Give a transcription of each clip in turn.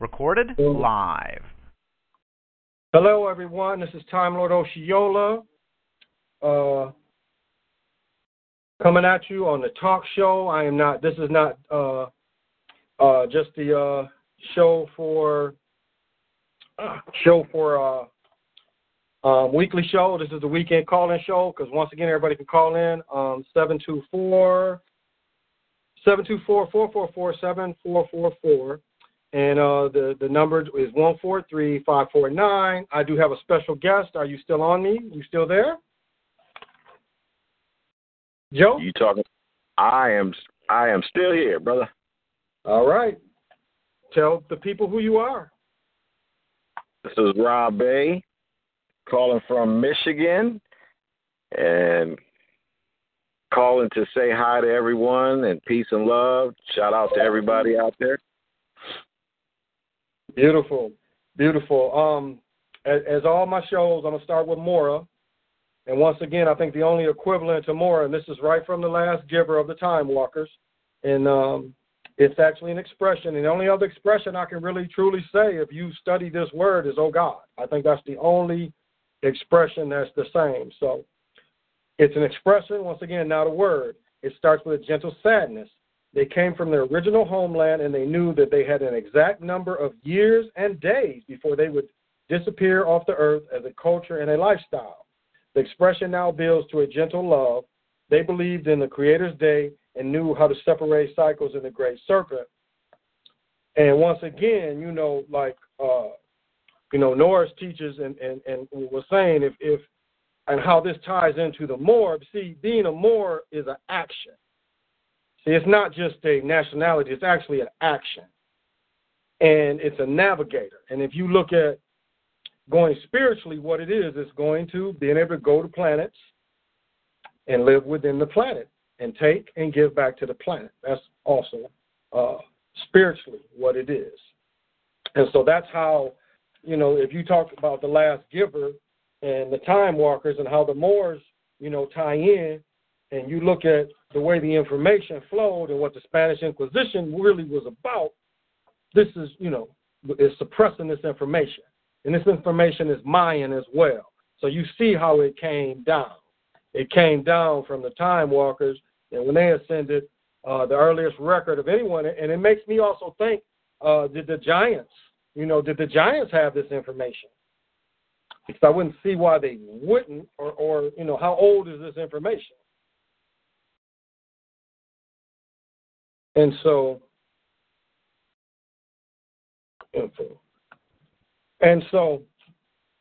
Recorded live. Hello, everyone. This is Time Lord Osceola. Uh, coming at you on the talk show. I am not. This is not uh, uh, just the uh, show for show for uh, um, weekly show. This is the weekend call-in show because once again everybody can call in um, 724 724 and uh, the the number is one four three five four nine. I do have a special guest. Are you still on me? You still there? Joe? You talking? I am. I am still here, brother. All right. Tell the people who you are. This is Rob Bay, calling from Michigan, and calling to say hi to everyone and peace and love. Shout out to everybody out there. Beautiful, beautiful. Um, as, as all my shows, I'm gonna start with Mora. And once again, I think the only equivalent to Mora, and this is right from the last giver of the Time Walkers, and um, it's actually an expression. And the only other expression I can really truly say, if you study this word, is "Oh God." I think that's the only expression that's the same. So it's an expression, once again, not a word. It starts with a gentle sadness. They came from their original homeland and they knew that they had an exact number of years and days before they would disappear off the earth as a culture and a lifestyle. The expression now builds to a gentle love. They believed in the Creator's day and knew how to separate cycles in the great serpent. And once again, you know, like uh, you know, Norris teaches and, and, and was saying if if and how this ties into the Moor. See, being a Moor is an action. See, it's not just a nationality, it's actually an action. And it's a navigator. And if you look at going spiritually, what it is, is going to being able to go to planets and live within the planet and take and give back to the planet. That's also uh, spiritually what it is. And so that's how, you know, if you talk about the last giver and the time walkers and how the Moors, you know, tie in, and you look at the way the information flowed and what the Spanish Inquisition really was about, this is, you know, is suppressing this information. And this information is Mayan as well. So you see how it came down. It came down from the time walkers, and when they ascended, uh, the earliest record of anyone, and it makes me also think, uh, did the giants, you know, did the giants have this information? Because I wouldn't see why they wouldn't, or, or you know, how old is this information? And so. And so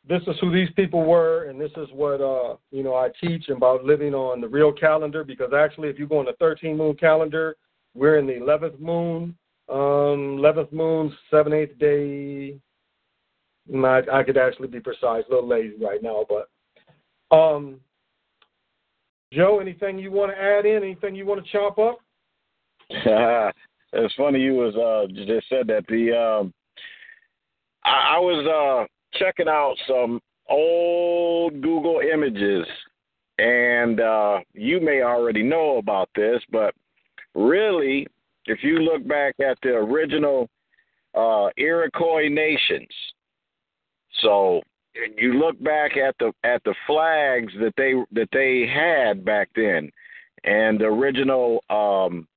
this is who these people were, and this is what uh, you know I teach about living on the real calendar. Because actually, if you go on the 13 moon calendar, we're in the 11th moon, um, 11th moon, seven eighth day. I, I could actually be precise, a little lazy right now, but um, Joe, anything you want to add in? Anything you want to chop up? it's funny you was uh just said that the um I, I was uh, checking out some old Google images, and uh, you may already know about this, but really, if you look back at the original uh, Iroquois nations, so you look back at the at the flags that they that they had back then, and the original um,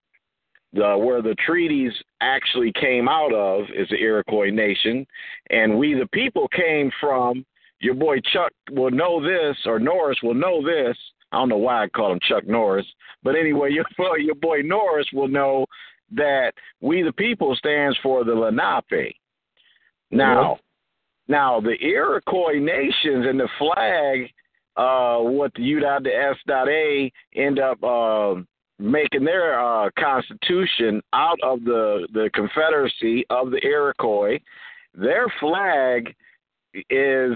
the, where the treaties actually came out of is the Iroquois Nation, and we the people came from. Your boy Chuck will know this, or Norris will know this. I don't know why I call him Chuck Norris, but anyway, your your boy Norris will know that we the people stands for the Lenape. Now, mm-hmm. now the Iroquois nations and the flag, uh, what the U dot the S dot A end up uh, making their uh, constitution out of the the Confederacy of the Iroquois. Their flag is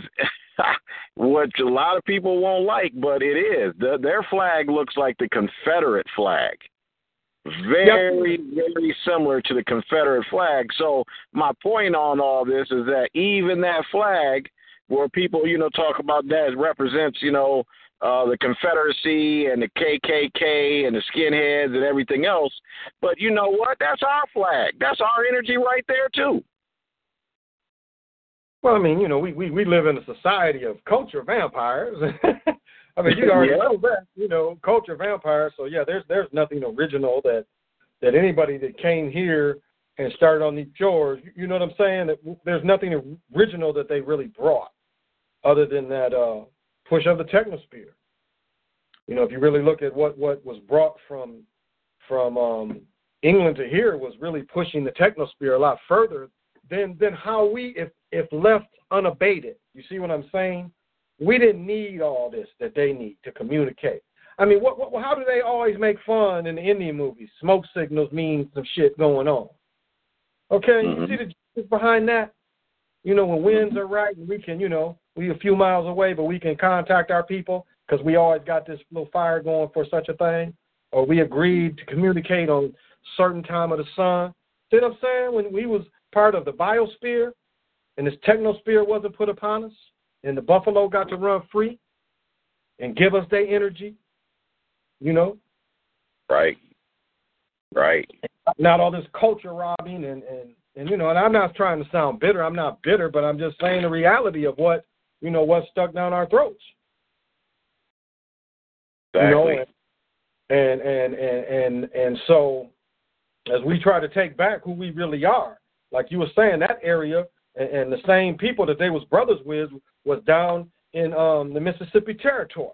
what a lot of people won't like, but it is. The, their flag looks like the Confederate flag. Very, yep. very similar to the Confederate flag. So my point on all this is that even that flag, where people, you know, talk about that represents, you know, uh, the Confederacy and the KKK and the skinheads and everything else. But you know what? That's our flag. That's our energy right there too. Well, I mean, you know, we we, we live in a society of culture vampires. I mean, you already yeah. know that, you know, culture vampires. So yeah, there's there's nothing original that that anybody that came here and started on these shores, you know what I'm saying? That there's nothing original that they really brought, other than that uh, push of the technosphere. You know, if you really look at what what was brought from from um, England to here was really pushing the technosphere a lot further than than how we, if if left unabated. You see what I'm saying? We didn't need all this that they need to communicate. I mean, what, what how do they always make fun in the Indian movies? Smoke signals mean some shit going on. Okay, mm-hmm. you see the behind that? You know, when winds are right, we can, you know, we a few miles away, but we can contact our people because we always got this little fire going for such a thing, or we agreed to communicate on certain time of the sun. See what I'm saying? When we was part of the biosphere, and this technosphere wasn't put upon us, and the buffalo got to run free and give us their energy, you know? Right. Right. Not all this culture robbing and, and, and you know, and I'm not trying to sound bitter. I'm not bitter, but I'm just saying the reality of what, you know, what's stuck down our throats. Exactly. You know, and, and and and and and so as we try to take back who we really are, like you were saying, that area and, and the same people that they was brothers with was down in um, the Mississippi Territory.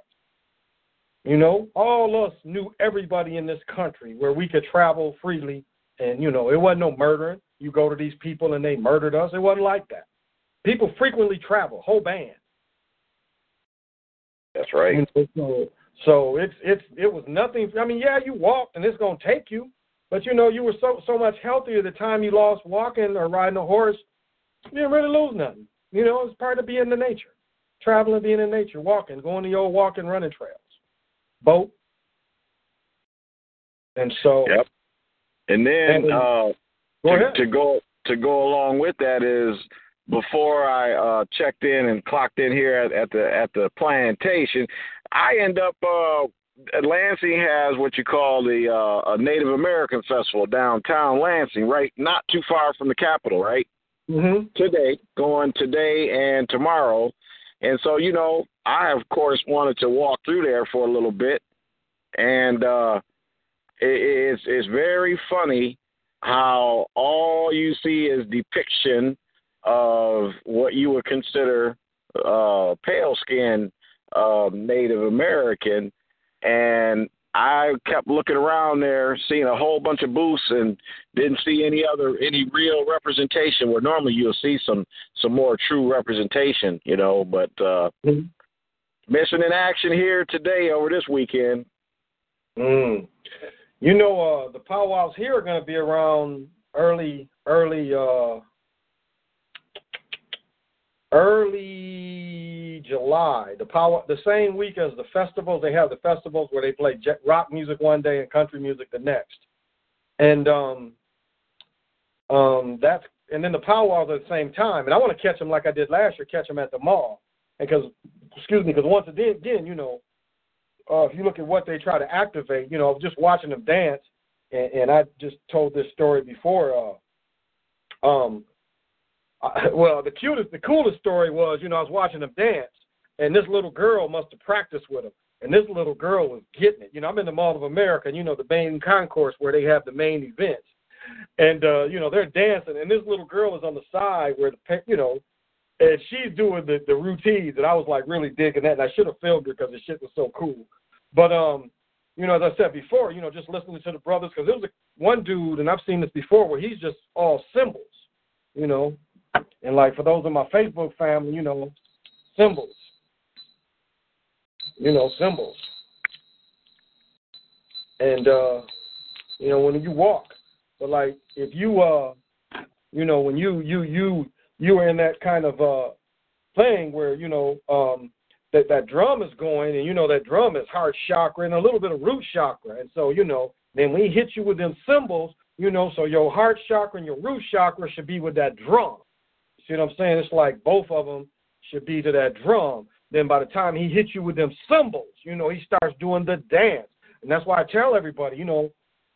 You know, all us knew everybody in this country where we could travel freely, and you know, it wasn't no murdering. You go to these people and they murdered us. It wasn't like that. People frequently travel, whole band. That's right. So, so it's it's it was nothing. I mean, yeah, you walked and it's gonna take you, but you know, you were so so much healthier the time you lost walking or riding a horse. You didn't really lose nothing. You know, it's part of being in the nature, traveling, being in nature, walking, going to your walking, running trails, boat. And so. Yep. And then and, uh, go to, to, go to go along with that is before I uh, checked in and clocked in here at, at the at the plantation, I end up uh, Lansing has what you call the uh, a Native American festival downtown Lansing, right? Not too far from the capital, right? mm-hmm. today, going today and tomorrow. And so, you know, I of course wanted to walk through there for a little bit, and uh, it, it's it's very funny how all you see is depiction of what you would consider uh, pale skin uh, Native American, and I kept looking around there, seeing a whole bunch of booths, and didn't see any other any real representation. Where normally you'll see some some more true representation, you know. But uh, mm-hmm. missing in action here today over this weekend. Mm. You know, uh, the powwows here are going to be around early early uh, early July, the power, the same week as the festivals. They have the festivals where they play rock music one day and country music the next, and um, um, that's and then the powwows at the same time. And I want to catch them like I did last year, catch them at the mall, because excuse me, because once again, again, you know, uh, if you look at what they try to activate, you know, just watching them dance, and, and I just told this story before. Uh, um, well, the cutest, the coolest story was, you know, I was watching them dance, and this little girl must have practiced with them, and this little girl was getting it. You know, I'm in the Mall of America, and you know the main concourse where they have the main events, and uh, you know they're dancing, and this little girl is on the side where the, you know, and she's doing the the routines, and I was like really digging that, and I should have filmed her because the shit was so cool, but um. You know, as I said before, you know, just listening to the brothers, because there was a, one dude, and I've seen this before, where he's just all cymbals, you know, and like for those in my Facebook family, you know, cymbals. You know, cymbals. and uh, you know when you walk. But like if you uh, you know when you you you you are in that kind of uh thing where you know um that that drum is going, and you know that drum is heart chakra and a little bit of root chakra, and so you know then we hit you with them cymbals, you know, so your heart chakra and your root chakra should be with that drum. See what I'm saying? It's like both of them should be to that drum. Then by the time he hits you with them cymbals, you know, he starts doing the dance. And that's why I tell everybody, you know,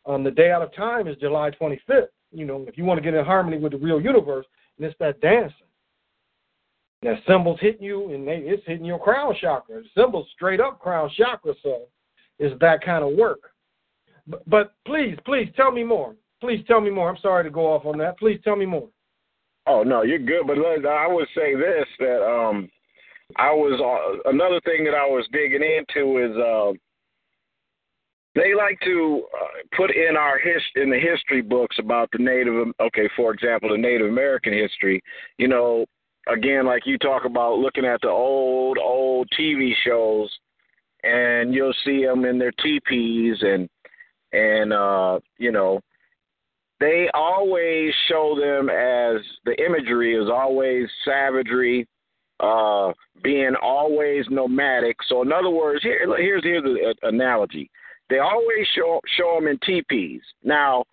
um, the day out of time is July 25th. You know, if you want to get in harmony with the real universe, and it's that dancing. That cymbals hitting you, and they, it's hitting your crown chakra. The cymbals straight up crown chakra, so it's that kind of work. But, but please, please tell me more. Please tell me more. I'm sorry to go off on that. Please tell me more. Oh no, you're good. But look, I would say this that um, I was uh, another thing that I was digging into is uh, they like to uh, put in our his in the history books about the Native. Okay, for example, the Native American history. You know, again, like you talk about looking at the old old TV shows, and you'll see them in their teepees and and uh, you know they always show them as the imagery is always savagery, uh, being always nomadic. So in other words, here here's here's the analogy. They always show show them in teepees. Now,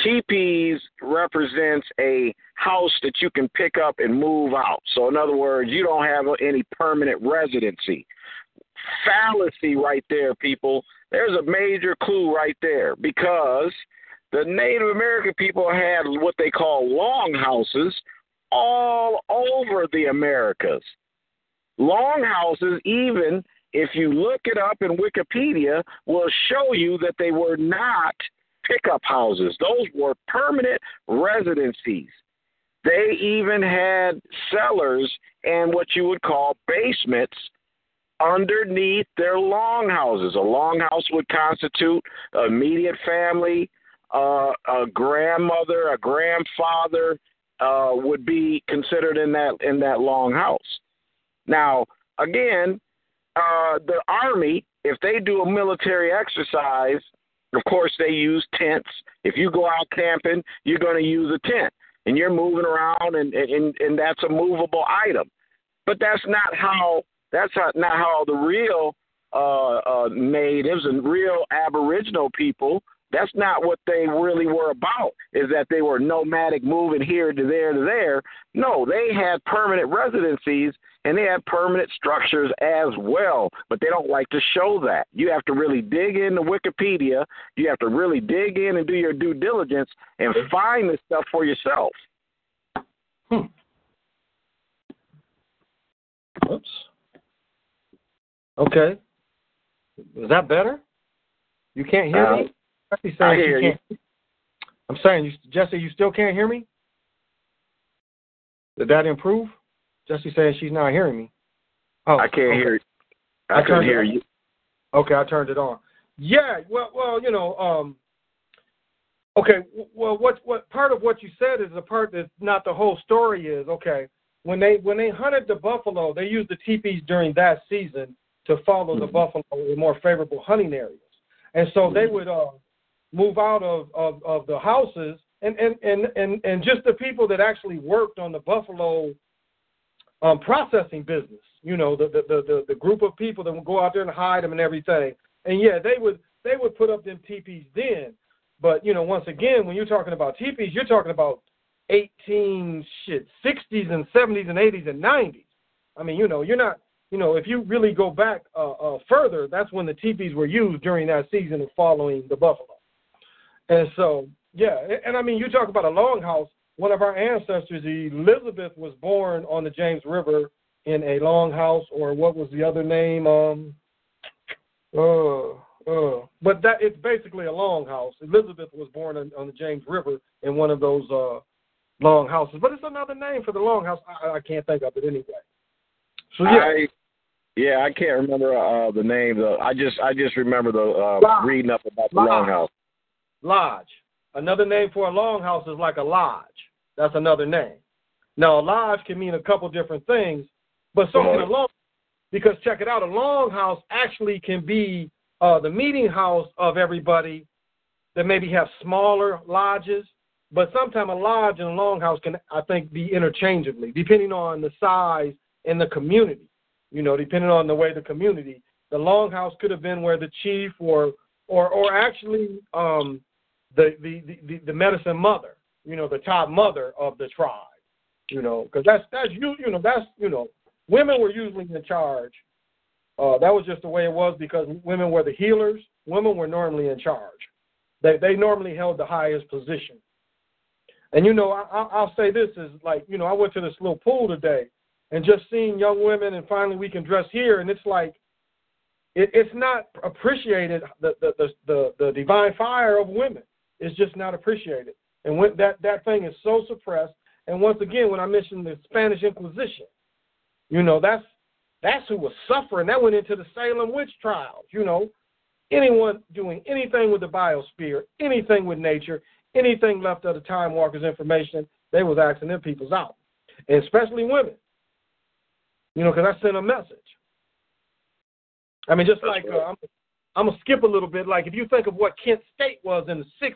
teepees represents a house that you can pick up and move out. So in other words, you don't have any permanent residency. Fallacy right there, people. There's a major clue right there because the Native American people had what they call longhouses all over the Americas. Longhouses, even if you look it up in Wikipedia, will show you that they were not pickup houses. Those were permanent residencies. They even had cellars and what you would call basements underneath their longhouses. A longhouse would constitute immediate family, uh, a grandmother, a grandfather uh, would be considered in that in that long house. Now, again, uh, the army, if they do a military exercise, of course they use tents. If you go out camping, you're going to use a tent, and you're moving around, and and and that's a movable item. But that's not how that's not how the real uh, uh, natives and real Aboriginal people that's not what they really were about, is that they were nomadic moving here to there to there. No, they had permanent residencies and they had permanent structures as well, but they don't like to show that. You have to really dig into Wikipedia, you have to really dig in and do your due diligence and find this stuff for yourself. Hmm. Oops. Okay. Is that better? You can't hear uh, me? Jesse saying I hear you. I'm saying, you, Jesse, you still can't hear me? Did that improve? Jesse saying she's not hearing me. Oh, I can't okay. hear. I, I can hear you. Okay, I turned it on. Yeah, well, well, you know, um, okay, well, what what part of what you said is the part that's not the whole story. Is okay when they when they hunted the buffalo, they used the teepees during that season to follow mm-hmm. the buffalo in more favorable hunting areas, and so mm-hmm. they would uh, move out of, of, of the houses and, and, and, and, and just the people that actually worked on the Buffalo um, processing business, you know, the, the, the, the group of people that would go out there and hide them and everything. And yeah, they would they would put up them teepees then. But, you know, once again, when you're talking about teepees, you're talking about 18 shit, 60s and 70s and 80s and 90s. I mean, you know, you're not, you know, if you really go back uh, uh, further, that's when the teepees were used during that season of following the buffalo. And so, yeah, and I mean, you talk about a longhouse. One of our ancestors, Elizabeth, was born on the James River in a longhouse, or what was the other name? Um, uh, uh, but that it's basically a longhouse. Elizabeth was born on, on the James River in one of those uh, longhouses, but it's another name for the longhouse. I, I can't think of it anyway. So yeah. I, yeah, I can't remember uh, the name. Though. I just I just remember the uh, reading up about the longhouse. Lodge. Another name for a longhouse is like a lodge. That's another name. Now, a lodge can mean a couple different things, but so can a long because check it out, a longhouse actually can be uh, the meeting house of everybody that maybe have smaller lodges, but sometimes a lodge and a longhouse can, I think, be interchangeably, depending on the size and the community. You know, depending on the way the community. The longhouse could have been where the chief or or or actually um, the, the the the medicine mother, you know, the top mother of the tribe. You know, because that's that's you you know that's you know women were usually in charge. Uh, that was just the way it was because women were the healers. Women were normally in charge. They they normally held the highest position. And you know, I, I'll say this is like you know I went to this little pool today, and just seeing young women, and finally we can dress here, and it's like it, it's not appreciated. The, the the the the divine fire of women is just not appreciated, and when that that thing is so suppressed. And once again, when I mentioned the Spanish Inquisition, you know that's that's who was suffering. That went into the Salem witch trials. You know, anyone doing anything with the biosphere, anything with nature, anything left of the time walkers information, they was asking their peoples out, and especially women. You know, because I sent a message. I mean, just like uh, I'm, I'm gonna skip a little bit. Like if you think of what Kent State was in the '60s,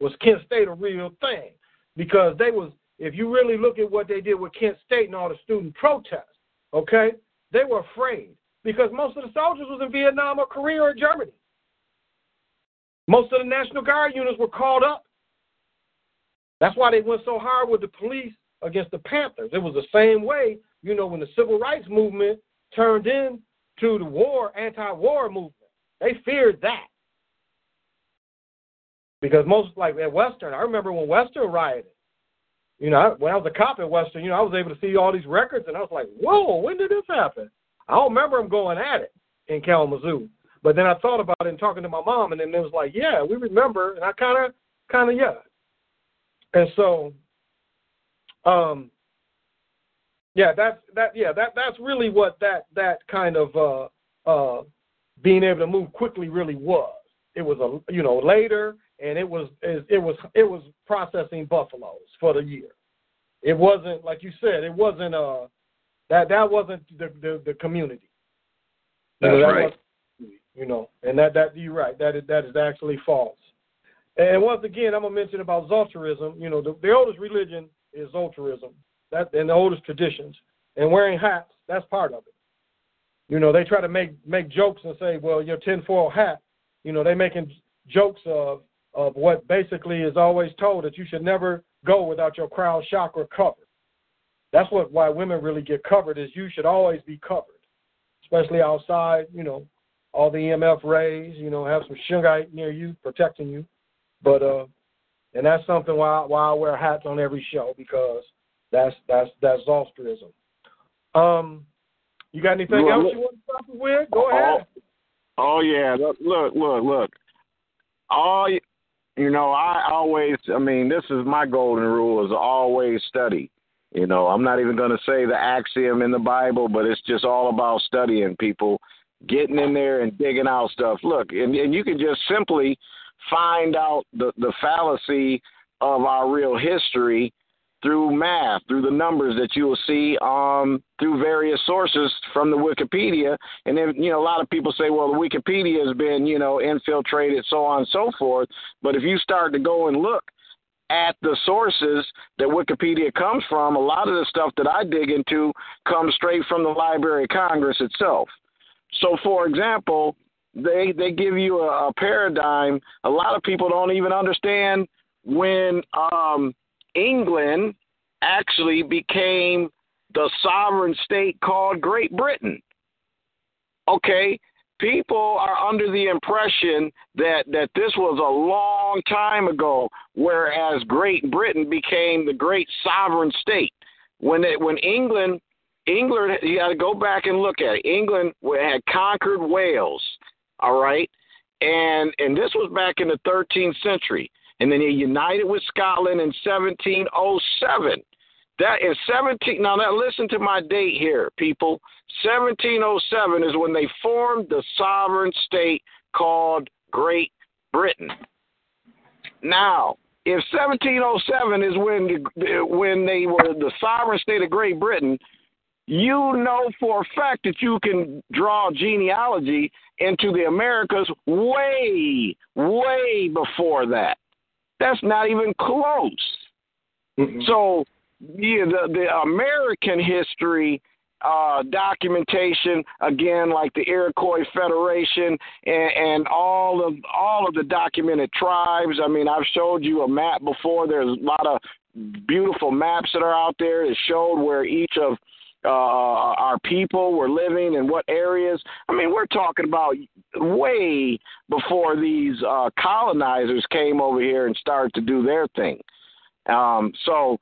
was Kent State a real thing? Because they was, if you really look at what they did with Kent State and all the student protests, okay, they were afraid because most of the soldiers was in Vietnam or Korea or Germany. Most of the National Guard units were called up. That's why they went so hard with the police against the Panthers. It was the same way, you know, when the civil rights movement turned in to the war, anti-war movement. They feared that. Because most, like at Western, I remember when Western rioted. You know, when I was a cop at Western, you know, I was able to see all these records, and I was like, whoa, when did this happen? I don't remember them going at it in Kalamazoo. But then I thought about it and talking to my mom, and then it was like, yeah, we remember. And I kind of, kind of, yeah. And so, um, yeah, that's that. Yeah, that that's really what that that kind of uh, uh, being able to move quickly really was. It was a you know later, and it was it was it was processing buffaloes for the year. It wasn't like you said. It wasn't uh that that wasn't the the, the community. That's you know, that right. You know, and that that you're right. That is that is actually false. And once again, I'm gonna mention about Zoroastrianism. You know, the, the oldest religion is Zoroastrianism that and the oldest traditions. And wearing hats, that's part of it. You know, they try to make make jokes and say, well, your tinfoil hat. You know, they making jokes of of what basically is always told that you should never go without your crown chakra covered. That's what why women really get covered is you should always be covered, especially outside. You know, all the EMF rays. You know, have some shungite near you protecting you. But uh, and that's something why why I wear hats on every show because that's that's that's Zoroastrianism. Um, you got anything Look, else look. you want to start with? Go ahead. Oh, oh yeah, look, look, look, look. All you know, I always. I mean, this is my golden rule: is always study. You know, I'm not even going to say the axiom in the Bible, but it's just all about studying people, getting in there and digging out stuff. Look, and, and you can just simply find out the the fallacy of our real history through math, through the numbers that you will see um, through various sources from the Wikipedia. And then, you know, a lot of people say, well, the Wikipedia has been, you know, infiltrated, so on and so forth. But if you start to go and look at the sources that Wikipedia comes from, a lot of the stuff that I dig into comes straight from the Library of Congress itself. So, for example, they they give you a, a paradigm. A lot of people don't even understand when um, England actually became the sovereign state called Great Britain. Okay, people are under the impression that that this was a long time ago, whereas Great Britain became the great sovereign state. When it when England England you got to go back and look at it. England had conquered Wales, all right, and and this was back in the 13th century, and then they united with Scotland in 1707. That is 17. Now, now listen to my date here, people. 1707 is when they formed the sovereign state called Great Britain. Now, if 1707 is when the, when they were the sovereign state of Great Britain, you know for a fact that you can draw genealogy into the Americas way, way before that. That's not even close. Mm-hmm. So, yeah, the, the American history uh, documentation again, like the Iroquois Federation and, and all of all of the documented tribes. I mean, I've showed you a map before. There's a lot of beautiful maps that are out there that showed where each of uh, our people were living in what areas. I mean, we're talking about way before these uh, colonizers came over here and started to do their thing. Um, so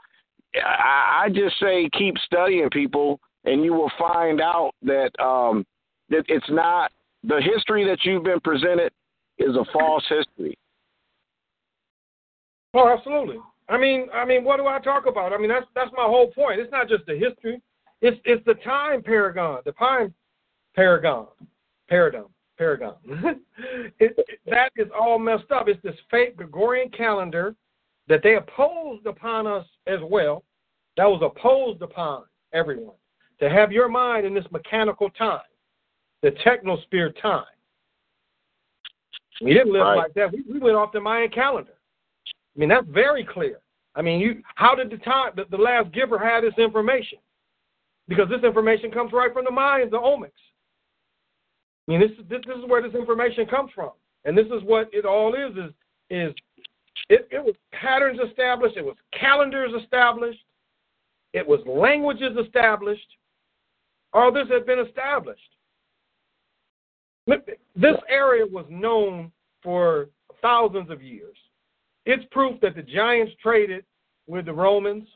I, I just say keep studying people, and you will find out that um, that it's not the history that you've been presented is a false history. Oh, absolutely. I mean, I mean, what do I talk about? I mean, that's that's my whole point. It's not just the history. It's it's the time paragon, the time paragon, paradigm, paragon. it, it, that is all messed up. It's this fake Gregorian calendar that they opposed upon us as well. That was opposed upon everyone to have your mind in this mechanical time, the technosphere time. We didn't live right. like that. We, we went off the Mayan calendar. I mean, that's very clear. I mean, you how did the time the, the last giver have this information? Because this information comes right from the Mayans, the Olmecs. I mean, this, this, this is where this information comes from, and this is what it all is. Is is it, it was patterns established, it was calendars established, it was languages established. All this had been established. This area was known for thousands of years. It's proof that the giants traded with the Romans.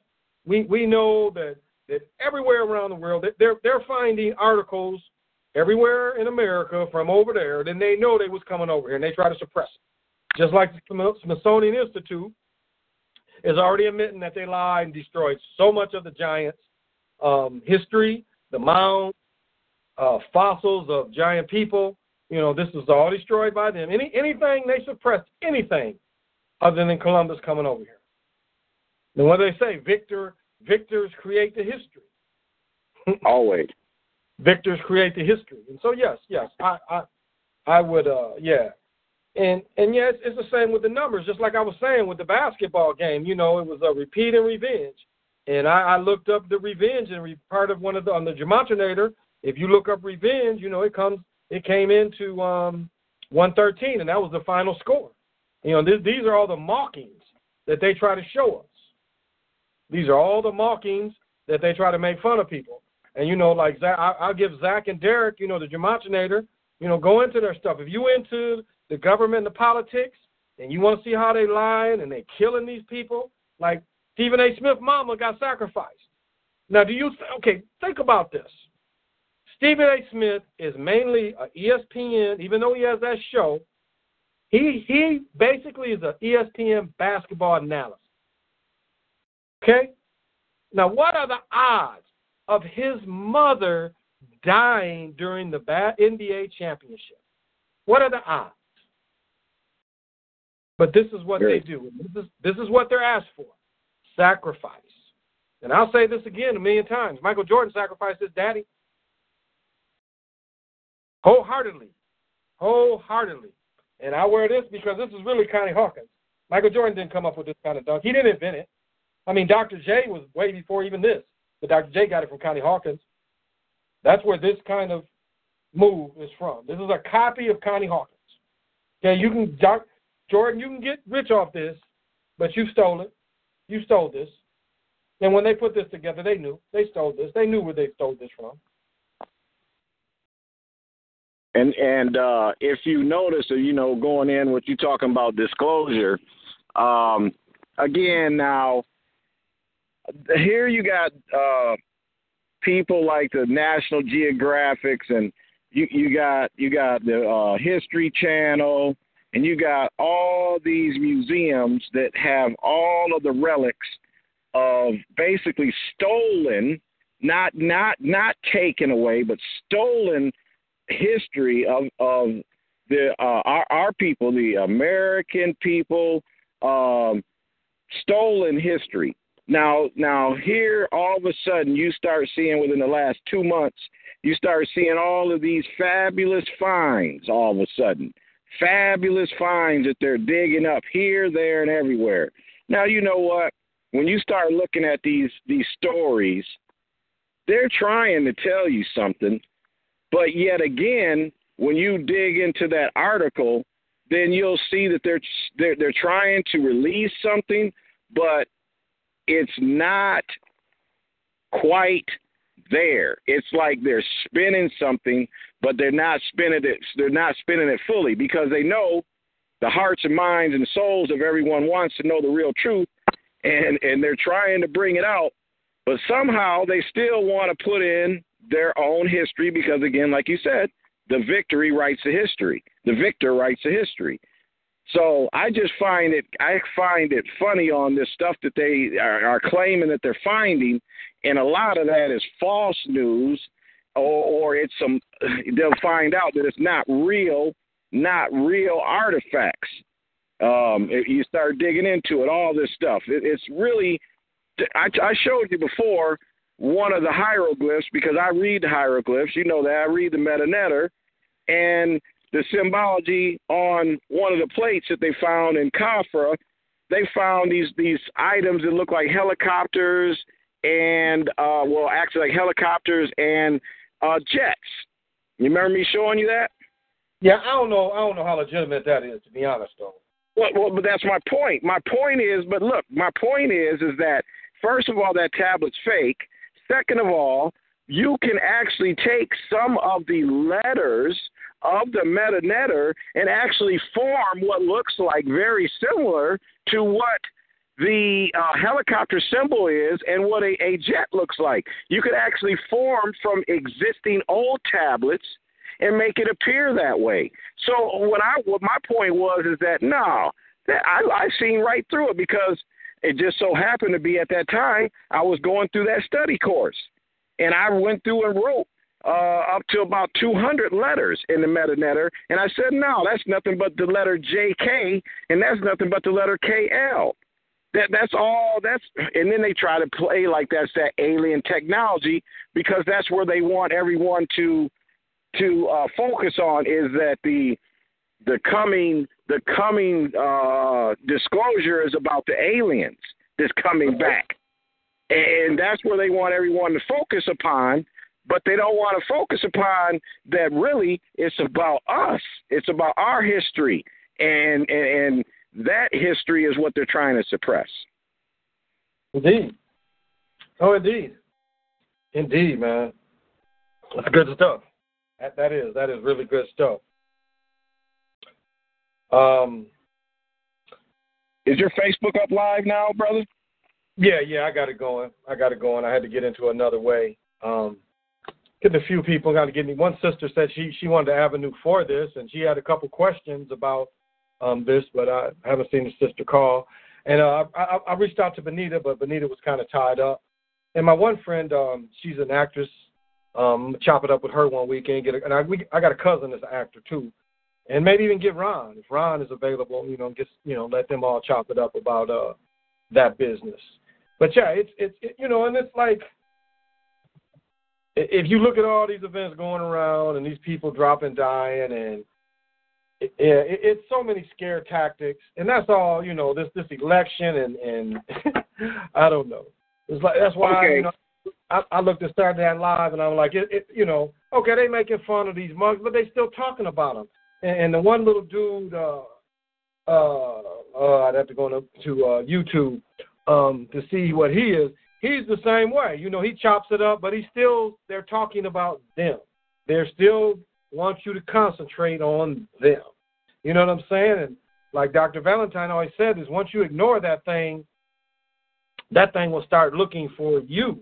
We we know that that everywhere around the world they're they're finding articles everywhere in America from over there. Then they know they was coming over here and they try to suppress it. Just like the Smithsonian Institute is already admitting that they lied and destroyed so much of the giants' um, history, the mounds, uh, fossils of giant people. You know, this was all destroyed by them. Any anything they suppressed, anything other than Columbus coming over here. And what they say? Victor victors create the history. Always. Victors create the history. And so yes, yes, I I I would uh yeah. And and yes, it's the same with the numbers, just like I was saying with the basketball game. You know, it was a repeat and revenge. And I, I looked up the revenge and re, part of one of the on the Gematria. If you look up revenge, you know it comes it came into um 113, and that was the final score. You know, this, these are all the mockings that they try to show us. These are all the mockings that they try to make fun of people. And you know, like Zach, I, I'll give Zach and Derek, you know, the Gematria, you know, go into their stuff. If you into the government and the politics, and you want to see how they lying and they killing these people, like Stephen A. Smith, mama got sacrificed. Now, do you okay? Think about this. Stephen A. Smith is mainly a ESPN, even though he has that show. He he basically is an ESPN basketball analyst. Okay? Now, what are the odds of his mother dying during the NBA championship? What are the odds? But this is what they do. This is, this is what they're asked for sacrifice. And I'll say this again a million times Michael Jordan sacrificed his daddy wholeheartedly. Wholeheartedly. And I wear this because this is really Connie Hawkins. Michael Jordan didn't come up with this kind of dunk. He didn't invent it. I mean, Dr. J was way before even this, but Dr. J got it from Connie Hawkins. That's where this kind of move is from. This is a copy of Connie Hawkins. Okay, you can, Doc, Jordan, you can get rich off this, but you stole it. You stole this. And when they put this together, they knew they stole this. They knew where they stole this from. And and uh, if you notice, you know, going in what you talking about disclosure, um, again now here you got uh, people like the National Geographics and you you got you got the uh, History Channel and you got all these museums that have all of the relics of basically stolen not not not taken away but stolen history of of the uh, our our people the American people um, stolen history Now, now here, all of a sudden, you start seeing within the last two months, you start seeing all of these fabulous finds. All of a sudden, fabulous finds that they're digging up here, there, and everywhere. Now, you know what? When you start looking at these these stories, they're trying to tell you something, but yet again, when you dig into that article, then you'll see that they're they're, they're trying to release something, but it's not quite there. It's like they're spinning something, but they're not spinning it. They're not spinning it fully because they know the hearts and minds and souls of everyone wants to know the real truth, and and they're trying to bring it out, but somehow they still want to put in their own history because again, like you said, the victory writes the history. The victor writes the history. So I just find it I find it funny on this stuff that they are, are claiming that they're finding, and a lot of that is false news, or, or it's some they'll find out that it's not real, not real artifacts. Um, you start digging into it, all this stuff. It, it's really I, I showed you before one of the hieroglyphs because I read the hieroglyphs. You know that I read the Medu Neter, and the symbology on one of the plates that they found in Khafra, they found these these items that look like helicopters and uh, well, actually like helicopters and uh, jets. You remember me showing you that? Yeah, I don't know. I don't know how legitimate that is, to be honest, though. Well, well, but that's my point. My point is, but look, my point is, is that first of all, that tablet's fake. Second of all, you can actually take some of the letters of the Medu Neter and actually form what looks like very similar to what the uh, helicopter symbol is and what a, a jet looks like. You could actually form from existing old tablets and make it appear that way. So what I what my point was is that no, that I I seen right through it because it just so happened to be at that time I was going through that study course and I went through and wrote uh, up to about 200 letters in the Medu Neter, and I said, no, that's nothing but the letter JK, and that's nothing but the letter KL. That that's all. That's and then they try to play like that's that alien technology because that's where they want everyone to to uh, focus on is that the the coming the coming uh, disclosure is about the aliens that's coming back, and that's where they want everyone to focus upon but they don't want to focus upon that really it's about us. It's about our history and and, and that history is what they're trying to suppress. Indeed. Oh indeed. Indeed man. That's good stuff. That, that is that is really good stuff. Um is your facebook up live now brother? Yeah yeah i got it going. I got it going. I had to get into another way. Um getting a few people got to get me. One sister said she she wanted an avenue for this, and she had a couple questions about um, this, but I haven't seen the sister call. And uh, I, I reached out to Benita, but Benita was kind of tied up. And my one friend, um, she's an actress. Um, chop it up with her one weekend. Get a, and I we, I got a cousin that's an actor too, and maybe even get Ron if Ron is available. You know, get you know let them all chop it up about uh that business. But yeah, it's it's it, you know, and it's like if you look at all these events going around and these people dropping, dying, and it, it, it's so many scare tactics, and that's all you know. This this election and and I don't know. It's like that's why okay. you know, I, I looked at Saturday Night Live and I'm like, it, it, you know, okay, they making fun of these mugs, but they still talking about them. And, and the one little dude, uh, uh, uh, I'd have to go to, to uh, YouTube um, to see what he is he's the same way. You know, he chops it up, but he's still they're talking about them. They're still want you to concentrate on them. You know what I'm saying? And like Dr. Valentine always said, is once you ignore that thing, that thing will start looking for you.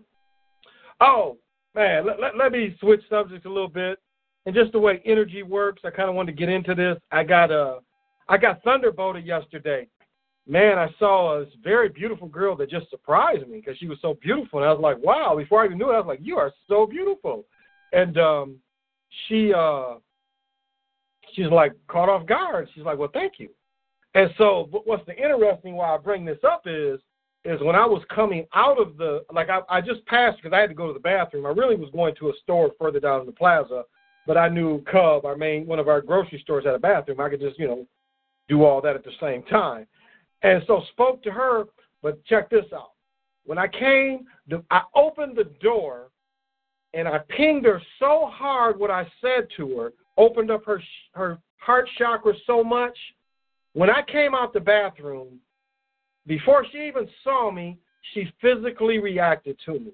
Oh man, let, let, let me switch subjects a little bit. And just the way energy works, I kind of wanted to get into this. I got uh, I got thunderbolted yesterday man, I saw a very beautiful girl that just surprised me because she was so beautiful. And I was like, wow. Before I even knew it, I was like, you are so beautiful. And um, she uh, she's like caught off guard. She's like, well, thank you. And so, what's the interesting why I bring this up is is when I was coming out of the like I, I just passed because I had to go to the bathroom. I really was going to a store further down in the plaza, but I knew Cub, our main one of our grocery stores, had a bathroom. I could just you know do all that at the same time, and so spoke to her. But check this out. When I came, I opened the door, and I pinged her so hard. What I said to her opened up her her heart chakra so much. When I came out the bathroom, before she even saw me, she physically reacted to me.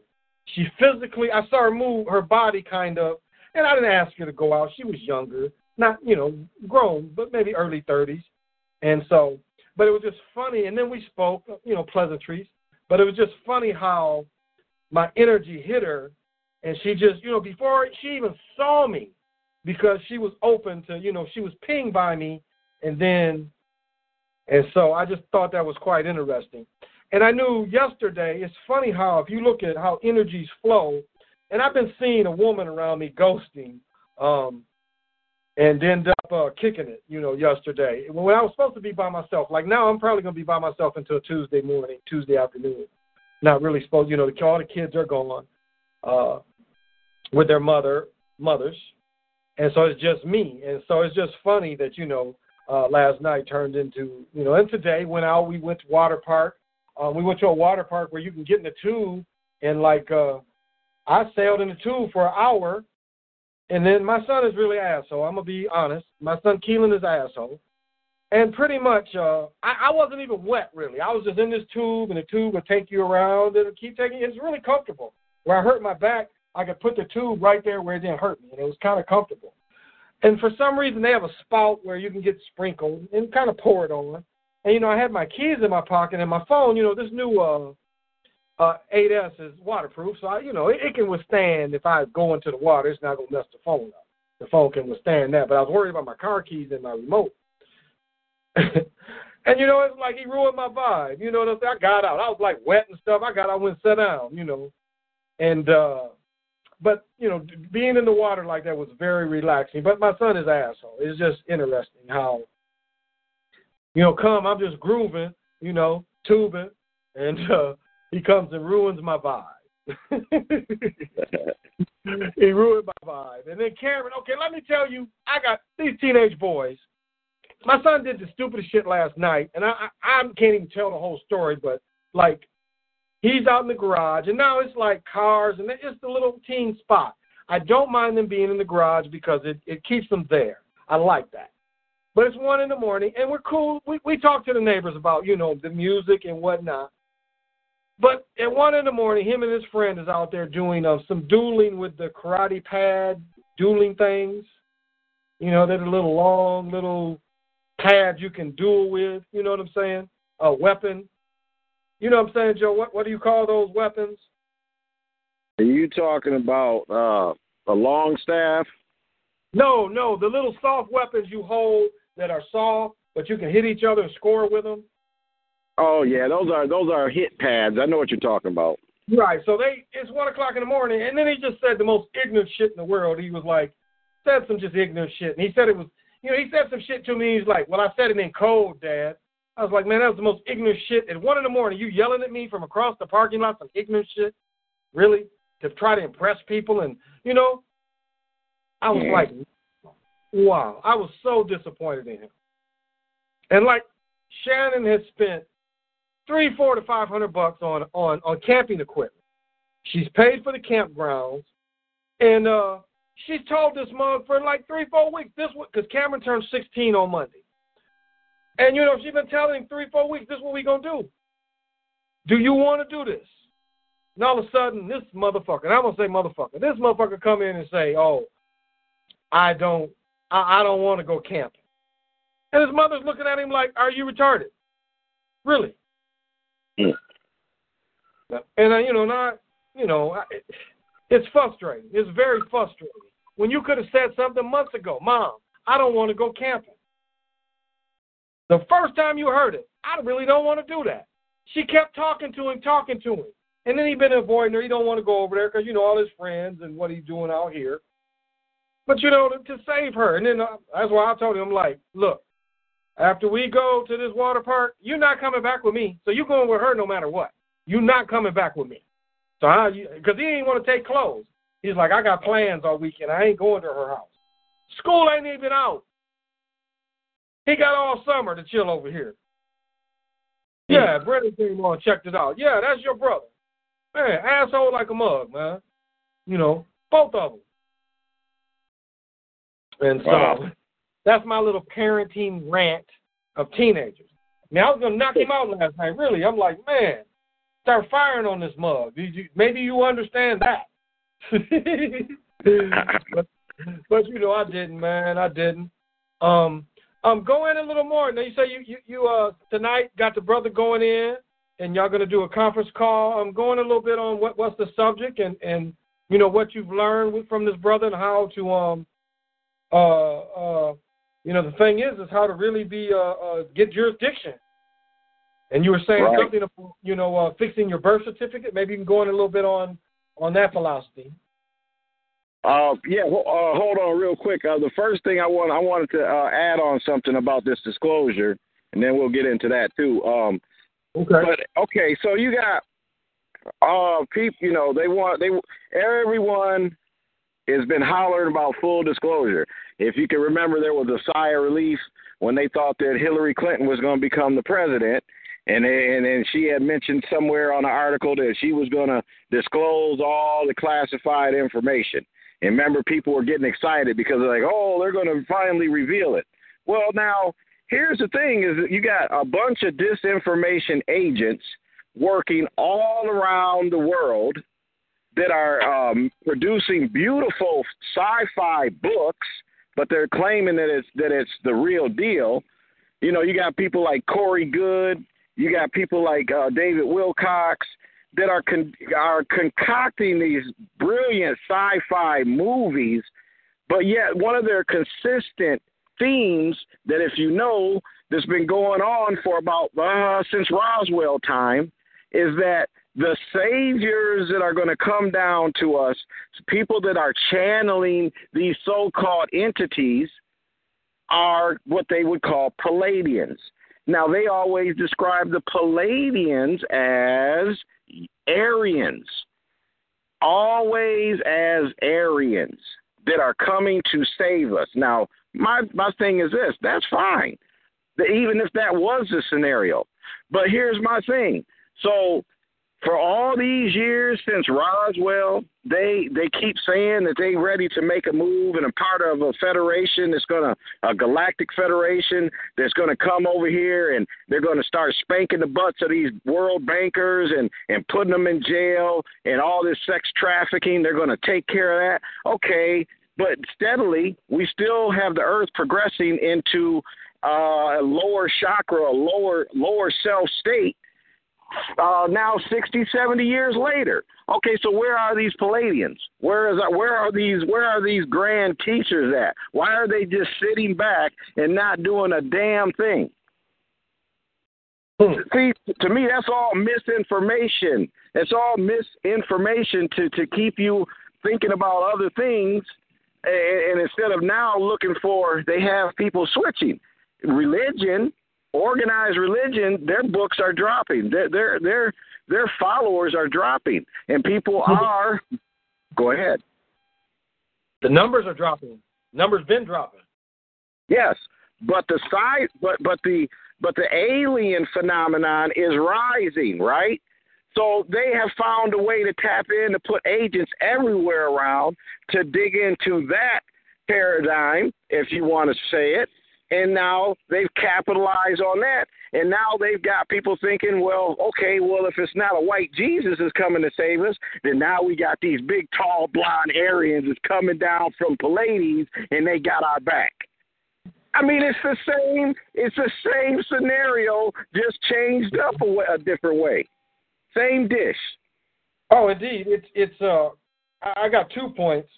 She physically, I saw her move her body kind of, and I didn't ask her to go out. She was younger, not, you know, grown, but maybe early 30s. And so, but it was just funny. And then we spoke, you know, pleasantries. But it was just funny how my energy hit her. And she just, you know, before she even saw me, because she was open to, you know, she was pinged by me. And then and so I just thought that was quite interesting. And I knew yesterday, it's funny how, if you look at how energies flow, and I've been seeing a woman around me ghosting um, and end up uh, kicking it, you know, yesterday. When I was supposed to be by myself, like now I'm probably to be by myself until Tuesday morning, Tuesday afternoon. Not really supposed, you know, all the kids are gone uh, with their mother, mothers. And so it's just me. And so it's just funny that, you know, uh, last night turned into, you know, and today went out. We went to water park. Um, we went to a water park where you can get in the tube and like uh, I sailed in the tube for an hour. And then my son is really asshole. I'm gonna be honest. My son Keelan is asshole. And pretty much, uh, I, I wasn't even wet really. I was just in this tube, and the tube would take you around, and keep taking. It's really comfortable. Where I hurt my back, I could put the tube right there where it didn't hurt me, and it was kind of comfortable. And for some reason, they have a spout where you can get sprinkled and kind of pour it on. And you know, I had my keys in my pocket and my phone. You know, this new uh, uh, 8S is waterproof, so I, you know, it, it can withstand if I go into the water. It's not gonna mess the phone up. The phone can withstand that. But I was worried about my car keys and my remote. and you know, it's like he ruined my vibe. You know, what I'm saying? I got out. I was like wet and stuff. I got out, went and sat down. You know, and uh but you know, being in the water like that was very relaxing. But my son is asshole. It's just interesting how, you know, come I'm just grooving, you know, tubing, and uh, he comes and ruins my vibe. he ruined my vibe. And then Cameron, okay, let me tell you, I got these teenage boys. My son did the stupidest shit last night, and I, I I can't even tell the whole story, but like He's out in the garage, and now it's like cars, and it's the little teen spot. I don't mind them being in the garage because it, it keeps them there. I like that. But it's one in the morning, and we're cool. We we talk to the neighbors about you know the music and whatnot. But at one in the morning, him and his friend is out there doing uh, some dueling with the karate pad dueling things. You know, they're the little long little pads you can duel with. You know what I'm saying? A weapon. You know what I'm saying, Joe? What what do you call those weapons? Are you talking about uh, a long staff? No, no, the little soft weapons you hold that are soft, but you can hit each other and score with them. Oh yeah, those are those are hit pads. I know what you're talking about. Right. So they it's one o'clock in the morning, and then he just said the most ignorant shit in the world. He was like, said some just ignorant shit, and he said it was, you know, he said some shit to me. He's like, well, I said it in code, Dad. I was like, man, that was the most ignorant shit. At one in the morning, you yelling at me from across the parking lot, some ignorant shit, really, to try to impress people, and you know, I was yeah. like, wow, I was so disappointed in him. And like Shannon has spent three, four to five hundred bucks on on on camping equipment. She's paid for the campgrounds, and uh, she's told this mug for like three, four weeks. This because Cameron turned sixteen on Monday. And you know, she's been telling him three, four weeks, this is what we gonna do. Do you wanna do this? And all of a sudden, this motherfucker, and I'm gonna say motherfucker, this motherfucker come in and say, Oh, I don't I, I don't wanna go camping. And his mother's looking at him like, Are you retarded? Really? And uh, you know, not you know, I, it's frustrating. It's very frustrating. When you could have said something months ago, Mom, I don't want to go camping. The first time you heard it, I really don't want to do that. She kept talking to him, talking to him. And then he been avoiding her. He don't want to go over there because, you know, all his friends and what he's doing out here. But, you know, to, to save her. And then uh, that's why I told him, like, look, after we go to this water park, you're not coming back with me. So you're going with her no matter what. You not coming back with me. So how you? Because he ain't want to take clothes. He's like, I got plans all weekend. I ain't going to her house. School ain't even out. He got all summer to chill over here. Hmm. Yeah, Brendan came on, checked it out. Yeah, that's your brother. Man, asshole like a mug, man. You know, both of them. And so Wow. that's my little parenting rant of teenagers. Now I was gonna knock him out last night. Really, I'm like, man, start firing on this mug. You, maybe you understand that. but, but you know, I didn't, man. I didn't. Um, um, go in a little more. Now you say you you, you uh tonight got the brother going in, and y'all gonna do a conference call. I'm going a little bit on what what's the subject and and you know what you've learned from this brother and how to um uh uh you know the thing is is how to really be uh, uh get jurisdiction. And you were saying Right. something about you know uh, fixing your birth certificate. Maybe you can go in a little bit on on that philosophy. Uh, yeah, ho- uh, hold on real quick. Uh, the first thing I want I wanted to uh, add on something about this disclosure, and then we'll get into that too. Um, Okay. but okay, so you got uh people, you know, they want they everyone has been hollering about full disclosure. If you can remember, there was a sigh of relief when they thought that Hillary Clinton was going to become the president, and and and she had mentioned somewhere on an article that she was going to disclose all the classified information. And remember, people were getting excited because they're like, oh, they're going to finally reveal it. Well, now here's the thing: is that you got a bunch of disinformation agents working all around the world that are um, producing beautiful sci-fi books, but they're claiming that it's that it's the real deal. You know, you got people like Corey Goode, you got people like uh, David Wilcock that are con- are concocting these brilliant sci-fi movies, but yet one of their consistent themes that if you know that's been going on for about uh, since Roswell time is that the saviors that are going to come down to us, people that are channeling these so-called entities, are what they would call Pleiadians. Now they always describe the Pleiadians as Aryans, always as Aryans that are coming to save us. Now my my thing is this: that's fine, even if that was the scenario. But here's my thing: so for all these years since Roswell, they they keep saying that they're ready to make a move and a part of a federation that's gonna a galactic federation that's gonna come over here and they're gonna start spanking the butts of these world bankers and and putting them in jail and all this sex trafficking. They're gonna take care of that. Okay, but steadily we still have the Earth progressing into uh, a lower chakra, a lower lower self state uh, now 60, 70 years later. Okay, so where are these Pleiadians? Where is where are these where are these grand teachers at? Why are they just sitting back and not doing a damn thing? See, to me, that's all misinformation. It's all misinformation to to keep you thinking about other things, and, and instead of now looking for, they have people switching religion organized religion, their books are dropping. Their their their their followers are dropping, and people hmm. are. Go ahead. The numbers are dropping. Numbers been dropping. Yes, but the size, but but the but the alien phenomenon is rising, right? So they have found a way to tap in to put agents everywhere around to dig into that paradigm, if you want to say it, and now they've capitalized on that and now they've got people thinking well okay well if it's not a white jesus is coming to save us then now we got these big tall blonde aryans that's coming down from pleiades and they got our back i mean it's the same it's the same scenario just changed up a, way, a different way same dish Oh, indeed. It's it's uh, I got two points.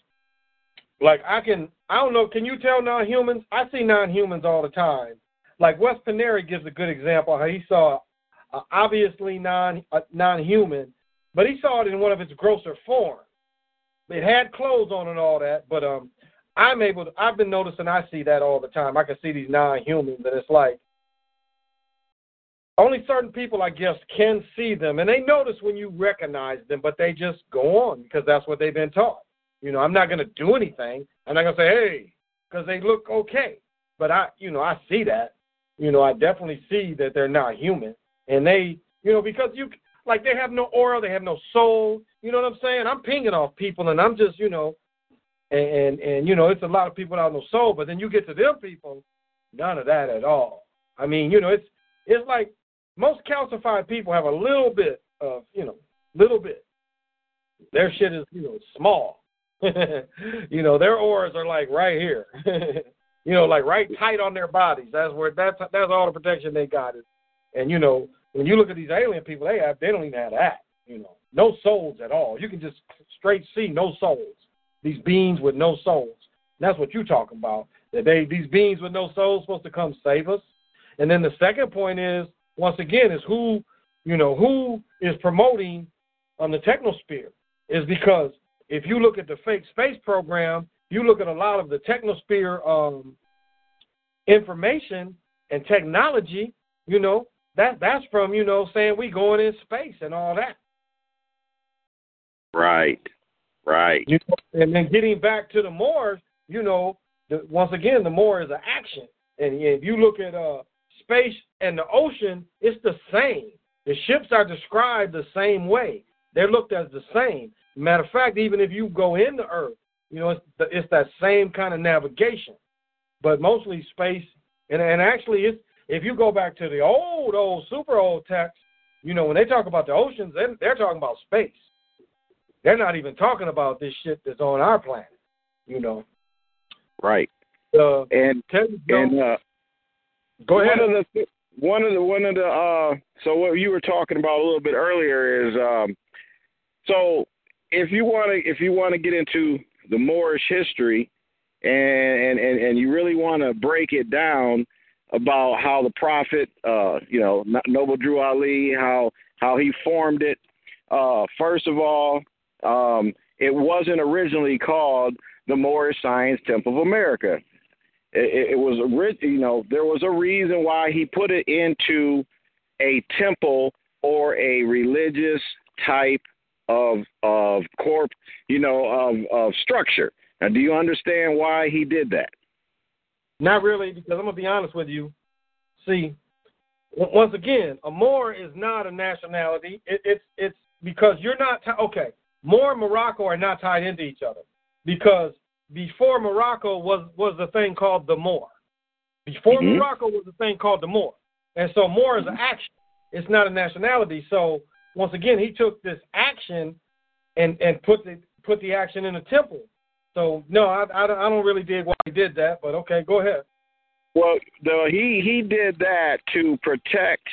Like I can, I don't know. Can you tell non-humans? I see non-humans all the time. Like Wes Penre gives a good example how he saw obviously non uh, non-human, but he saw it in one of its grosser form. It had clothes on and all that, but um, I'm able. To, I've been noticing. I see that all the time. I can see these non-humans, and it's like, only certain people, I guess, can see them, and they notice when you recognize them, but they just go on because that's what they've been taught. You know, I'm not going to do anything. I'm not going to say, hey, because they look okay. But I, you know, I see that. You know, I definitely see that they're not human, and they, you know, because you, like, they have no aura, they have no soul. You know what I'm saying? I'm pinging off people, and I'm just, you know, and and, and you know, it's a lot of people without no soul. But then you get to them people, none of that at all. I mean, you know, it's it's like most calcified people have a little bit of, you know, little bit. Their shit is, you know, small. you know, their auras are like right here. you know, like right tight on their bodies. That's where that's that's all the protection they got. Is, and you know, when you look at these alien people, they have they don't even have that. You know, no souls at all. You can just straight see no souls. These beings with no souls. That's what you're talking about. That they these beings with no souls supposed to come save us. And then the second point is once again, is who, you know, who is promoting on the technosphere is because if you look at the fake space program, you look at a lot of the technosphere um, information and technology, you know, that that's from, you know, saying we going in space and all that. Right. Right. You know, and then getting back to the Moors, you know, the, once again, the Moor is an action. And if you look at uh, space and the ocean, it's the same. The ships are described the same way. They're looked as the same. Matter of fact, even if you go into Earth, you know, it's, the, it's that same kind of navigation. But mostly space, and, and actually, it's, if you go back to the old, old, super old text, you know, when they talk about the oceans, they're, they're talking about space. They're not even talking about this shit that's on our planet, you know. Right. Uh, and and uh, Go ahead. One of the one of the one of the uh so what you were talking about a little bit earlier is um so if you want to if you want to get into the Moorish history and and and you really want to break it down about how the prophet uh you know Noble Drew Ali how how he formed it uh first of all um it wasn't originally called the Moorish Science Temple of America. It, it was a you know there was a reason why he put it into a temple or a religious type of of corp you know of of structure. Now, do you understand why he did that? Not really, because I'm gonna be honest with you. See, once again, a Moor is not a nationality. It, it's it's because you're not t- okay. Moor and Morocco are not tied into each other because before Morocco was was a thing called the Moor. Before mm-hmm. Morocco was the thing called the Moor, and so Moor is an action. It's not a nationality. So once again, he took this action and and put the put the action in the temple. So no, I, I, I don't really dig why he did that, but okay, go ahead. Well, the, he he did that to protect.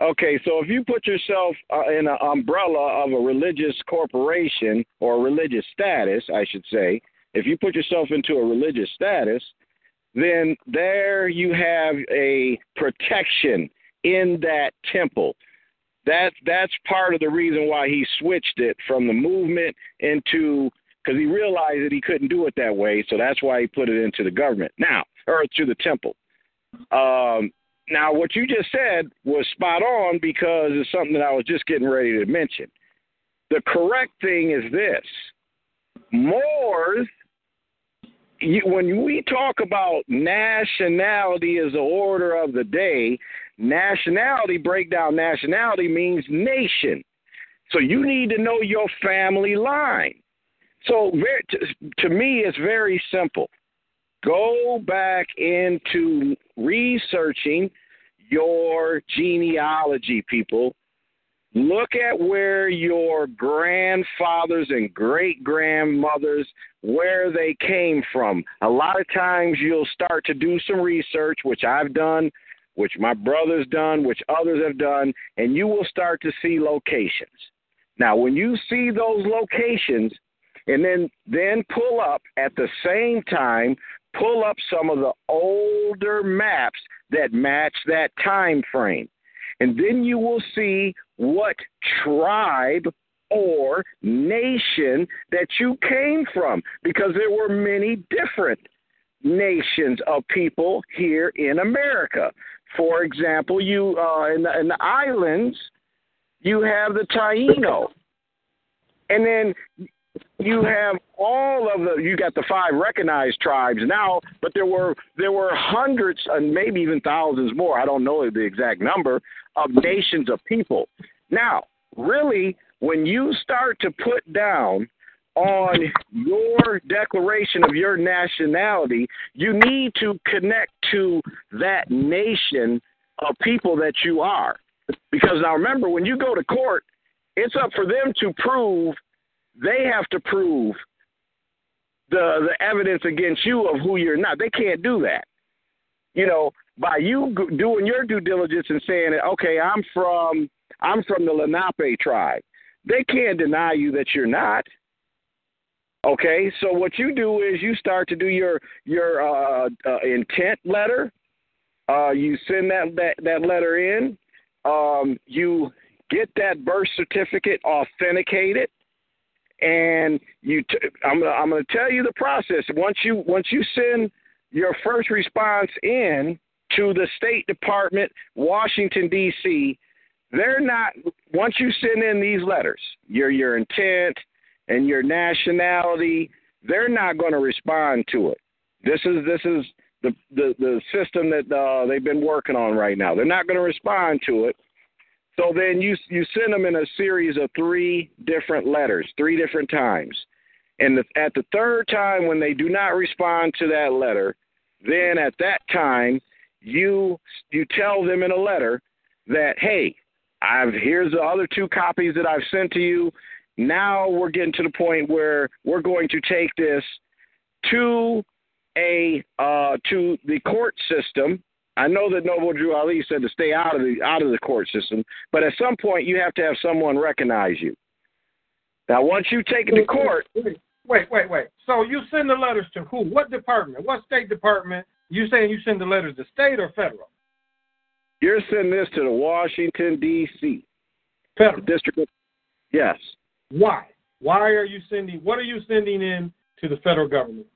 Okay, so if you put yourself uh, in an umbrella of a religious corporation or religious status, I should say, if you put yourself into a religious status, then there you have a protection in that temple. That that's part of the reason why he switched it from the movement into because he realized that he couldn't do it that way, so that's why he put it into the government now or to the temple. Um, now, what you just said was spot on because it's something that I was just getting ready to mention. The correct thing is this: Moors you, when we talk about nationality as the order of the day, nationality breakdown nationality means nation. So you need to know your family line. So to me, it's very simple. Go back into researching your genealogy, people, Look at where your grandfathers and great grandmothers where they came from. A lot of times you'll start to do some research, which I've done, which my brother's done, which others have done, and you will start to see locations. Now, when you see those locations, and then then pull up at the same time, pull up some of the older maps that match that time frame. And then you will see what tribe or nation that you came from because there were many different nations of people here in America. For example, you uh, in, the, in the islands, you have the Taino, and then you have all of the you got the five recognized tribes now, but there were there were hundreds and maybe even thousands more. I don't know the exact number of nations of people. Now, really, when you start to put down on your declaration of your nationality, you need to connect to that nation of people that you are. Because now remember, when you go to court, it's up for them to prove, they have to prove the, the evidence against you of who you're not. They can't do that. You know, by you doing your due diligence and saying, okay, I'm from I'm from the Lenape tribe. They can't deny you that you're not. Okay, so what you do is you start to do your your uh, uh, intent letter. Uh, you send that, that that letter in. Um, you get that birth certificate authenticated, and you. T- I'm gonna, I'm going to tell you the process. Once you once you send your first response in to the State Department, Washington D.C. They're not. Once you send in these letters, your your intent and your nationality, they're not going to respond to it. This is this is the the, the system that uh, they've been working on right now. They're not going to respond to it. So then you you send them in a series of three different letters, three different times. And the, at the third time, when they do not respond to that letter, then at that time you you tell them in a letter that hey, I've here's the other two copies that I've sent to you. Now we're getting to the point where we're going to take this to a uh, to the court system. I know that Noble Drew Ali said to stay out of the out of the court system, but at some point you have to have someone recognize you. Now, once you take it to court, wait, wait, wait. So you send the letters to who? What department? What state department? You saying you send the letters to state or federal? You're sending this to the Washington D.C. Federal district. Yes. Why? Why are you sending? What are you sending in to the federal government?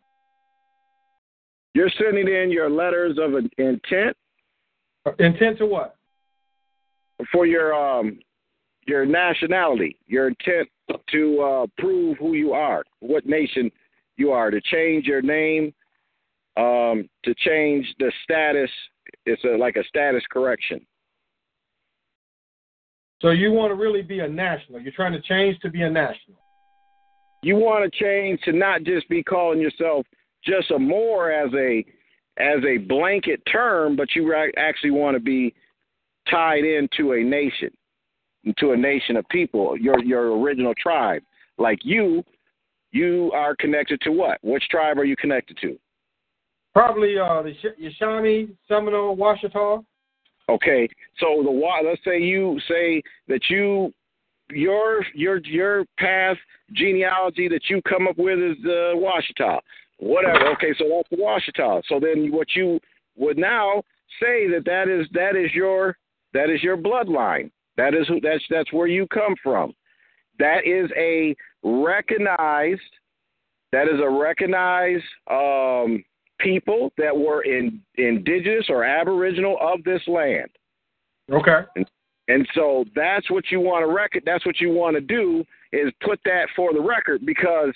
You're sending in your letters of intent. Intent to what? For your um your nationality, your intent to uh, prove who you are, what nation you are, to change your name, um, to change the status. It's a, like a status correction. So you want to really be a national. You're trying to change to be a national. You want to change to not just be calling yourself just a more as a as a blanket term, but you actually want to be tied into a nation, into a nation of people, your your original tribe. Like you, you are connected to what? Which tribe are you connected to? Probably uh, the Yashani, Seminole, Washita. Okay, so the let's say you say that you your your your path genealogy that you come up with is uh, Washita, whatever. Okay, so that's the Washita. So then what you would now say that that is that is your that is your bloodline. That is who that's that's where you come from. That is a recognized that is a recognized um, people that were in, indigenous or aboriginal of this land. Okay. And, and so that's what you want to record. That's what you want to do is put that for the record because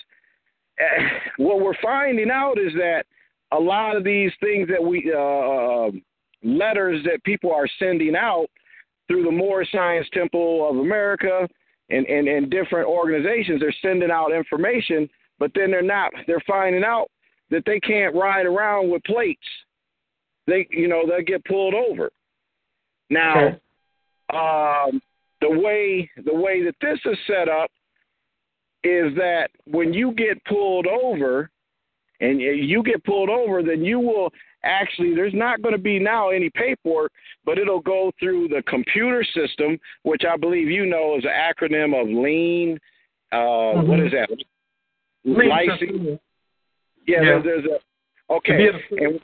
uh, what we're finding out is that a lot of these things that we uh, um, letters that people are sending out through the Moor Science Temple of America and, and, and different organizations, they're sending out information, but then they're not. They're finding out that they can't ride around with plates. They, you know, they get pulled over. Now, um, the way the way that this is set up is that when you get pulled over, and you get pulled over, then you will actually there's not going to be now any paperwork, but it'll go through the computer system, which I believe you know is an acronym of LEIN. Uh, mm-hmm. what is that? License. Yeah, yeah. there's a okay. And,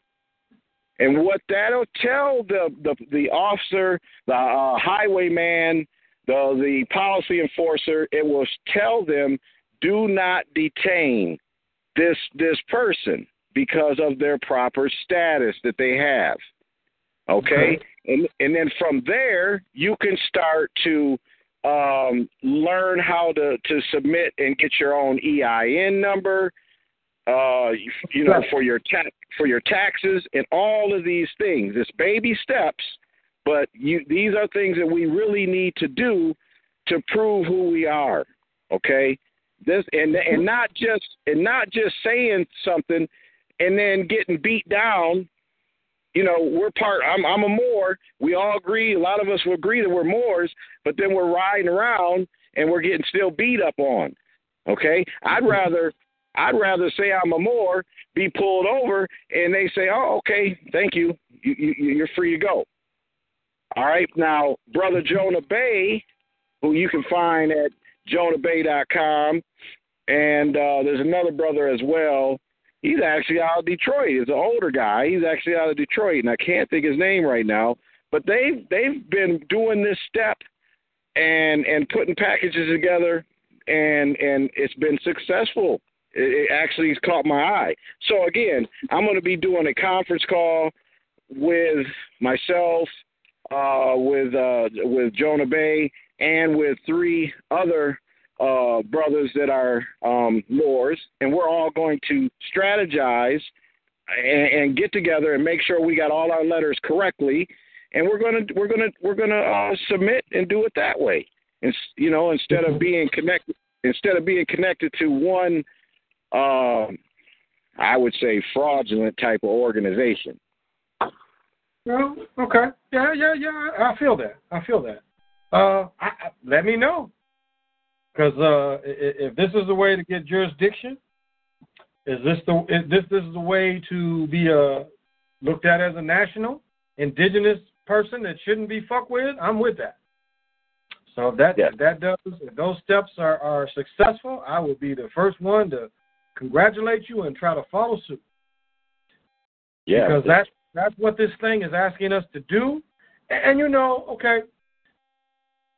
and what that'll tell the the, the officer, the uh, highwayman, the the policy enforcer, it will tell them do not detain this this person because of their proper status that they have. Okay? and and then from there you can start to um, learn how to to submit and get your own EIN number, uh, you know, for your tax for your taxes and all of these things. It's baby steps, but you these are things that we really need to do to prove who we are. Okay, this and and not just and not just saying something and then getting beat down you know, we're part. I'm, I'm a Moor. We all agree. A lot of us will agree that we're Moors, but then we're riding around and we're getting still beat up on. Okay, I'd rather I'd rather say I'm a Moor, be pulled over, and they say, "Oh, okay, thank you. You, you you're free to go." All right, now, brother Jonah Bey, who you can find at jonahbey.com, and uh, there's another brother as well He's actually out of Detroit. He's an older guy. He's actually out of Detroit, and I can't think his name right now. But they've they've been doing this step and and putting packages together, and and it's been successful. It, it actually caught my eye. So again, I'm going to be doing a conference call with myself, uh, with uh, with Jonah Bey, and with three other uh, brothers that are um, and we're all going to strategize and, and, get together and make sure we got all our letters correctly, and we're gonna we're gonna we're gonna uh, submit and do it that way. And you know, instead of being connected, instead of being connected to one, uh, I would say fraudulent type of organization. Well, okay, yeah, yeah, yeah. I feel that. I feel that. Uh, I, I, let me know. Because uh, if this is the way to get jurisdiction, is this the is this this is the way to be uh, looked at as a national indigenous person that shouldn't be fucked with? I'm with that. So if that if that does if those steps are, are successful, I will be the first one to congratulate you and try to follow suit. Yeah, because that's that's what this thing is asking us to do. And, and you know, okay,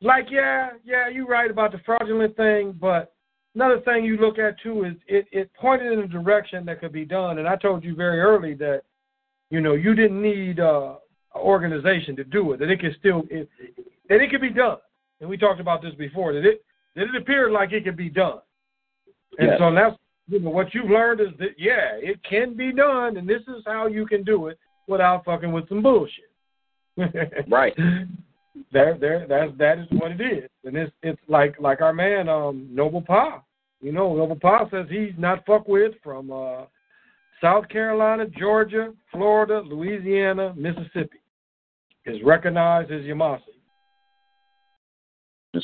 like, yeah, yeah, you're right about the fraudulent thing, but another thing you look at too is it, it pointed in a direction that could be done. And I told you very early that, you know, you didn't need uh, organization to do it, that it could still, it, that it could be done. And we talked about this before, that it, that it appeared like it could be done. And yes. so that's, you know, what you've learned is that, yeah, it can be done, and this is how you can do it without fucking with some bullshit. right there there that's that is what it is. And it's it's like like our man um Noble Pa. You know, Noble Pa says he's not fuck with from uh South Carolina, Georgia, Florida, Louisiana, Mississippi. Is recognized as Yamasee.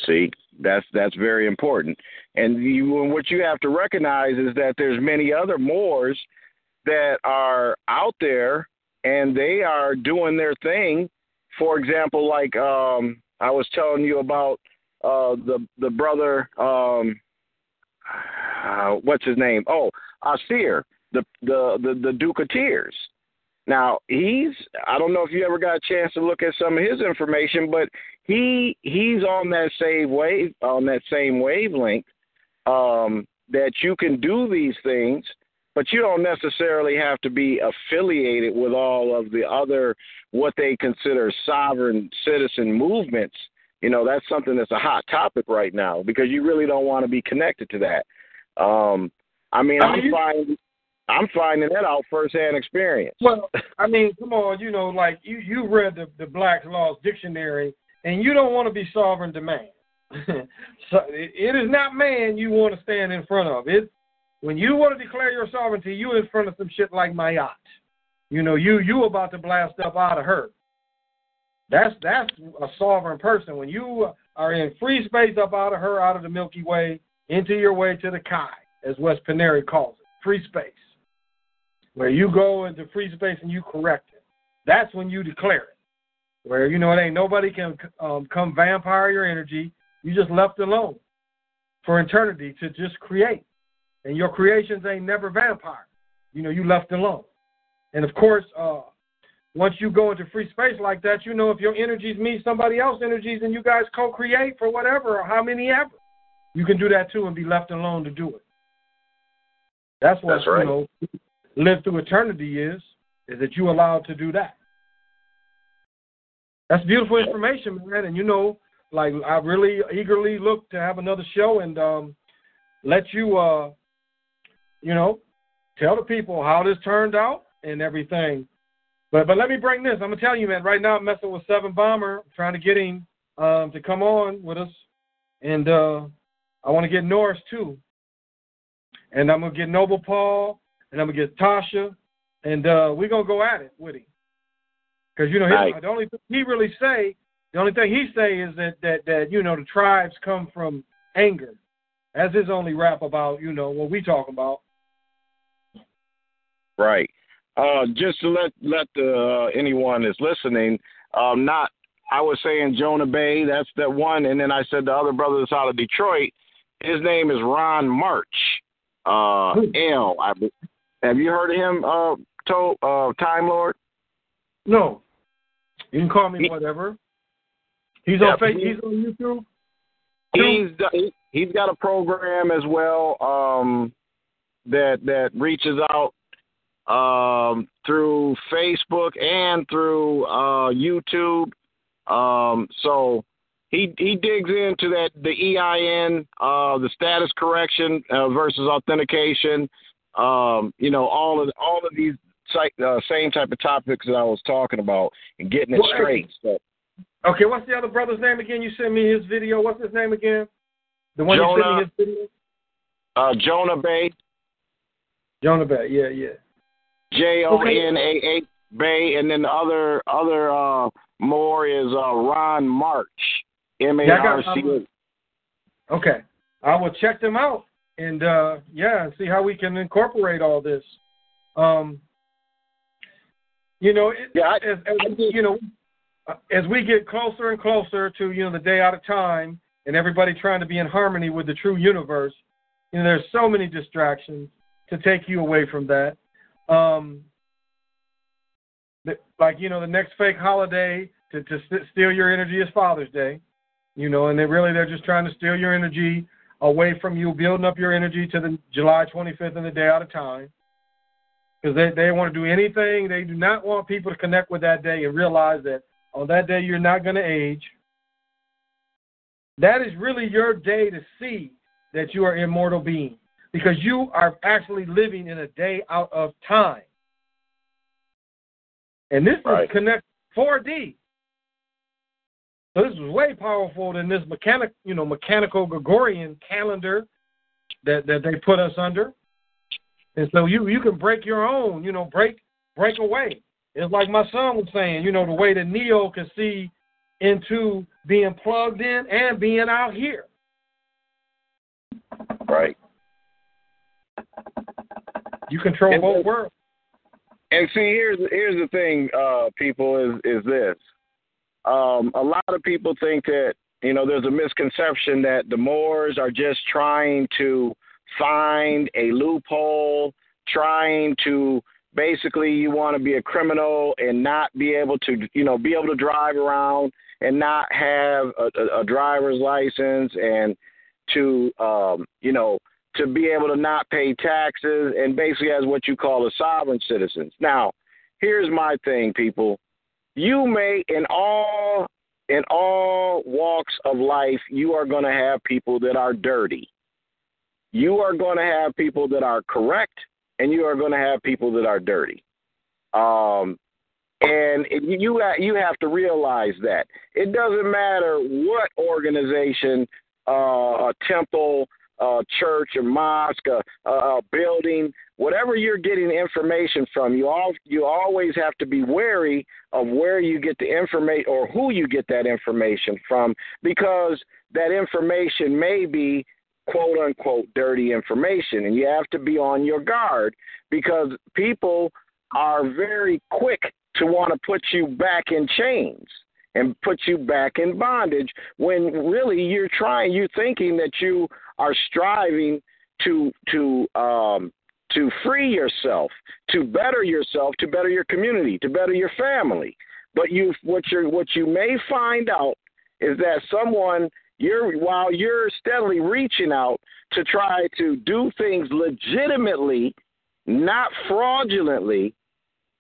See, that's that's very important. And you, what you have to recognize is that there's many other Moors that are out there, and they are doing their thing for example, like um, I was telling you about uh, the the brother, um, uh, what's his name? Oh, Asir, the the the, the Duke of Tears. Now he's I don't know if you ever got a chance to look at some of his information, but he he's on that same wave on that same wavelength um, that you can do these things but you don't necessarily have to be affiliated with all of the other what they consider sovereign citizen movements. You know, that's something that's a hot topic right now because you really don't want to be connected to that. Um, I mean, I'm finding I'm finding that out firsthand experience. Well, I mean, come on, you know, like you you read the the Black's Laws Dictionary, and you don't want to be sovereign to man. so it, it is not man you want to stand in front of. It's when you want to declare your sovereignty, you in front of some shit like Mayat. You know, you you about to blast up out of her. That's that's a sovereign person. When you are in free space up out of her, out of the Milky Way, into your way to the Kai, as Wes Penre calls it, free space. Where you go into free space and you correct it. That's when you declare it. Where you know it ain't nobody can um, come vampire your energy. You just left alone for eternity to just create. And your creations ain't never vampire. You know, you left alone. And of course, uh, once you go into free space like that, you know if your energies meet somebody else's energies and you guys co-create for whatever or how many ever, you can do that too and be left alone to do it. That's what That's right. you know live through eternity is, is that you allowed to do that. that's beautiful information, man. And you know, like I really eagerly look to have another show and um, let you, uh, you know, tell the people how this turned out and everything. But but let me bring this. I'm gonna tell you, man. Right now, I'm messing with Seven Bomber, trying to get him um, to come on with us, and uh, I want to get Norris too. And I'm gonna get Noble Paul, and I'm gonna get Tasha, and uh, we're gonna go at it with him. Because you know, Right. the only thing he really say, the only thing he say is that that that you know the tribes come from anger. That's his only rap about you know what we talk about. Right. Uh, just to let let the, uh, anyone is listening, um, not I was saying Jonah Bey, that's that one, and then I said the other brother that's out of Detroit. His name is Ron March. Uh, L. I, have you heard of him? Uh, to, uh, Time Lord. No, you can call me He- whatever. He's Yeah, on Facebook. he- He's on YouTube. He's he- he's got a program as well um, that that reaches out um, through Facebook and through uh, YouTube. Um, so he he digs into that the EIN, uh, the status correction uh, versus authentication. Um, you know all of all of these site, uh, same type of topics that I was talking about and getting it Well, straight. So, Okay, what's the other brother's name again? You sent me his video. What's his name again? The one you sent me his video. uh, Jonah Bey. Jonah Bey. Yeah, yeah. J O N A H Bey, and then the other other uh more is uh Ron March. M A R C. Okay, I will check them out and uh yeah, see how we can incorporate all this. Um, you know, it, Yeah, I- as, as you know, as we get closer and closer to you know the day out of time, and everybody trying to be in harmony with the true universe, you know, there's so many distractions to take you away from that. Um, the- like you know, the next fake holiday to to st- steal your energy is Father's Day, you know, and they really they're just trying to steal your energy away from you, building up your energy to the July 25th and the day out of time. Because they, they want to do anything. They do not want people to connect with that day and realize that on that day you're not going to age. That is really your day to see that you are immortal being because you are actually living in a day out of time. And this Right. is connect 4D. So this is way powerful than this mechanic, you know, mechanical Gregorian calendar that, that they put us under. And so you you can break your own, you know, break break away. It's like my son was saying, you know, the way that Neo can see into being plugged in and being out here. Right. You control And both worlds. And see, here's here's the thing, uh, people is is this. Um, a lot of people think that you know there's a misconception that the Moors are just trying to find a loophole, trying to basically you want to be a criminal and not be able to you know be able to drive around and not have a, a, driver's license and to um, you know to be able to not pay taxes and basically as what you call a sovereign citizens. Now, here's my thing, people. You may in all in all walks of life, you are going to have people that are dirty. You are going to have people that are correct, and you are going to have people that are dirty. Um, and it, you you have to realize that it doesn't matter what organization, uh, a temple, a church, a mosque, a, a building, whatever you're getting information from, you all you always have to be wary of where you get the information or who you get that information from, because that information may be quote unquote dirty information, and you have to be on your guard because people are very quick to want to put you back in chains and put you back in bondage when really you're trying you're thinking that you are striving to to um to free yourself to better yourself to better your community to better your family. But you what you what you may find out is that someone you're while you're steadily reaching out to try to do things legitimately not fraudulently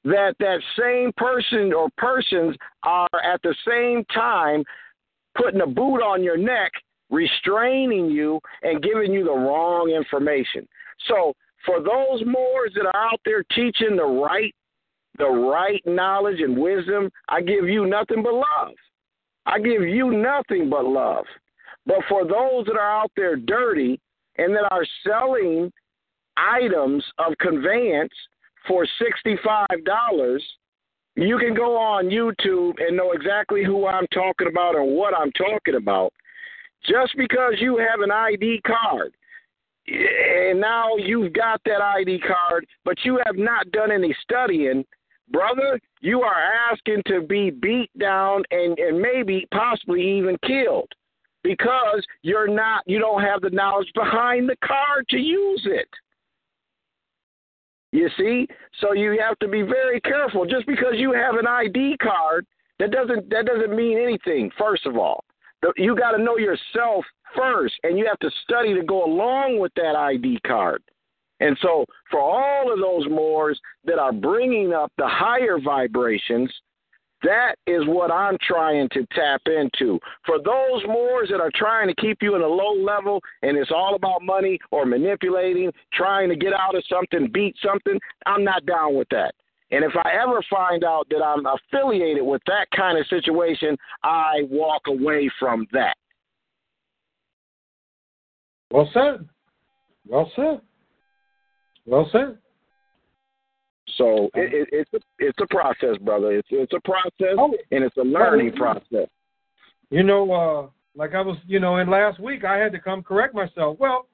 that that same person or persons are at the same time putting a boot on your neck, restraining you, and giving you the wrong information. So for those Moors that are out there teaching the right, the right knowledge and wisdom, I give you nothing but love. I give you nothing but love. But for those that are out there dirty and that are selling items of conveyance for $65, you can go on YouTube and know exactly who I'm talking about and what I'm talking about. Just because you have an ID card and now you've got that ID card, but you have not done any studying, brother, you are asking to be beat down and, and maybe possibly even killed because you're not you don't have the knowledge behind the card to use it. You see? So you have to be very careful. Just because you have an ID card, that doesn't that doesn't mean anything, first of all. You got to know yourself first, and you have to study to go along with that ID card. And so, for all of those Moors that are bringing up the higher vibrations, that is what I'm trying to tap into. For those Moors that are trying to keep you in a low level and it's all about money or manipulating, trying to get out of something, beat something, I'm not down with that. And if I ever find out that I'm affiliated with that kind of situation, I walk away from that. Well said. Well said. Well said. So it, it, it's a, it's a process, brother. It's it's a process oh, and it's a learning process. You know, uh, like I was, you know, in last week I had to come correct myself. Well,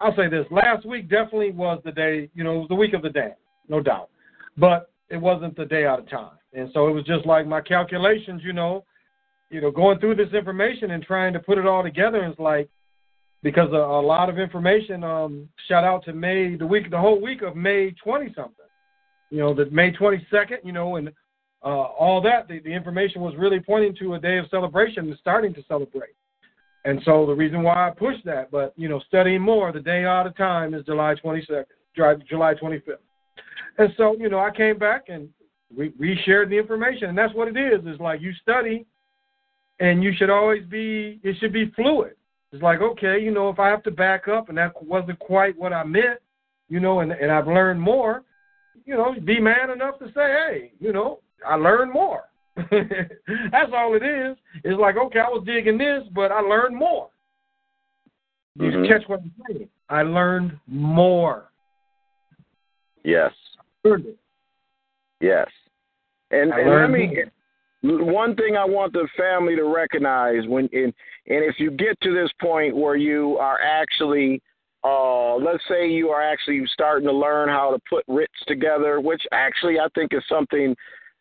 I'll say this: last week definitely was the day. You know, it was the week of the day, no doubt. But it wasn't the day out of time. And so it was just like my calculations, you know, you know, going through this information and trying to put it all together is like because a, a lot of information. Um, shout out to May the week, the whole week of May twenty something. You know, the May twenty second. You know, and uh, all that. The, the information was really pointing to a day of celebration and starting to celebrate. And so the reason why I pushed that, but you know, studying more, the day out of time is July twenty second, July twenty fifth. And so, you know, I came back and we, we shared the information. And that's what it is. It's like you study and you should always be, it should be fluid. It's like, okay, you know, if I have to back up and that wasn't quite what I meant, you know, and, and I've learned more, you know, be man enough to say, hey, you know, I learned more. That's all it is. It's like, okay, I was digging this, but I learned more. You mm-hmm. catch what I'm saying? I learned more. Yes. Yes. And, and let me one thing I want the family to recognize when and and if you get to this point where you are actually uh, let's say you are actually starting to learn how to put writs together, which actually I think is something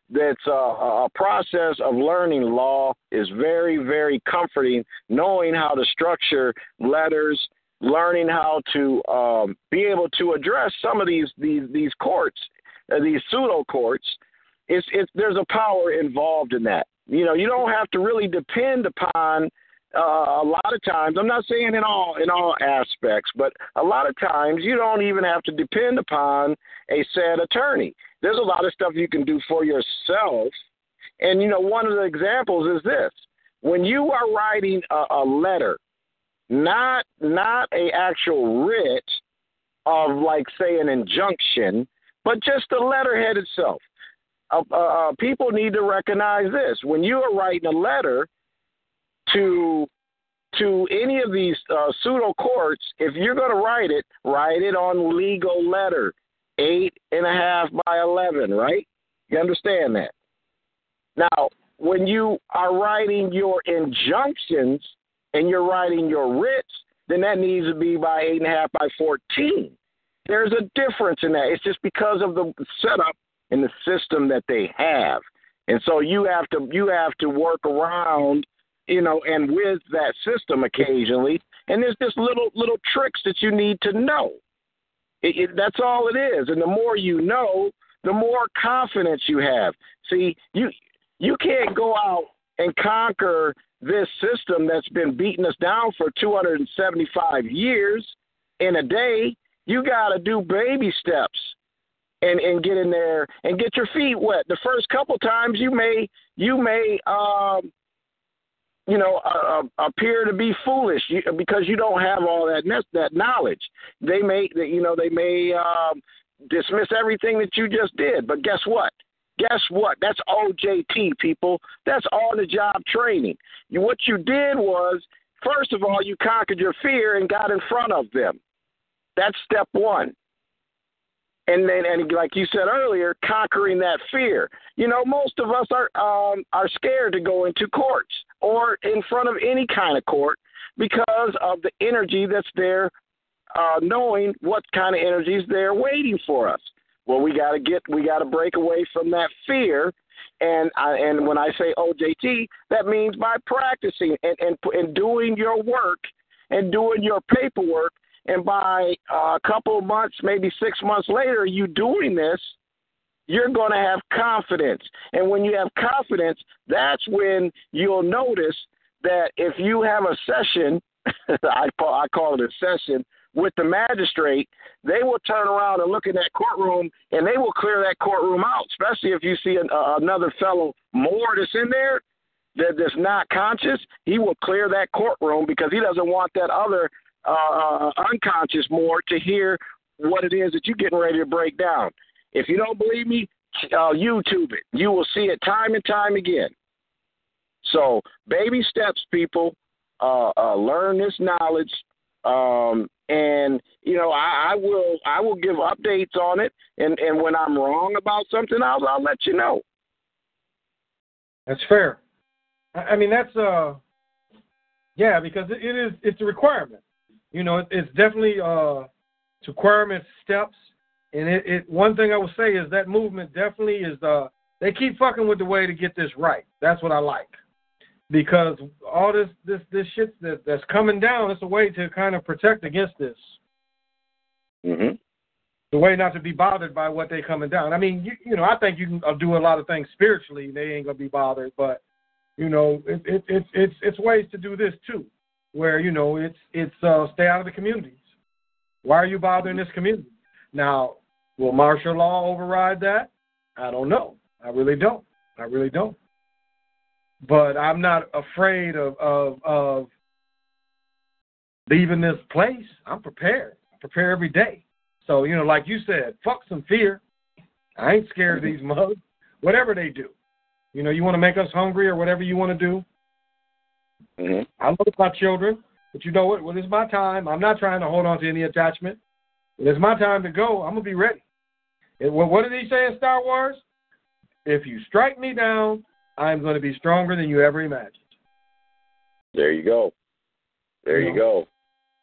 that's a, a process of learning law is very, very comforting, knowing how to structure letters, learning how to um, be able to address some of these these these courts uh, these pseudo courts, it's, it's, there's a power involved in that. You know, you don't have to really depend upon uh, a lot of times. I'm not saying in all in all aspects, but a lot of times you don't even have to depend upon a said attorney. There's a lot of stuff you can do for yourself. And you know, one of the examples is this: when you are writing a, a letter, not not a actual writ of like say an injunction, but just the letterhead itself. Uh, uh, uh, people need to recognize this. When you are writing a letter to to any of these uh, pseudo courts, if you're going to write it, write it on legal letter, eight and a half by eleven, right? You understand that? Now, when you are writing your injunctions and you're writing your writs, then that needs to be by eight and a half by fourteen. There's a difference in that. It's just because of the setup and the system that they have. And so you have to you have to work around, you know, and with that system occasionally. And there's just little little tricks that you need to know. It, it, that's all it is. And the more you know, the more confidence you have. See, you you can't go out and conquer this system that's been beating us down for 275 years in a day. You got to do baby steps. and and get in there and get your feet wet. The first couple times you may you may um, you know uh, uh appear to be foolish because you don't have all that that knowledge. They may you know they may um, dismiss everything that you just did, but guess what? Guess what? That's OJT, people. That's on the job training. You, what you did was, first of all, you conquered your fear and got in front of them. That's step one. And then, and like you said earlier, conquering that fear. You know, most of us are um, are scared to go into courts or in front of any kind of court because of the energy that's there, uh, knowing what kind of energy is there waiting for us. Well, we got to get, we got to break away from that fear. And I, and when I say OJT, that means by practicing and, and and doing your work and doing your paperwork. And by uh, a couple of months, maybe six months later, you doing this, you're going to have confidence. And when you have confidence, that's when you'll notice that if you have a session, I call I call it a session with the magistrate, they will turn around and look in that courtroom and they will clear that courtroom out, especially if you see an, uh, another fellow Moor that's in there that, that's not conscious. He will clear that courtroom because he doesn't want that other uh, unconscious Moor to hear what it is that you're getting ready to break down. If you don't believe me, uh, YouTube it. You will see it time and time again. So, baby steps, people. Uh, uh, learn this knowledge. Um, and you know I, I will I will give updates on it, and and when I'm wrong about something, I'll I'll let you know. That's fair. I mean that's uh yeah because it is it's a requirement. You know it, it's definitely uh it's requirement steps, and it, it one thing I will say is that movement definitely is uh they keep fucking with the way to get this right. That's what I like because all this this this shit that that's coming down, it's a way to kind of protect against this. Mm-hmm. The way not to be bothered by what they coming down. I mean, you, you know, I think you can uh, do a lot of things spiritually. They ain't gonna be bothered, but you know, it, it, it's it's it's ways to do this too, where you know it's it's uh, stay out of the communities. Why are you bothering this community? Now, will martial law override that? I don't know. I really don't. I really don't but I'm not afraid of of of leaving this place. I'm prepared. I prepare every day. So you know, like you said, fuck some fear. I ain't scared of these mugs. Whatever they do, you know, you want to make us hungry or whatever you want to do. Mm-hmm. I love my children, but you know what? When it's my time, I'm not trying to hold on to any attachment. When it's my time to go, I'm gonna be ready. And what did he say in Star Wars? If you strike me down, I'm going to be stronger than you ever imagined. There you go. There you, go.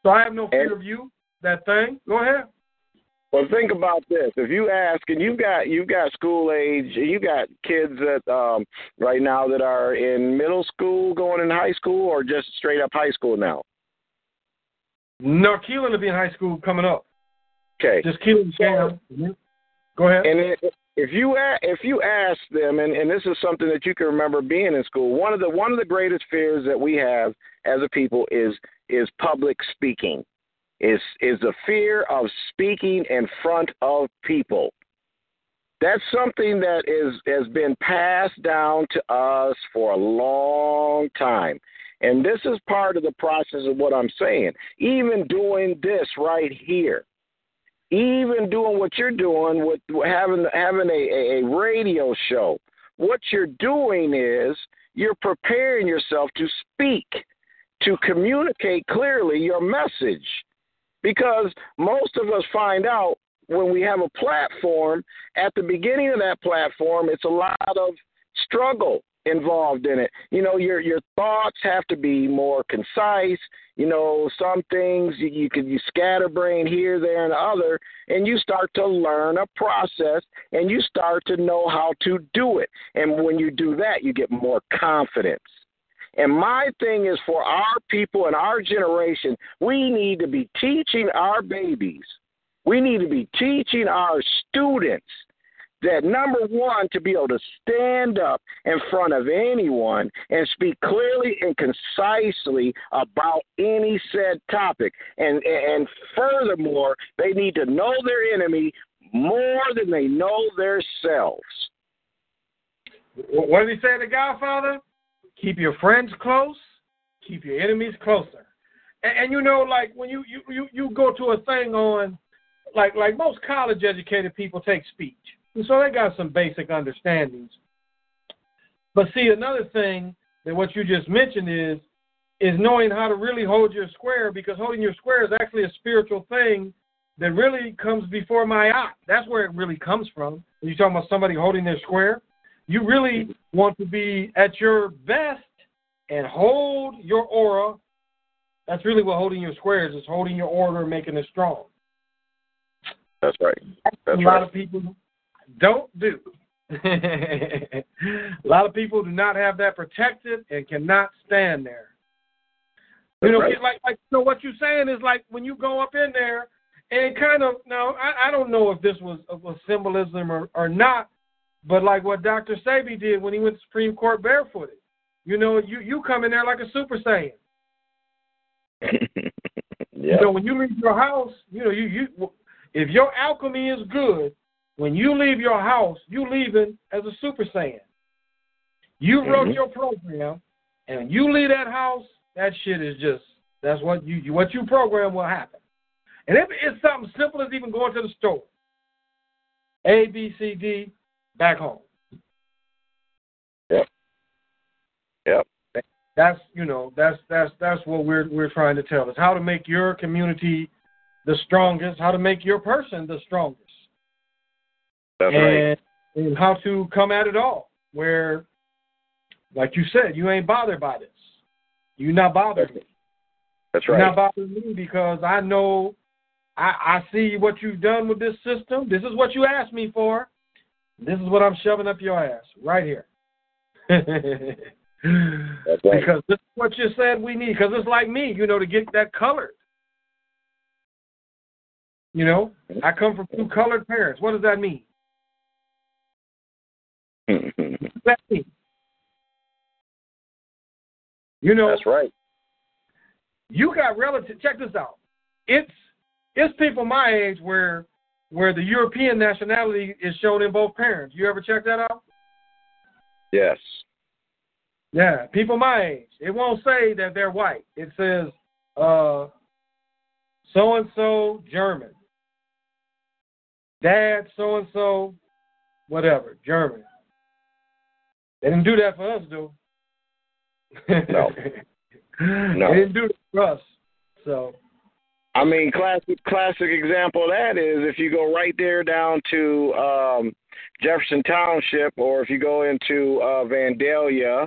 So I have no fear and, of you. That thing. Go ahead. Well, think about this. If you ask, and you've got you've got school age, you got kids that um, right now that are in middle school, going in high school, or just straight up high school now. No, Keelan will be in high school coming up. Okay. Just Keelan. So, Go ahead. And it, if you if you ask them, and, and this is something that you can remember being in school, one of the one of the greatest fears that we have as a people is is public speaking, is is the fear of speaking in front of people. That's something that is has been passed down to us for a long time. And this is part of the process of what I'm saying. Even doing this right here, even doing what you're doing with having having a, a radio show, what you're doing is you're preparing yourself to speak, to communicate clearly your message. Because most of us find out when we have a platform, at the beginning of that platform, it's a lot of struggle involved in it. You know, your your thoughts have to be more concise. You know, some things you, you could you scatterbrain here, there, and other, and you start to learn a process, and you start to know how to do it. And when you do that, you get more confidence. And my thing is for our people and our generation, we need to be teaching our babies. We need to be teaching our students that number one, to be able to stand up in front of anyone and speak clearly and concisely about any said topic. And and furthermore, they need to know their enemy more than they know themselves. What did he say, The Godfather? Keep your friends close, keep your enemies closer. And, and you know, like when you, you you you go to a thing on, like like most college educated people take speech, and so they got some basic understandings. But see, another thing that what you just mentioned is is knowing how to really hold your square because holding your square is actually a spiritual thing that really comes before my eye. That's where it really comes from. You're talking about somebody holding their square, you really want to be at your best and hold your aura. That's really what holding your square is, holding your aura, making it strong. That's right. That's a right. lot of people don't do. a lot of people do not have that protected and cannot stand there. You know, right. like like so what you're saying is like when you go up in there and kind of now I, I don't know if this was a symbolism or, or not, but like what Dr. Sebi did when he went to Supreme Court barefooted. You know, you you come in there like a super saiyan. yeah. You know, when you leave your house, you know, you you if your alchemy is good, when you leave your house, you leaving as a super saiyan. You wrote Mhm. your program, and you leave that house, that shit is just that's what you, you what you program will happen. And if it's something simple as even going to the store, A B C D, back home. Yep. Yep. That's you know that's that's that's what we're we're trying to tell is how to make your community the strongest, how to make your person the strongest. That's and, right. and how to come at it all. Where, like you said, you ain't bothered by this. You not bothered me. That's You're right. not bothering me because I know, I, I see what you've done with this system. This is what you asked me for. This is what I'm shoving up your ass right here. That's right. Because this is what you said we need. Because it's like me, you know, to get that colored. You know, I come from two colored parents. What does that mean? What does that mean? You know, That's right. you got relative. Check this out. It's it's people my age where where the European nationality is shown in both parents. You ever check that out? Yes. Yeah, people my age. It won't say that they're white. It says uh so and so German. Dad so and so whatever, German. They didn't do that for us though. No. No. They didn't do it for us. So I mean, classic classic example of that is if you go right there down to um, Jefferson Township, or if you go into uh, Vandalia,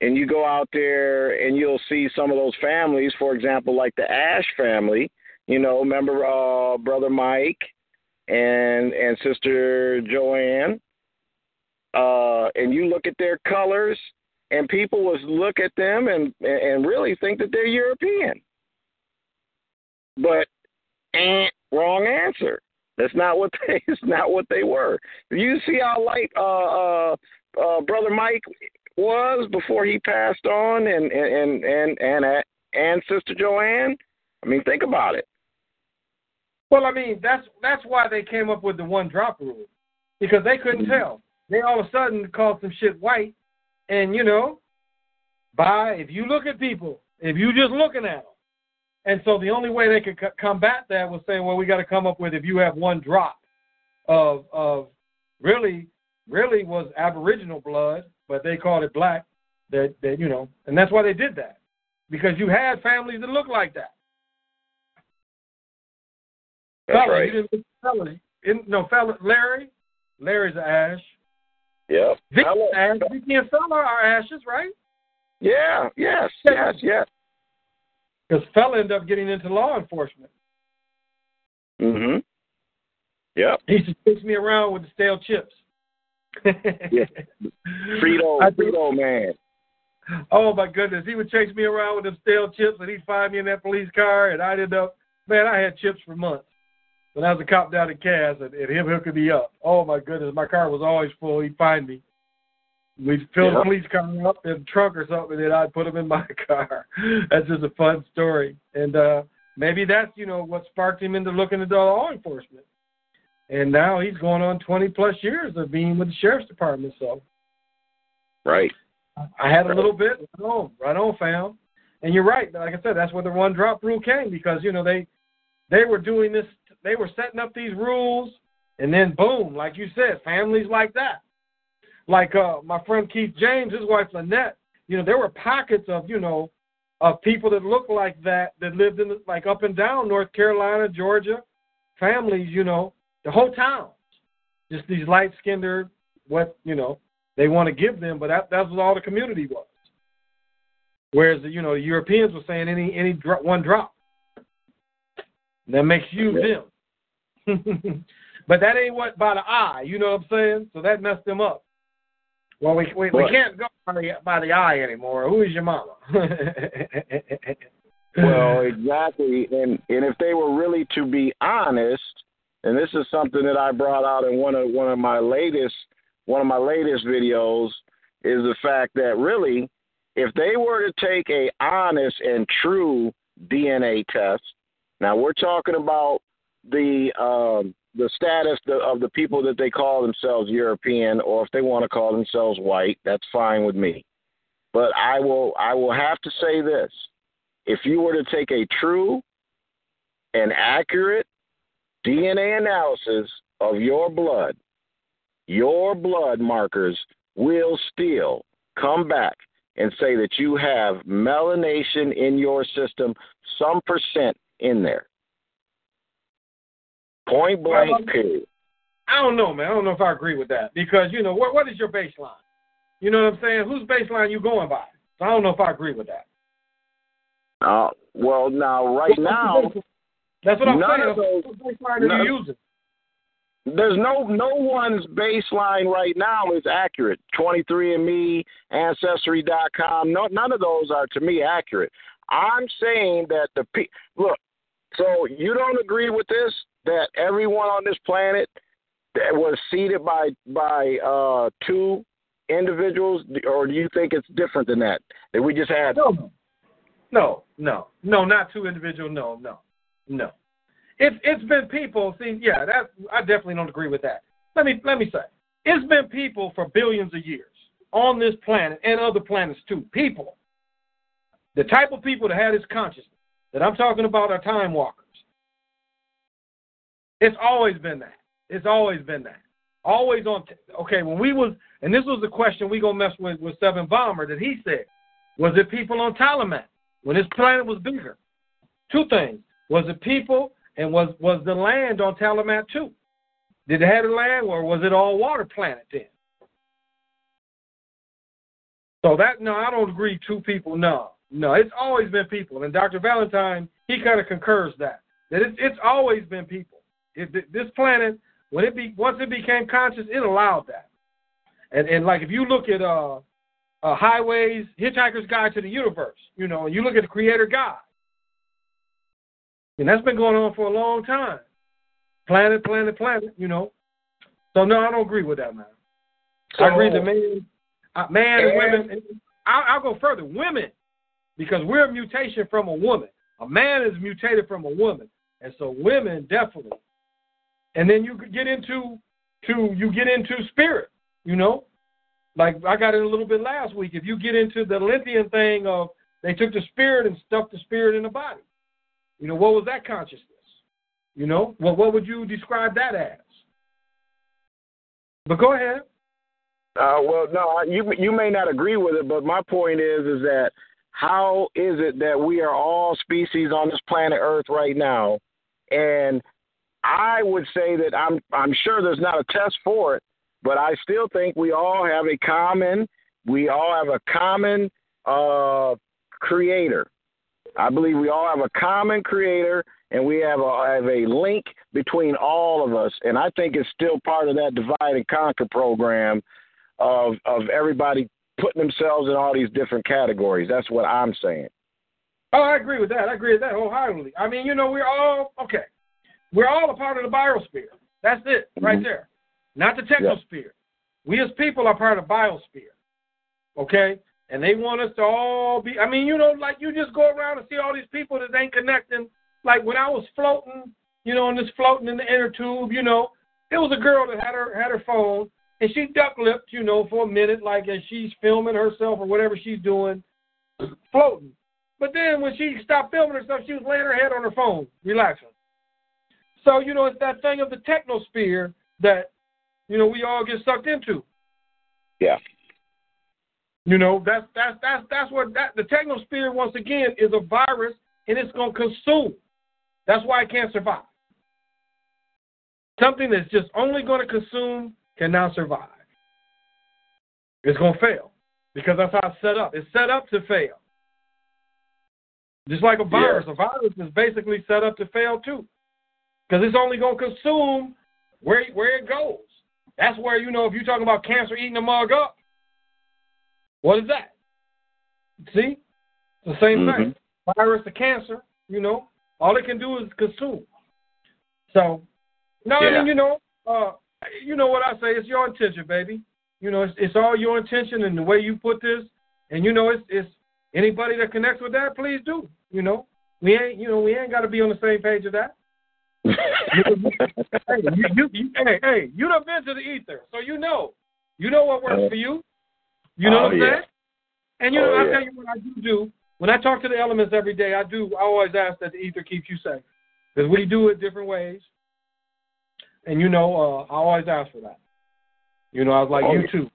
and you go out there and you'll see some of those families. For example, like the Ash family. You know, remember uh, brother Mike and and sister Joanne. Uh, and you look at their colors, and people would look at them and and really think that they're European. But eh, wrong answer. That's not what they. It's not what they were. You see how light uh, uh, uh, brother Mike was before he passed on, and and and and and, and sister Joanne. I mean, think about it. Well, I mean, that's that's why they came up with the one drop rule because they couldn't tell. They all of a sudden called some shit white, and you know, by if you look at people, if you just looking at them, and so the only way they could c- combat that was saying, well, we got to come up with if you have one drop of of really really was Aboriginal blood, but they called it black. That that you know, and that's why they did that because you had families that looked like that. That's right. You didn't fella. In, no, fella, Larry. Larry's Ash. Yeah. Vicky's. Ash. Vicky and Fella are Ashes, right? Yeah. Yes. Yes. Yes. Because Fella ended up getting into law enforcement. Mm Mhm. Yeah. He used to chase me around with the stale chips. Yeah. Frito. I- Frito man. Oh my goodness, he would chase me around with them stale chips, and he'd find me in that police car, and I'd end up, man, I had chips for months. When I was a cop down in Cass, and, and him hooking me up. Oh my goodness, my car was always full. He'd find me. We'd fill Yeah. the police car up in the trunk or something, and then I'd put him in my car. That's just a fun story, and uh maybe that's you know what sparked him into looking into law enforcement. and now he's going on 20 plus years of being with the sheriff's department. So, right. I had a little bit right on, right on, fam. And you're right. Like I said, that's where the one drop rule came because you know they they were doing this. They were setting up these rules, and then boom, like you said, families like that. Like uh, my friend Keith James, his wife Lynette. You know, there were pockets of you know of people that looked like that that lived in the, like up and down North Carolina, Georgia, families. You know, the whole towns, just these light skinned, what you know they want to give them, but that that's what all the community was. Whereas the, you know the Europeans were saying any any drop, one drop. That makes you them. but that ain't what by the eye, you know what I'm saying? So that messed them up. Well, we we, we can't go by the, by the eye anymore. Who is your mama? well, exactly, and and if they were really to be honest, and this is something that I brought out in one of one of my latest one of my latest videos, is the fact that really, if they were to take a honest and true DNA test, now we're talking about the um, the status of the people that they call themselves European, or if they want to call themselves white, that's fine with me. But I will I will have to say this: if you were to take a true and accurate DNA analysis of your blood, your blood markers will still come back and say that you have melanation in your system, some percent in there. Point blank, well, period. I don't know, man. I don't know if I agree with that because you know what? What is your baseline? You know what I'm saying? Whose baseline you going by? So I don't know if I agree with that. Uh, well, now right now, that's what I'm saying. Those, Whose baseline are you using? There's no no one's baseline right now is accurate. 23andMe, Ancestry.com, no, none of those are to me accurate. I'm saying that the look. So you don't agree with this? That everyone on this planet that was seeded by by uh, two individuals, or do you think it's different than that? That we just had no, no, no, no, not two individuals. No, no, no. It's it's been people. See, yeah, that I definitely don't agree with that. Let me let me say, it's been people for billions of years on this planet and other planets too. People, the type of people that had this consciousness that I'm talking about are time walkers. It's always been that. It's always been that. Always on. T- okay, when we was, and this was the question we gonna mess with with Seven Bomber that he said, was it people on Tiamat when this planet was bigger? Two things: was it people, and was was the land on Tiamat too? Did it have the land, or was it all water planet then? So that no, I don't agree. Two people, no, no. It's always been people, and Dr. Valentine he kind of concurs that that it's it's always been people. If this planet, when it be once it became conscious, it allowed that. And and like if you look at uh, uh Highways, Hitchhiker's Guide to the Universe, you know, and you look at the Creator God, and that's been going on for a long time. Planet, planet, planet, you know. So no, I don't agree with that, man. So, I agree that man, uh, man and women. I'll, I'll go further, women, because we're a mutation from a woman. A man is mutated from a woman, and so women definitely and then you could get into to you get into spirit, you know. Like I got it a little bit last week. If you get into the Lithian thing of they took the spirit and stuffed the spirit in the body, you know, what was that consciousness? You know, well, what would you describe that as? But go ahead. Uh, well, no, you you may not agree with it, but my point is is that how is it that we are all species on this planet Earth right now, and I would say that I'm I'm sure there's not a test for it, but I still think we all have a common we all have a common uh, creator. I believe we all have a common creator, and we have a have a link between all of us. And I think it's still part of that divide and conquer program of of everybody putting themselves in all these different categories. That's what I'm saying. Oh, I agree with that. I agree with that wholeheartedly. I mean, you know, we're all okay. We're all a part of the biosphere. That's it, right mm-hmm. there. Not the technosphere. We as people are part of biosphere. Okay? And they want us to all be I mean, you know, like you just go around and see all these people that ain't connecting. Like when I was floating, you know, and just floating in the inner tube, you know, It was a girl that had her had her phone and she duck lipped, you know, for a minute, like as she's filming herself or whatever she's doing, floating. But then when she stopped filming herself, she was laying her head on her phone, relaxing. So, you know, it's that thing of the technosphere that, you know, we all get sucked into. Yeah. You know, that's that's that's that's what that the technosphere once again is a virus and it's gonna consume. That's why it can't survive. Something that's just only gonna consume cannot survive. It's gonna fail. Because that's how it's set up. It's set up to fail. Just like a virus. Yeah. A virus is basically set up to fail too. Because it's only gonna consume where where it goes. That's where you know if you're talking about cancer eating a mug up, what is that? See? It's the same Mhm. thing. Virus to cancer, you know, all it can do is consume. So, no, I mean, you know, uh, you know what I say? It's your intention, baby. You know, it's, it's all your intention and the way you put this. And you know, it's it's anybody that connects with that, please do. You know, we ain't you know we ain't got to be on the same page of that. Hey, you, you, you, hey, hey, you done been to the ether, so you know, you know what works Uh, for you. You know oh, what I'm yeah. saying? And you know, Oh, I yeah. tell you what I do do. When I talk to the elements every day, I do. I always ask that the ether keeps you safe because we do it different ways. And you know, uh, I always ask for that. You know, I was like Oh, you yeah. too,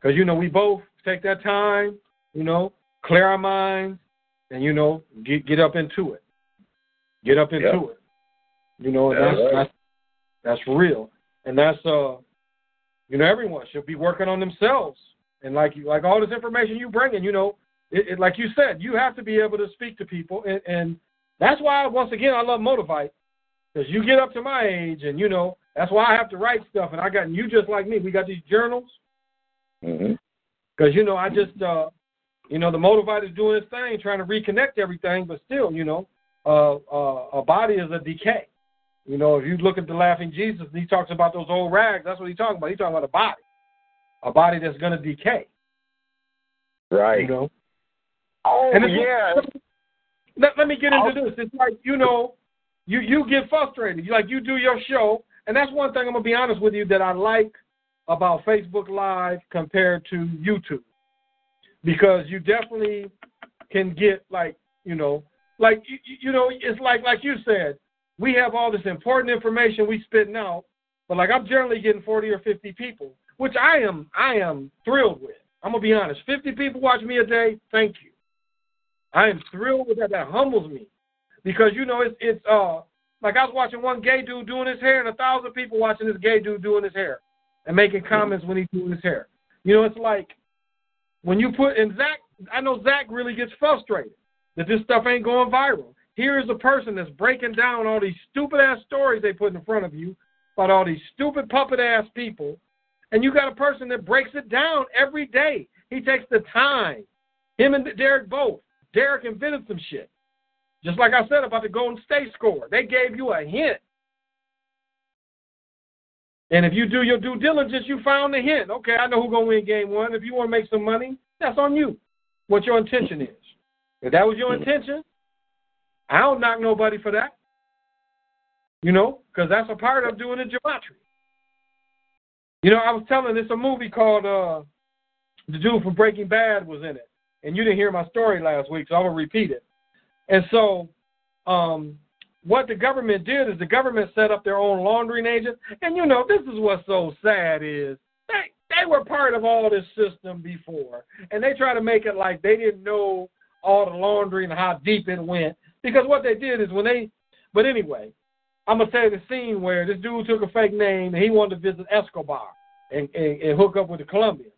because you know we both take that time. You know, clear our minds, and you know, get get up into it. Get up into Yeah. it. You know, That's that's right. that's that's real, and that's uh, you know, everyone should be working on themselves, and like you, like all this information you bring in, you know, it, it, like you said, you have to be able to speak to people, and, and that's why once again I love Motivite, because you get up to my age, and you know, that's why I have to write stuff, and I got you just like me, we got these journals, because you know I just uh, you know, the Motivite is doing its thing, trying to reconnect everything, but still, you know, uh, uh, a body is a decay. You know, if you look at the Laughing Jesus, he talks about those old rags. That's what he's talking about. He's talking about a body, a body that's going to decay. Right. You know. Oh And yeah. Let, let me get into I'll- this. It's like you know, you you get frustrated. You like you do your show, and that's one thing I'm gonna be honest with you that I like about Facebook Live compared to YouTube, because you definitely can get like you know, like you, you know, it's like like you said, we have all this important information we spitting out, but like I'm generally getting 40 or 50 people, which I am I am thrilled with. I'm gonna be honest. 50 people watch me a day. Thank you. I am thrilled with that. That humbles me because you know it's it's uh like I was watching one gay dude doing his hair and a thousand people watching this gay dude doing his hair and making comments when he's doing his hair. You know, it's like when you put and Zach. I know Zach really gets frustrated that this stuff ain't going viral. Here is a person that's breaking down all these stupid ass stories they put in front of you about all these stupid puppet ass people, and you got a person that breaks it down every day. He takes the time. Him and Derek both. Derek invented some shit. Just like I said about the Golden State score. They gave you a hint. And if you do your due diligence, you found the hint. Okay, I know who's going to win game one. If you want to make some money, that's on you. What your intention is. If that was your mm. intention, I don't knock nobody for that. You know, because that's a part of doing the gematria. You know, I was telling it's a movie called uh, the dude from Breaking Bad was in it, and you didn't hear my story last week, so I'm gonna repeat it. And so, um, what the government did is the government set up their own laundering agent, and you know this is what's so sad is they they were part of all this system before, and they try to make it like they didn't know all the laundering and how deep it went because what they did is when they, but anyway, I'm gonna say the scene where this dude took a fake name and he wanted to visit Escobar and, and, and hook up with the Colombians.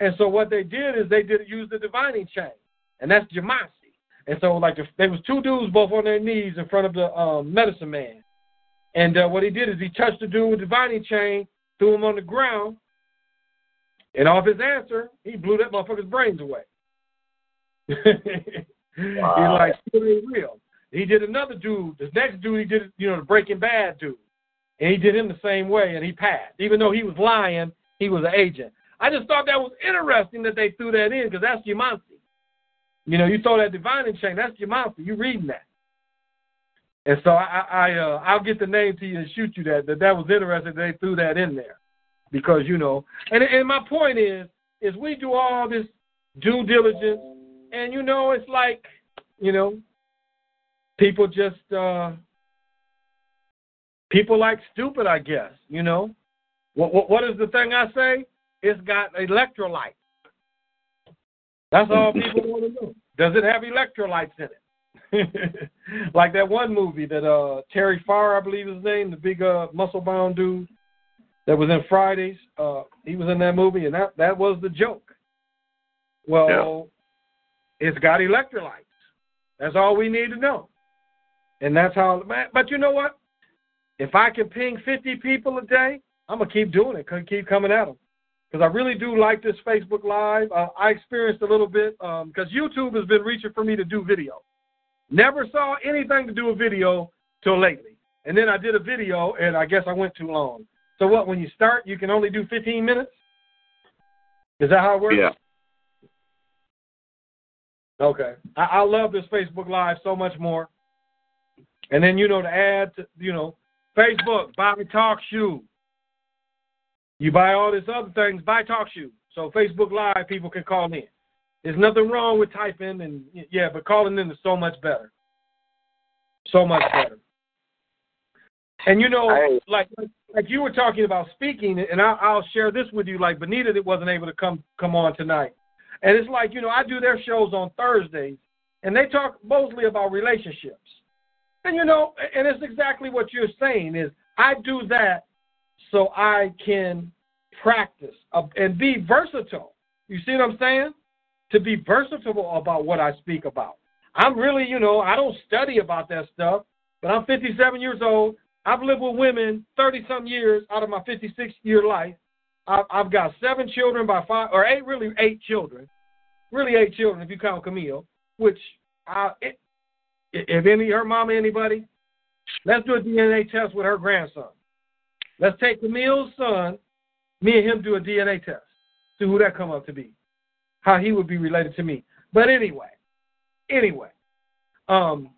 And so what they did is they did use the divining chain, and that's Jamasi. And so like the, there was two dudes both on their knees in front of the um, medicine man, and uh, what he did is he touched the dude with the divining chain, threw him on the ground, and off his answer, he blew that motherfucker's brains away. He's like, it ain't real. He did another dude. The next dude, he did, you know, the Breaking Bad dude, and he did him the same way, and he passed. Even though he was lying, he was an agent. I just thought that was interesting that they threw that in because that's Jumanji. You know, you throw that divining chain, that's Jumanji. You reading that. And so I, I uh, I'll get the name to you and shoot you that that that was interesting. They threw that in there because you know. And and my point is is we do all this due diligence, and you know it's like you know people just uh people like stupid. I guess you know. What, what, what is the thing I say? It's got electrolytes. That's all people want to know. Does it have electrolytes in it? like that one movie that uh Terry Farr, I believe his name, the big uh muscle bound dude that was in Fridays. Uh he was in that movie and that that was the joke. Well. It's got electrolytes. That's all we need to know. And that's how but you know what? If I can ping 50 people a day, I'm gonna keep doing it. Keep coming at them because I really do like this Facebook Live. Uh, I experienced a little bit because um, YouTube has been reaching for me to do video. Never saw anything to do with video till lately, and then I did a video, and I guess I went too long. So what? When you start, you can only do 15 minutes. Is that how it works? Yeah. Okay. I, I love this Facebook Live so much more. And then you know to add, to, you know, Facebook buy me Talk Shoe. You buy all these other things, buy TalkShoe. So Facebook Live, people can call in. There's nothing wrong with typing, and yeah, but calling in is so much better. So much better. And you know, I, like like you were talking about speaking, and I, I'll share this with you. Like Benita, that wasn't able to come come on tonight, and it's like you know, I do their shows on Thursdays, and they talk mostly about relationships. And you know, and it's exactly what you're saying is I do that so I can practice and be versatile. You see what I'm saying? To be versatile about what I speak about. I'm really, you know, I don't study about that stuff, but I'm 57 years old. I've lived with women 30 some years out of my 56 year life. I've got seven children by five, or eight, really eight children, really eight children if you count Camille. Which, I, it, if any her mama anybody, let's do a DNA test with her grandson. Let's take Camille's son, me and him do a DNA test. See who that come up to be. How he would be related to me. But anyway, anyway. Um,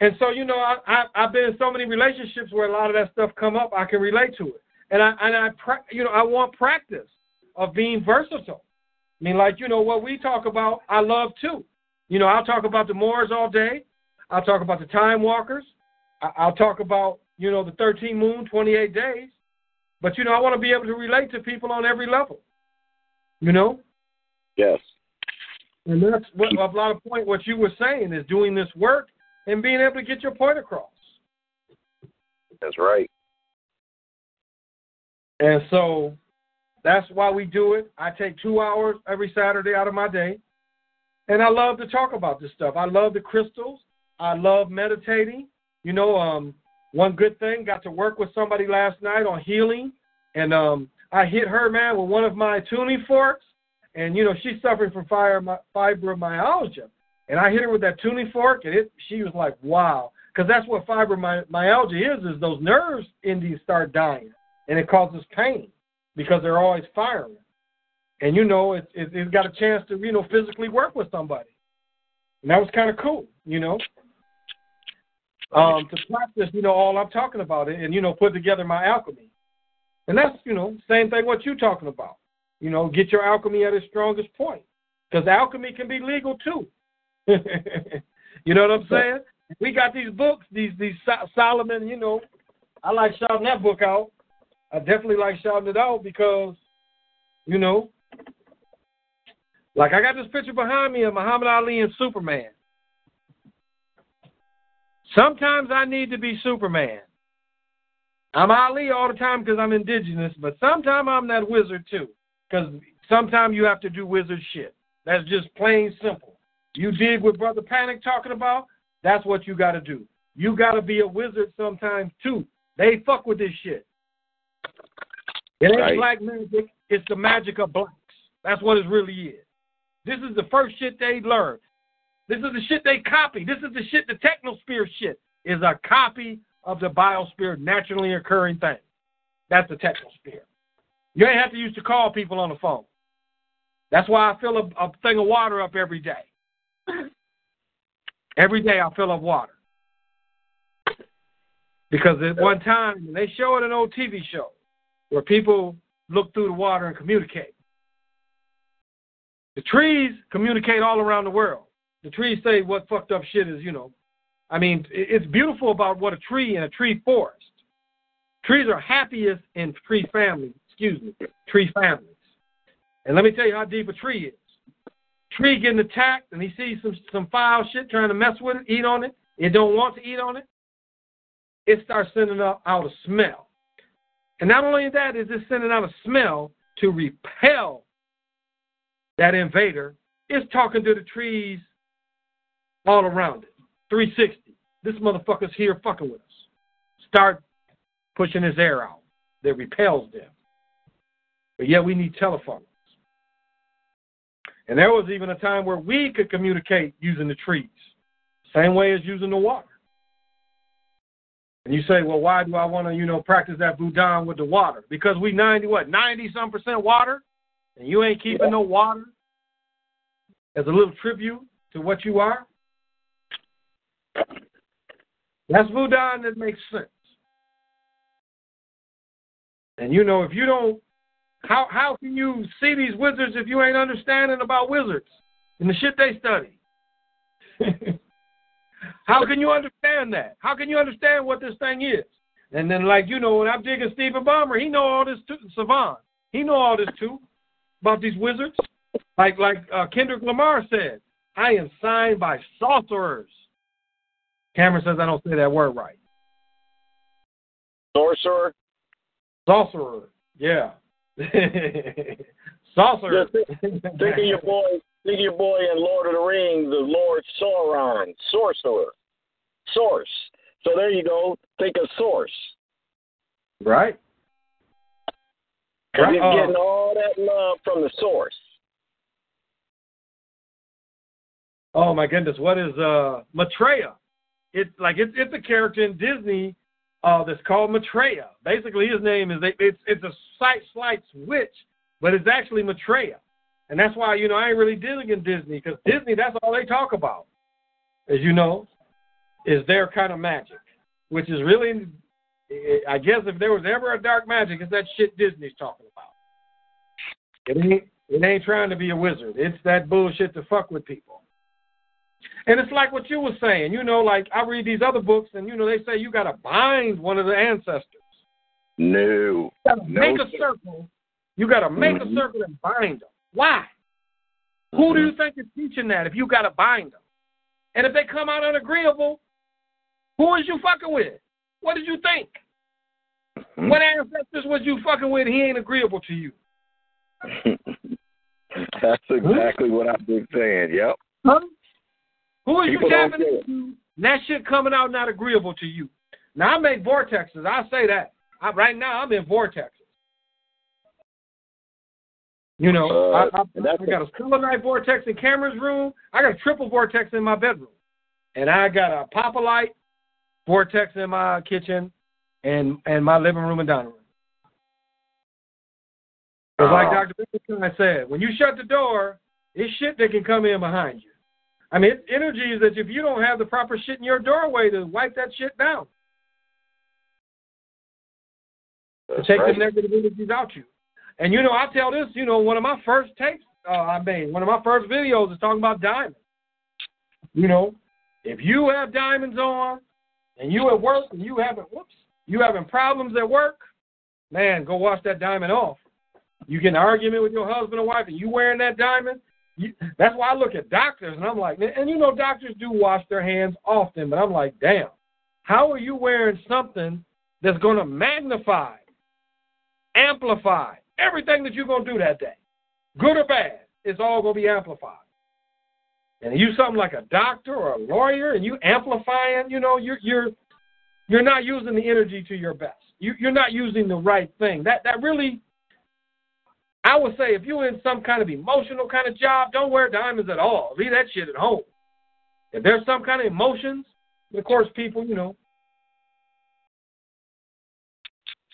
and so, you know, I, I, I've been in so many relationships where a lot of that stuff come up. I can relate to it. And I, and I, you know, I want practice of being versatile. I mean, like, you know, what we talk about, I love too. You know, I'll talk about the Moors all day. I'll talk about the Time Walkers. I'll talk about you know, the 13 moon, 28 days. But, you know, I want to be able to relate to people on every level. You know? Yes. And that's what a lot of point what you were saying is doing this work and being able to get your point across. That's right. And so that's why we do it. I take two hours every Saturday out of my day. And I love to talk about this stuff. I love the crystals. I love meditating. You know, um, one good thing, got to work with somebody last night on healing, and um, I hit her man with one of my tuning forks, and you know she's suffering from fibromyalgia, and I hit her with that tuning fork, and it she was like, wow, because that's what fibromyalgia is, is those nerves endings start dying, and it causes pain because they're always firing, and you know it, it, it's got a chance to you know physically work with somebody, and that was kind of cool, you know um, to practice, you know, all I'm talking about it, and, you know, put together my alchemy. And that's, you know, same thing what you're talking about. You know, get your alchemy at its strongest point. Because alchemy can be legal too. you know what I'm saying? We got these books, these these Solomon, you know, I like shouting that book out. I definitely like shouting it out because, you know, like I got this picture behind me of Muhammad Ali and Superman. Sometimes I need to be Superman. I'm Ali all the time because I'm indigenous, but sometimes I'm that wizard too. Because sometimes you have to do wizard shit. That's just plain simple. You dig what Brother Panic talking about? That's what you got to do. You got to be a wizard sometimes too. They fuck with this shit. It ain't right. black magic. It's the magic of blacks. That's what it really is. This is the first shit they learned. This is the shit they copy. This is the shit, the technosphere shit is a copy of the biosphere naturally occurring thing. That's the technosphere. You ain't have to use to call people on the phone. That's why I fill a, a thing of water up every day. every day I fill up water. Because at one time, they show it an old TV show where people look through the water and communicate. The trees communicate all around the world. The trees say what fucked up shit is, you know. I mean, it's beautiful about what a tree in a tree forest. Trees are happiest in tree families, excuse me, tree families. And let me tell you how deep a tree is. Tree getting attacked and he sees some some foul shit trying to mess with it, eat on it. It don't want to eat on it. It starts sending out, out a smell. And not only that is it sending out a smell to repel that invader, it's talking to the trees all around it. 360. This motherfucker's here fucking with us. Start pushing his air out that repels them. But yet we need telephones. And there was even a time where we could communicate using the trees, same way as using the water. And you say, well, why do I want to, you know, practice that Budan with the water? Because we 90, what, 90 some percent water? And you ain't keeping no water as a little tribute to what you are? That's Budan that makes sense. And you know, if you don't, how how can you see these wizards if you ain't understanding about wizards and the shit they study? how can you understand that? How can you understand what this thing is? And then, like you know, when I'm digging Stephen Bomber, he know all this too. Savant, he know all this too about these wizards. Like like uh, Kendrick Lamar said, I am signed by sorcerers. Cameron says I don't say that word right. Sorcerer. Sorcerer. Yeah. Sorcerer. Yeah, think, think of your boy. Think of your boy in Lord of the Rings, the Lord Sauron, sorcerer, source. So there you go. Think of source. Right. Because he's Uh, getting all that love from the source. Oh my goodness, what is uh Maitreya? It's like it's it's a character in Disney uh that's called Maitreya. Basically his name is it's it's a slight slight switch, but it's actually Maitreya. And that's why, you know, I ain't really dealing in Disney because Disney that's all they talk about. As you know, is their kind of magic. Which is really I guess if there was ever a dark magic, it's that shit Disney's talking about. It ain't it ain't trying to be a wizard. It's that bullshit to fuck with people. And it's like what you were saying, you know, like I read these other books and you know they say you gotta bind one of the ancestors. No. You gotta No, make a circle. You gotta make Mhm. a circle and bind them. Why? Who do you think is teaching that if you gotta bind them? And if they come out unagreeable, who is you fucking with? What did you think? Mhm. What ancestors was you fucking with? He ain't agreeable to you. That's exactly what I've been saying. Yep. Huh? Who is People you tapping into? That shit coming out not agreeable to you. Now I make vortexes. I say that. I, right now I'm in vortexes. You know, Uh, I, I, I got a selenite vortex in Cameron's room. I got a triple vortex in my bedroom, and I got a apophyllite vortex in my kitchen, and and my living room and dining room. Because like Oh. Dr. Bickerson said, when you shut the door, it's shit that can come in behind you. I mean, it's energy is that if you don't have the proper shit in your doorway to wipe that shit down, to take right. the negative energies out you. And you know, I tell this, you know, one of my first tapes uh, I made, one of my first videos is talking about diamonds. You know, if you have diamonds on and you at work and you having whoops, you having problems at work, man, go wash that diamond off. You get an argument with your husband or wife and you wearing that diamond, you, that's why I look at doctors and I'm like, and you know, doctors do wash their hands often, but I'm like, damn, how are you wearing something that's going to magnify, amplify everything that you're going to do that day, good or bad? It's all going to be amplified. And you something like a doctor or a lawyer, and you amplifying, you know, you're you're you're not using the energy to your best. You, you're not using the right thing. That that really I would say if you're in some kind of emotional kind of job, don't wear diamonds at all. Leave that shit at home. If there's some kind of emotions, of course, people, you know,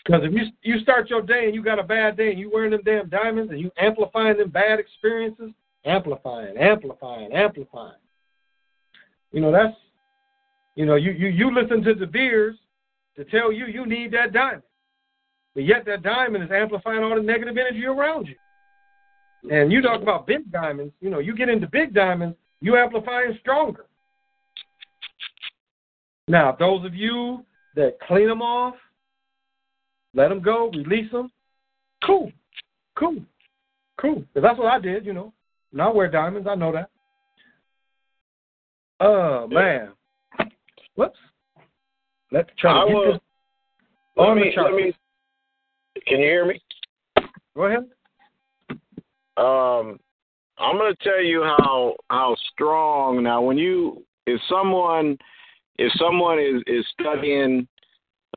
because if you you start your day and you got a bad day and you wearing them damn diamonds and you amplifying them bad experiences, amplifying, amplifying, amplifying. You know that's, you know, you you you listen to De Beers. to tell you you need that diamond. But yet that diamond is amplifying all the negative energy around you. And you talk about big diamonds, you know, you get into big diamonds, you amplifying stronger. Now, those of you that clean them off, let them go, release them, cool, cool, cool. Because that's what I did, you know. And I wear diamonds, I know that. Oh, man. Whoops. Let's try to get will, this let me, let me, Can you hear me? Go ahead. Um, I'm going to tell you how how strong now. When you if someone if someone is is studying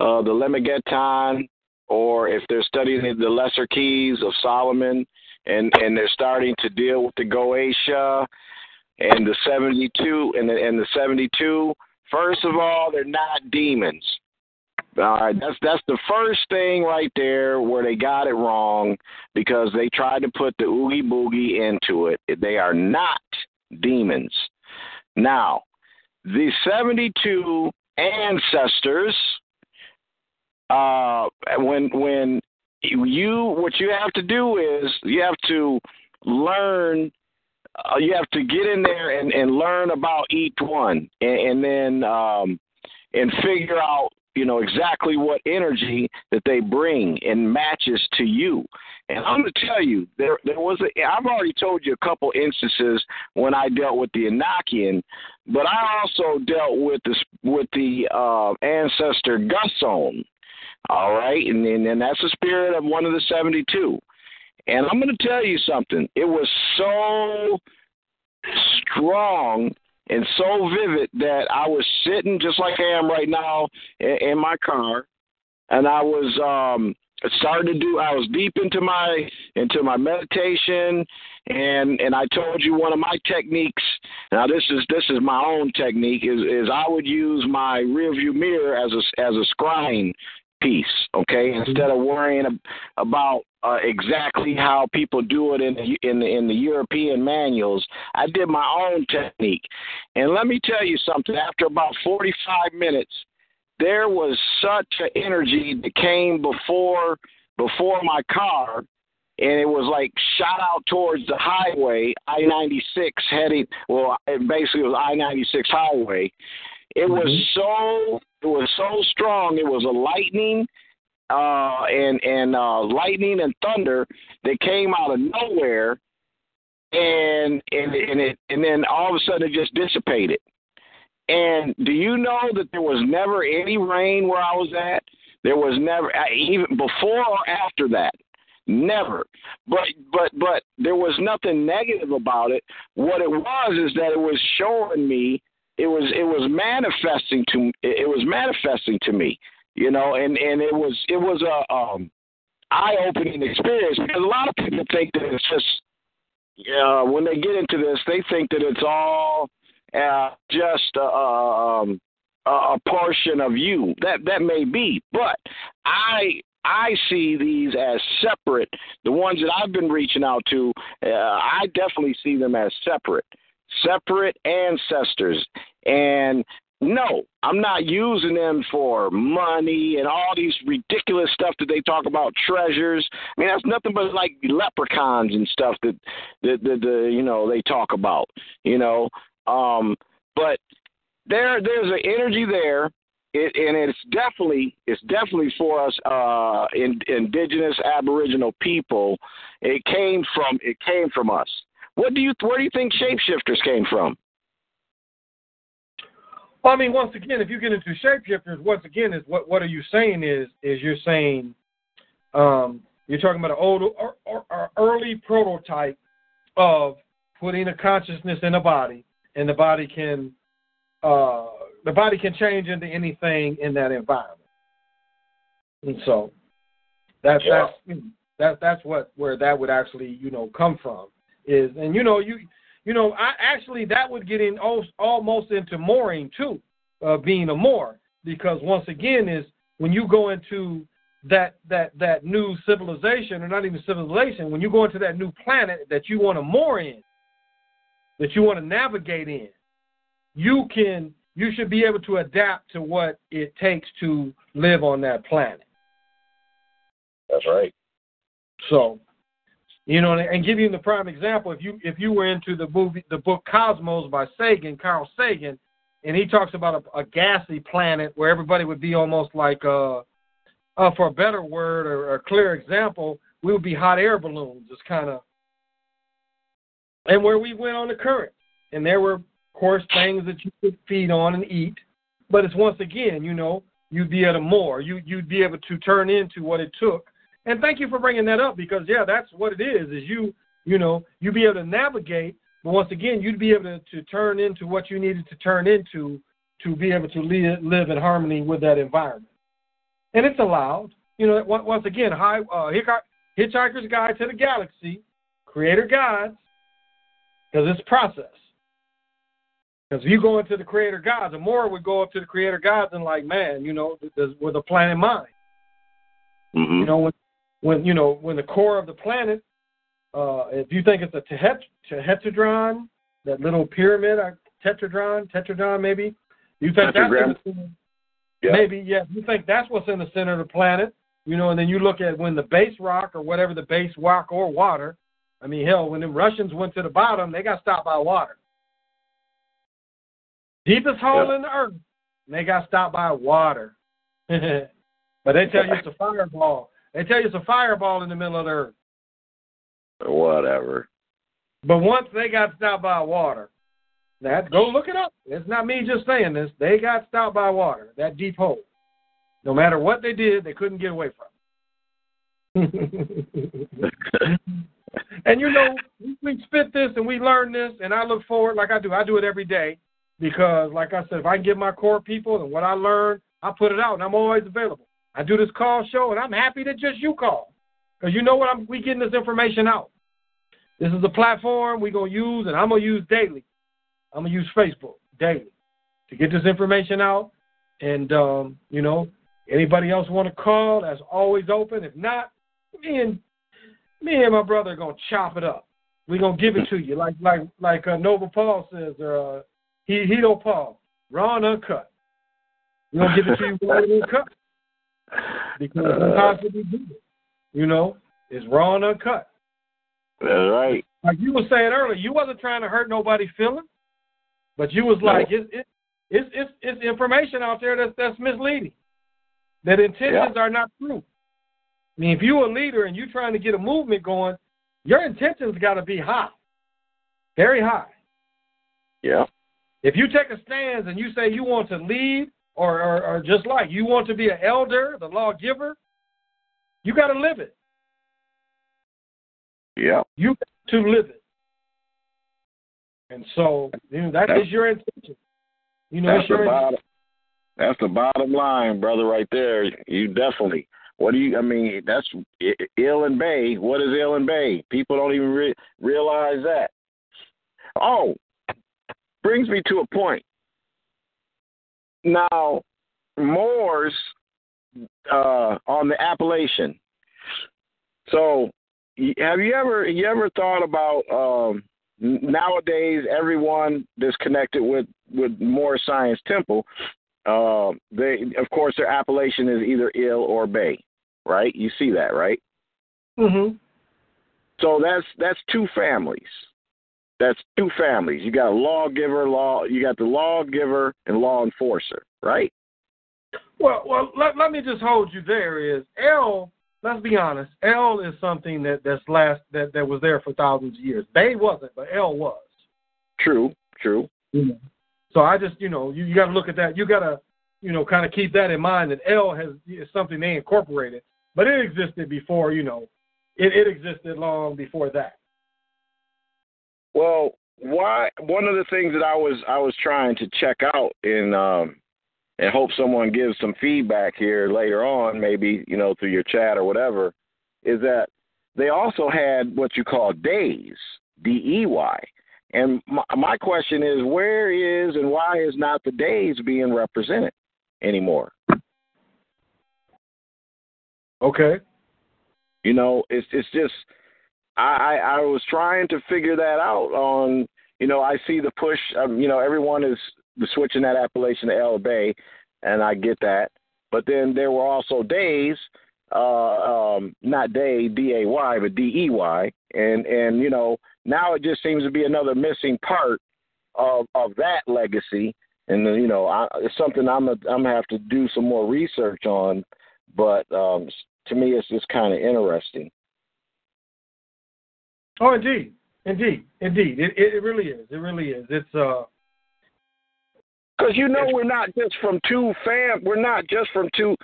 uh, the Lemegeton or if they're studying the lesser keys of Solomon and and they're starting to deal with the Goetia and the 72 and the, and the 72 first of all they're not demons all right, that's that's the first thing right there where they got it wrong because they tried to put the oogie boogie into it. They are not demons. Now, the 72 ancestors uh when when you what you have to do is you have to learn uh, you have to get in there and and learn about each one and, and then um and figure out you know exactly what energy that they bring and matches to you. And I'm going to tell you, there there was a. I've already told you a couple instances when I dealt with the Enochian, but I also dealt with the with the uh, ancestor Gusion. All right, and, and and that's the spirit of one of the seventy-two. And I'm going to tell you something. It was so strong and so vivid that I was sitting just like I am right now in, in my car, and I was um started to do. I was deep into my into my meditation, and and I told you one of my techniques. Now this is this is my own technique. Is is I would use my rearview mirror as a as a scrying piece. Okay, instead of worrying about uh, exactly how people do it in the, in the in the European manuals. I did my own technique, and let me tell you something. After about 45 minutes, there was such an energy that came before before my car, and it was like shot out towards the highway, I-96 heading. Well, it basically it was I-96 highway. It was Mm-hmm. so it was so strong. It was a lightning uh, and and uh, lightning and thunder that came out of nowhere, and and and it and then all of a sudden it just dissipated. And do you know that there was never any rain where I was at? There was never even before or after that. Never. But but but there was nothing negative about it. What it was is that it was showing me it was it was manifesting to it was manifesting to me you know, and and it was it was a um, eye opening experience because a lot of people think that it's just uh, when they get into this, they think that it's all uh, just a, um, a portion of you. That that may be, but I I see these as separate. The ones that I've been reaching out to, uh, I definitely see them as separate, separate ancestors, and no, I'm not using them for money and all these ridiculous stuff that they talk about treasures. I mean, that's nothing but like leprechauns and stuff that that, the, that you know they talk about. You know, um, but there there's an energy there. It, and it's definitely it's definitely for us uh, in, indigenous Aboriginal people. It came from it came from us. What do you where do you think shapeshifters came from? Well, I mean, once again, if you get into shapeshifters, once again, is what what are you saying is is you're saying um, you're talking about an old or, or, or early prototype of putting a consciousness in a body, and the body can uh, the body can change into anything in that environment. And so that's Yeah. that's that that's what where that would actually you know come from is and you know you you know I actually that would get in al- almost into mooring too, uh, being a moor because once again is when you go into that that that new civilization or not even civilization when you go into that new planet that you want to moor in that you want to navigate in you can you should be able to adapt to what it takes to live on that planet. That's right. So, you know, and give you the prime example, if you if you were into the movie, the book Cosmos by Sagan, Carl Sagan, and he talks about a, a gassy planet where everybody would be almost like, uh, uh for a better word or a clear example, we would be hot air balloons. It's kind of, and where we went on the current, and there were, of course, things that you could feed on and eat, but it's once again, you know, you'd be at a more, you you'd be able to turn into what it took and thank you for bringing that up because yeah, that's what it is. Is you you know you be able to navigate, but once again, you'd be able to, to turn into what you needed to turn into to be able to live, live in harmony with that environment. And it's allowed. You know, once again, high, uh, Hitchhiker's Guide to the Galaxy, Creator Gods, because it's process. Because if you go into the Creator Gods, the more would go up to the Creator Gods and like, man, you know, with a planet mind. Mm-hmm. You know, when when you know when the core of the planet, uh, if you think it's a tetrahedron, that little pyramid, a uh, tetrahedron, tetrahedron maybe, you think Tetragram. that's yeah. maybe yeah, you think that's what's in the center of the planet, you know, and then you look at when the base rock or whatever the base rock or water. I mean, hell, when the Russians went to the bottom, they got stopped by water. Deepest hole yeah. in the earth, they got stopped by water. but they tell you it's a fireball. They tell you it's a fireball in the middle of the earth. Whatever. But once they got stopped by water, that go look it up. It's not me just saying this. They got stopped by water, that deep hole. No matter what they did, they couldn't get away from. it. and you know, we spit this and we learn this, and I look forward like I do. I do it every day because, like I said, if I can get my core people and what I learn, I put it out, and I'm always available. I do this call show, and I'm happy that just you call. Because you know what? I'm, we getting this information out. This is a platform we're going to use, and I'm going to use daily. I'm going to use Facebook daily to get this information out. And, um, you know, anybody else want to call, that's always open. If not, me and me and my brother are going to chop it up. We're going to give it to you. Like like like uh, Nova Paul says, or uh, he, Hito Paul, raw and uncut. We're going to give it to you raw and uncut because uh, possibly do it. You know, it's raw and uncut. That's right. Like you were saying earlier, you wasn't trying to hurt nobody's feelings, but you was like, no. it, it, it's it's it's information out there that's that's misleading. That intentions yeah. are not true. I mean, if you're a leader and you're trying to get a movement going, your intentions got to be high, very high. Yeah. If you take a stance and you say you want to lead or, or, or just like you want to be an elder, the lawgiver, you got to live it. Yeah. You got to live it. And so you know, that that's, is your intention. You know, that's the bottom. That's the bottom line, brother, right there. You definitely. What do you? I mean, that's El and Bey. What is El and Bey? People don't even re- realize that. Oh, brings me to a point. Now, Moors uh, on the appellation. So, have you ever you ever thought about um, nowadays everyone that's connected with with Moorish Science Temple? Uh, they of course their appellation is either El or Bey, right? You see that, right? Mhm. So that's that's two families. That's two families. You got a lawgiver, law. You got the lawgiver and law enforcer, right? Well, well, let, let me just hold you there. Is El? Let's be honest. El is something that that's last that that was there for thousands of years. They wasn't, but El was. True. True. Yeah. So I just, you know, you, you got to look at that. You got to, you know, kind of keep that in mind that El has is something they incorporated, but it existed before, you know, it, it existed long before that. Well, why? One of the things that I was I was trying to check out in um, and hope someone gives some feedback here later on, maybe you know through your chat or whatever, is that they also had what you call days, D E Y. And my, my question is, where is and why is not the days being represented anymore? Okay. You know, it's it's just I, I was trying to figure that out on you know I see the push um, you know everyone is switching that appellation to El Bey, and I get that. But then there were also days, uh, um, not day D A Y, but D E Y, and and you know now it just seems to be another missing part of of that legacy. And you know, I, it's something I'm a, I'm gonna have to do some more research on. But um, to me, it's just kind of interesting. Oh, indeed, indeed, indeed. It, it it really is. It really is. It's uh. Because you know we're not just from two fam. We're not just from two.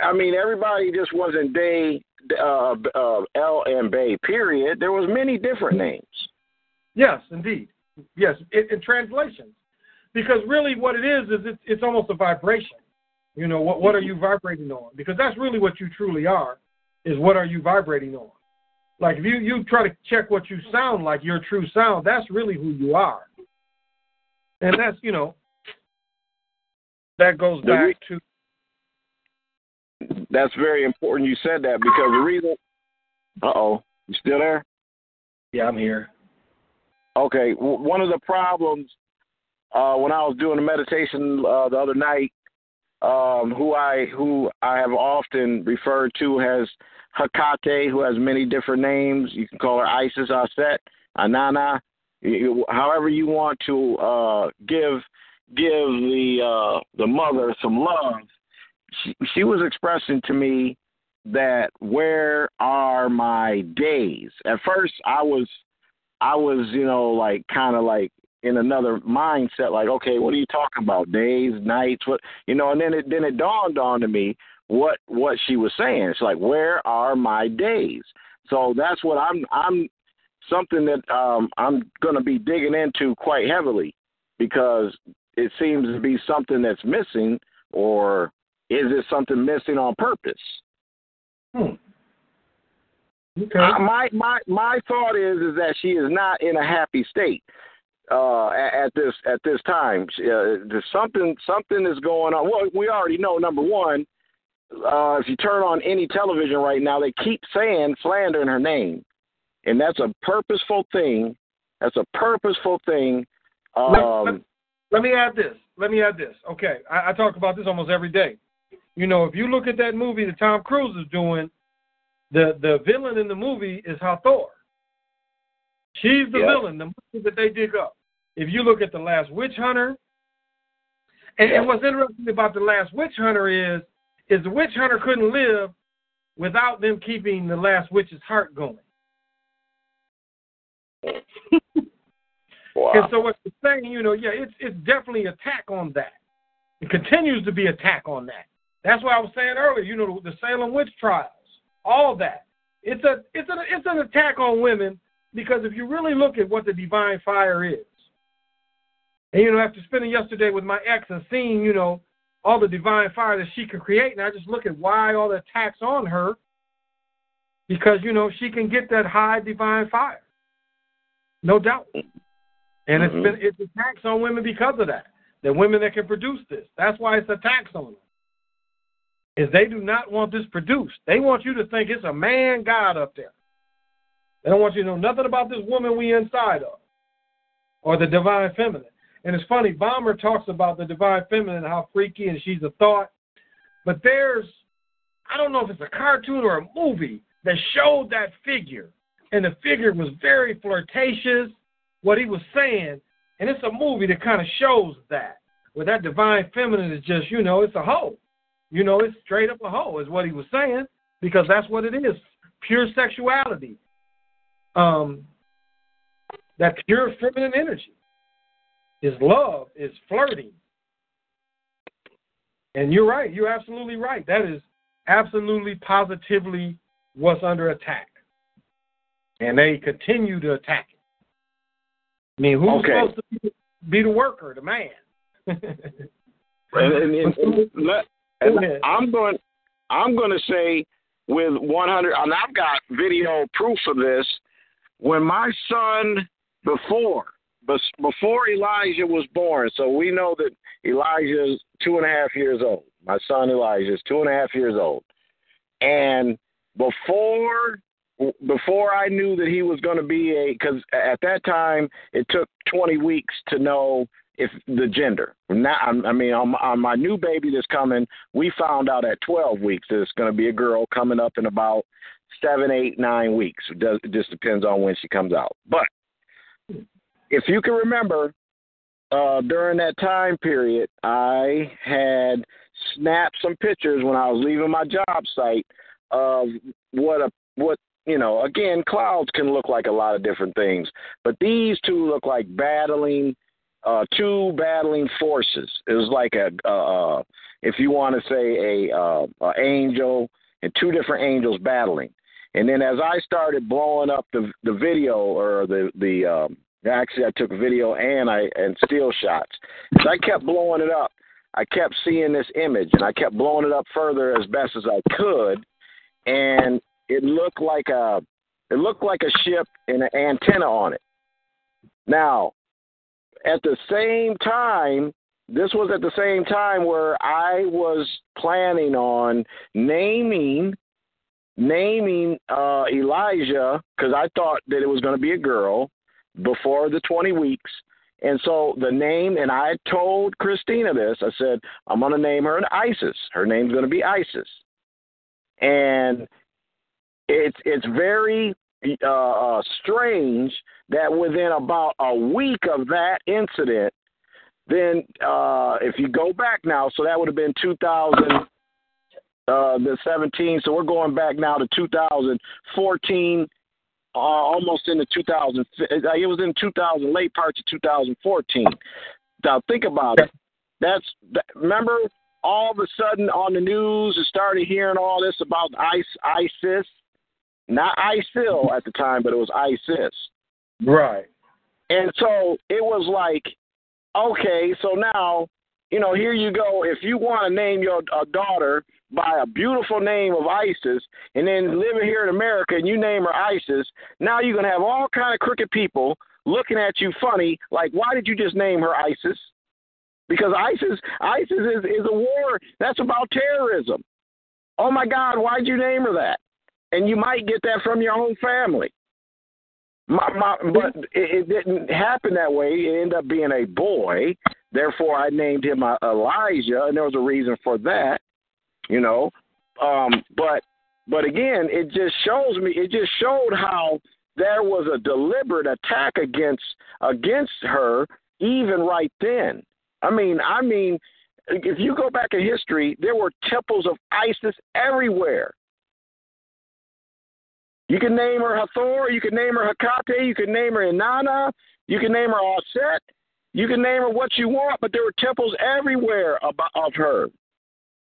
I mean, everybody just wasn't Day, uh, uh, El and Bey. Period. There was many different names. Yes, indeed. Yes, it, in translations, because really what it is is it's, it's almost a vibration. You know, what what are you vibrating on? Because that's really what you truly are. Is what are you vibrating on? Like if you you try to check what you sound like, your true sound, that's really who you are. And that's you know that goes back to. That's very important. You said that because the reason. Uh oh, you still there? Yeah, I'm here. Okay, one of the problems uh, when I was doing a meditation uh, the other night, um, who I who I have often referred to as Hecate, who has many different names. You can call her Isis, Aset, Inanna, however you want to uh, give give the uh, the mother some love. She, she was expressing to me that where are my days? At first, I was I was you know like kind of like in another mindset, like, okay, what are you talking about? Days, nights, what you know, and then it then it dawned on to me what what she was saying. It's like, where are my days? So that's what I'm I'm something that um I'm gonna be digging into quite heavily because it seems to be something that's missing or is it something missing on purpose? Hmm. Okay. Uh, my my my thought is is that she is not in a happy state uh, at, at this at this time. Uh, there's something something is going on. Well, we already know. Number one, uh, if you turn on any television right now, they keep saying slander in her name, and that's a purposeful thing. That's a purposeful thing. Um, let, let, let, me add this. Let me add this. Okay, I, I talk about this almost every day. You know, if you look at that movie that Tom Cruise is doing, the the villain in the movie is Hathor. She's the villain, the movie that they dig up. If you look at the Last Witch Hunter, and, and what's interesting about the Last Witch Hunter is, is the witch hunter couldn't live without them keeping the last witch's heart going. wow. And so what you're saying, you know, yeah, it's it's definitely attack on that. It continues to be attack on that. That's why I was saying earlier, you know, the, the Salem witch trials, all that. It's a it's an it's an attack on women because if you really look at what the divine fire is, and you know, after spending yesterday with my ex and seeing, you know, all the divine fire that she can create, and I just look at why all the attacks on her, because you know she can get that high divine fire, no doubt. And mm-hmm. it's been it's attacks on women because of that. The women that can produce this. That's why it's attacks on them. Is they do not want this produced. They want you to think it's a man God up there. They don't want you to know nothing about this woman we inside of, or the divine feminine. And it's funny, Bomber talks about the divine feminine, how freaky and she's a thought. But there's, I don't know if it's a cartoon or a movie that showed that figure. And the figure was very flirtatious, what he was saying. And it's a movie that kind of shows that, where that divine feminine is just, you know, it's a hoe. You know, it's straight up a hoe, is what he was saying, because that's what it is pure sexuality. Um, that pure feminine energy is love, is flirting. And you're right. You're absolutely right. That is absolutely positively what's under attack. And they continue to attack it. I mean, who's okay. supposed to be, be, the worker, the man? and, and, and, and I'm going. I'm going to say with 100, and I've got video proof of this. When my son, before but before Elijah was born, so we know that Elijah is two and a half years old. My son Elijah is two and a half years old, and before before I knew that he was going to be a because at that time it took 20 weeks to know if the gender. Now, I mean, on my, on my new baby that's coming, we found out at 12 weeks that it's going to be a girl coming up in about seven, eight, nine weeks. It just depends on when she comes out. But if you can remember, uh, during that time period, I had snapped some pictures when I was leaving my job site of what a what you know. Again, clouds can look like a lot of different things, but these two look like battling uh, two battling forces. It was like a, uh, if you want to say a, uh, a angel and two different angels battling. And then as I started blowing up the the video or the the um, actually I took video and I and still shots. As I kept blowing it up, I kept seeing this image and I kept blowing it up further as best as I could, and it looked like a it looked like a ship and an antenna on it. Now, at the same time, this was at the same time where I was planning on naming naming uh, Elijah because I thought that it was going to be a girl before the 20 weeks. And so the name, and I told Christina this. I said, I'm going to name her an Isis. Her name's going to be Isis. And it's it's very uh, uh, strange that within about a week of that incident, then uh, if you go back now, so that would have been 2000, uh, the 17. So we're going back now to 2014, uh, almost the 2000. Uh, it was in 2000, late parts of 2014. Now think about it. That's remember all of a sudden on the news, I started hearing all this about ISIS not ISIL at the time, but it was ISIS. Right. And so it was like, okay, so now, you know, here you go. If you want to name your uh, daughter by a beautiful name of ISIS, and then living here in America, and you name her ISIS, now you're gonna have all kind of crooked people looking at you funny, like, why did you just name her ISIS? Because ISIS, ISIS is, is a war that's about terrorism. Oh my God, why'd you name her that? and you might get that from your own family. My, my, but it, it didn't happen that way. It ended up being a boy. Therefore, I named him uh, Elijah, and there was a reason for that, you know. Um, but but again, it just shows me. It just showed how there was a deliberate attack against against her, even right then. I mean, I mean, if you go back in history, there were temples of Isis everywhere. You can name her Hathor, you can name her Hekate, you can name her Inanna, you can name her Aset, you can name her what you want, but there were temples everywhere about, of her.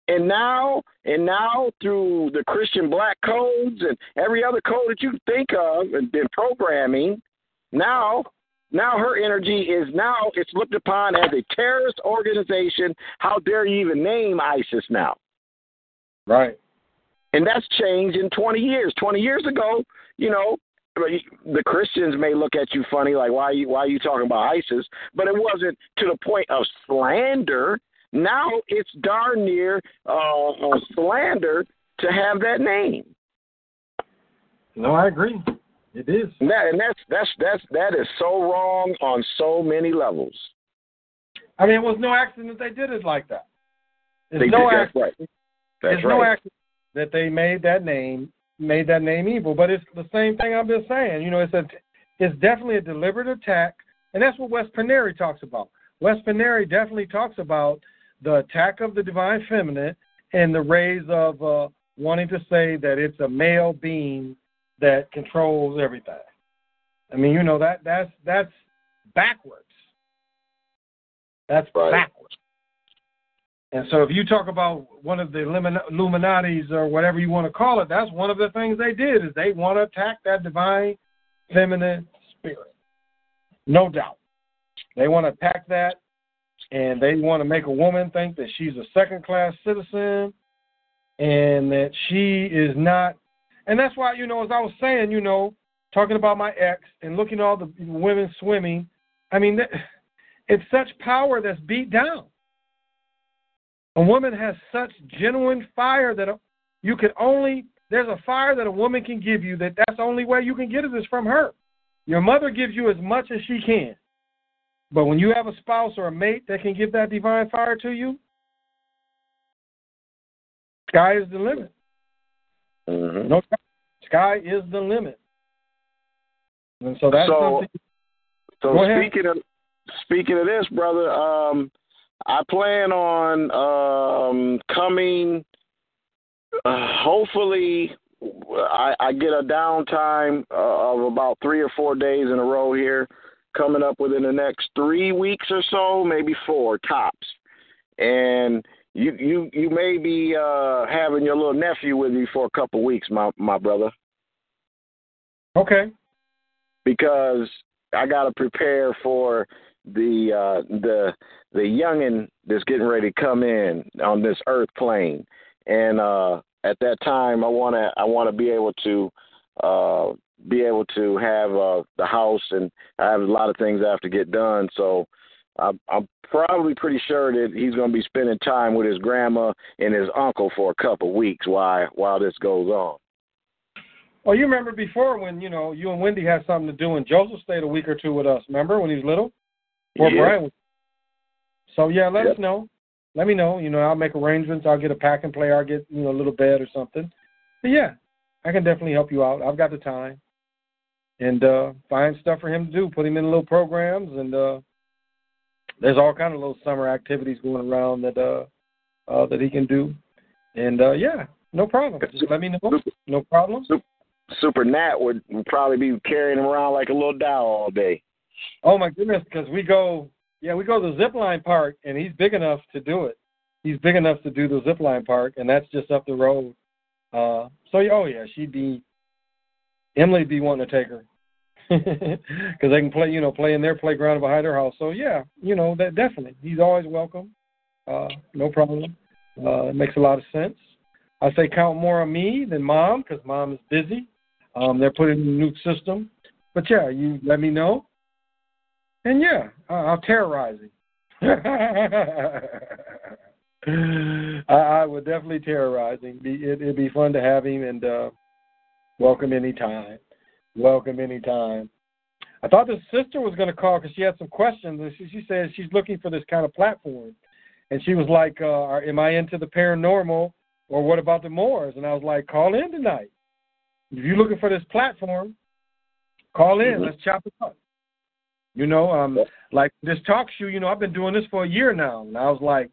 And now, and now through the Christian black codes and every other code that you think of and been programming, now, now her energy is now it's looked upon as a terrorist organization. How dare you even name ISIS now? Right. And that's changed in 20 years. 20 years ago, you know, the Christians may look at you funny, like why are you why are you talking about ISIS? But it wasn't to the point of slander. Now it's darn near uh, slander to have that name. No, I agree. It is. And, that, and that's that's that's that is so wrong on so many levels. I mean, it was no accident that they did it like that. It's they no did, accident. That's right. That's it's right. no accident that they made that name made that name evil. But it's the same thing I've been saying. You know, it's a it's definitely a deliberate attack, and that's what Wes Penre talks about. Wes Penre definitely talks about the attack of the divine feminine and the rays of uh, wanting to say that it's a male being that controls everything. I mean, you know that that's that's backwards. That's right. backwards. And so if you talk about one of the Illuminatis or whatever you want to call it, that's one of the things they did is they want to attack that divine feminine spirit. No doubt. They want to attack that and they want to make a woman think that she's a second class citizen and that she is not and that's why, you know, as I was saying, you know, talking about my ex and looking at all the women swimming, I mean, it's such power that's beat down. A woman has such genuine fire that you can only there's a fire that a woman can give you that that's the only way you can get it is from her. Your mother gives you as much as she can. But when you have a spouse or a mate that can give that divine fire to you, sky is the limit. Mm-hmm. No, sky is the limit. And so that's So- something. So speaking of speaking of this, brother, um, I plan on um, coming. Uh, hopefully, I, I get a downtime uh, of about three or four days in a row here, coming up within the next three weeks or so, maybe four tops. And you you you may be uh, having your little nephew with you for a couple weeks, my my brother Okay. because I got to prepare for the uh, the the youngin that's getting ready to come in on this earth plane, and uh, at that time, I want to I want to be able to uh, be able to have uh, the house, and I have a lot of things I have to get done. So I'm, I'm probably pretty sure that he's going to be spending time with his grandma and his uncle for a couple weeks while while this goes on. Well, you remember before when you know you and Wendy had something to do, and Joseph stayed a week or two with us. Remember when he was little? Or Yeah. Brian was. So yeah, let Yep. us know. Let me know. You know, I'll make arrangements. I'll get a pack and play. I'll get you know a little bed or something. But yeah, I can definitely help you out. I've got the time, and uh find stuff for him to do. Put him in little programs, and uh there's all kind of little summer activities going around that uh uh that he can do. And uh yeah, no problem. Just let me know. No problem. Super Nat would, would probably be carrying him around like a little doll all day. Oh my goodness, because we go, yeah, we go to the zip line park, and he's big enough to do it. He's big enough to do the zip line park, and that's just up the road. Uh, so oh yeah, she'd be, Emily'd be wanting to take her, because they can play, you know, play in their playground behind her house. So yeah, you know, that definitely, he's always welcome. Uh, no problem. Uh, it makes a lot of sense. I say count more on me than mom, because mom is busy. Um, they're putting in a new system, but yeah, you let me know. And yeah, I- I'll terrorize him. I, I would definitely terrorize him. Be, it, it'd be fun to have him and uh, welcome anytime. Welcome anytime. I thought the sister was going to call because she had some questions, and she, she said she's looking for this kind of platform. And she was like, uh, "Am I into the paranormal, or what about the Moors?" And I was like, "Call in tonight. If you're looking for this platform, call in. Mhm. Let's chop it up." You know, um, like this talk show. You know, I've been doing this for a year now, and I was like,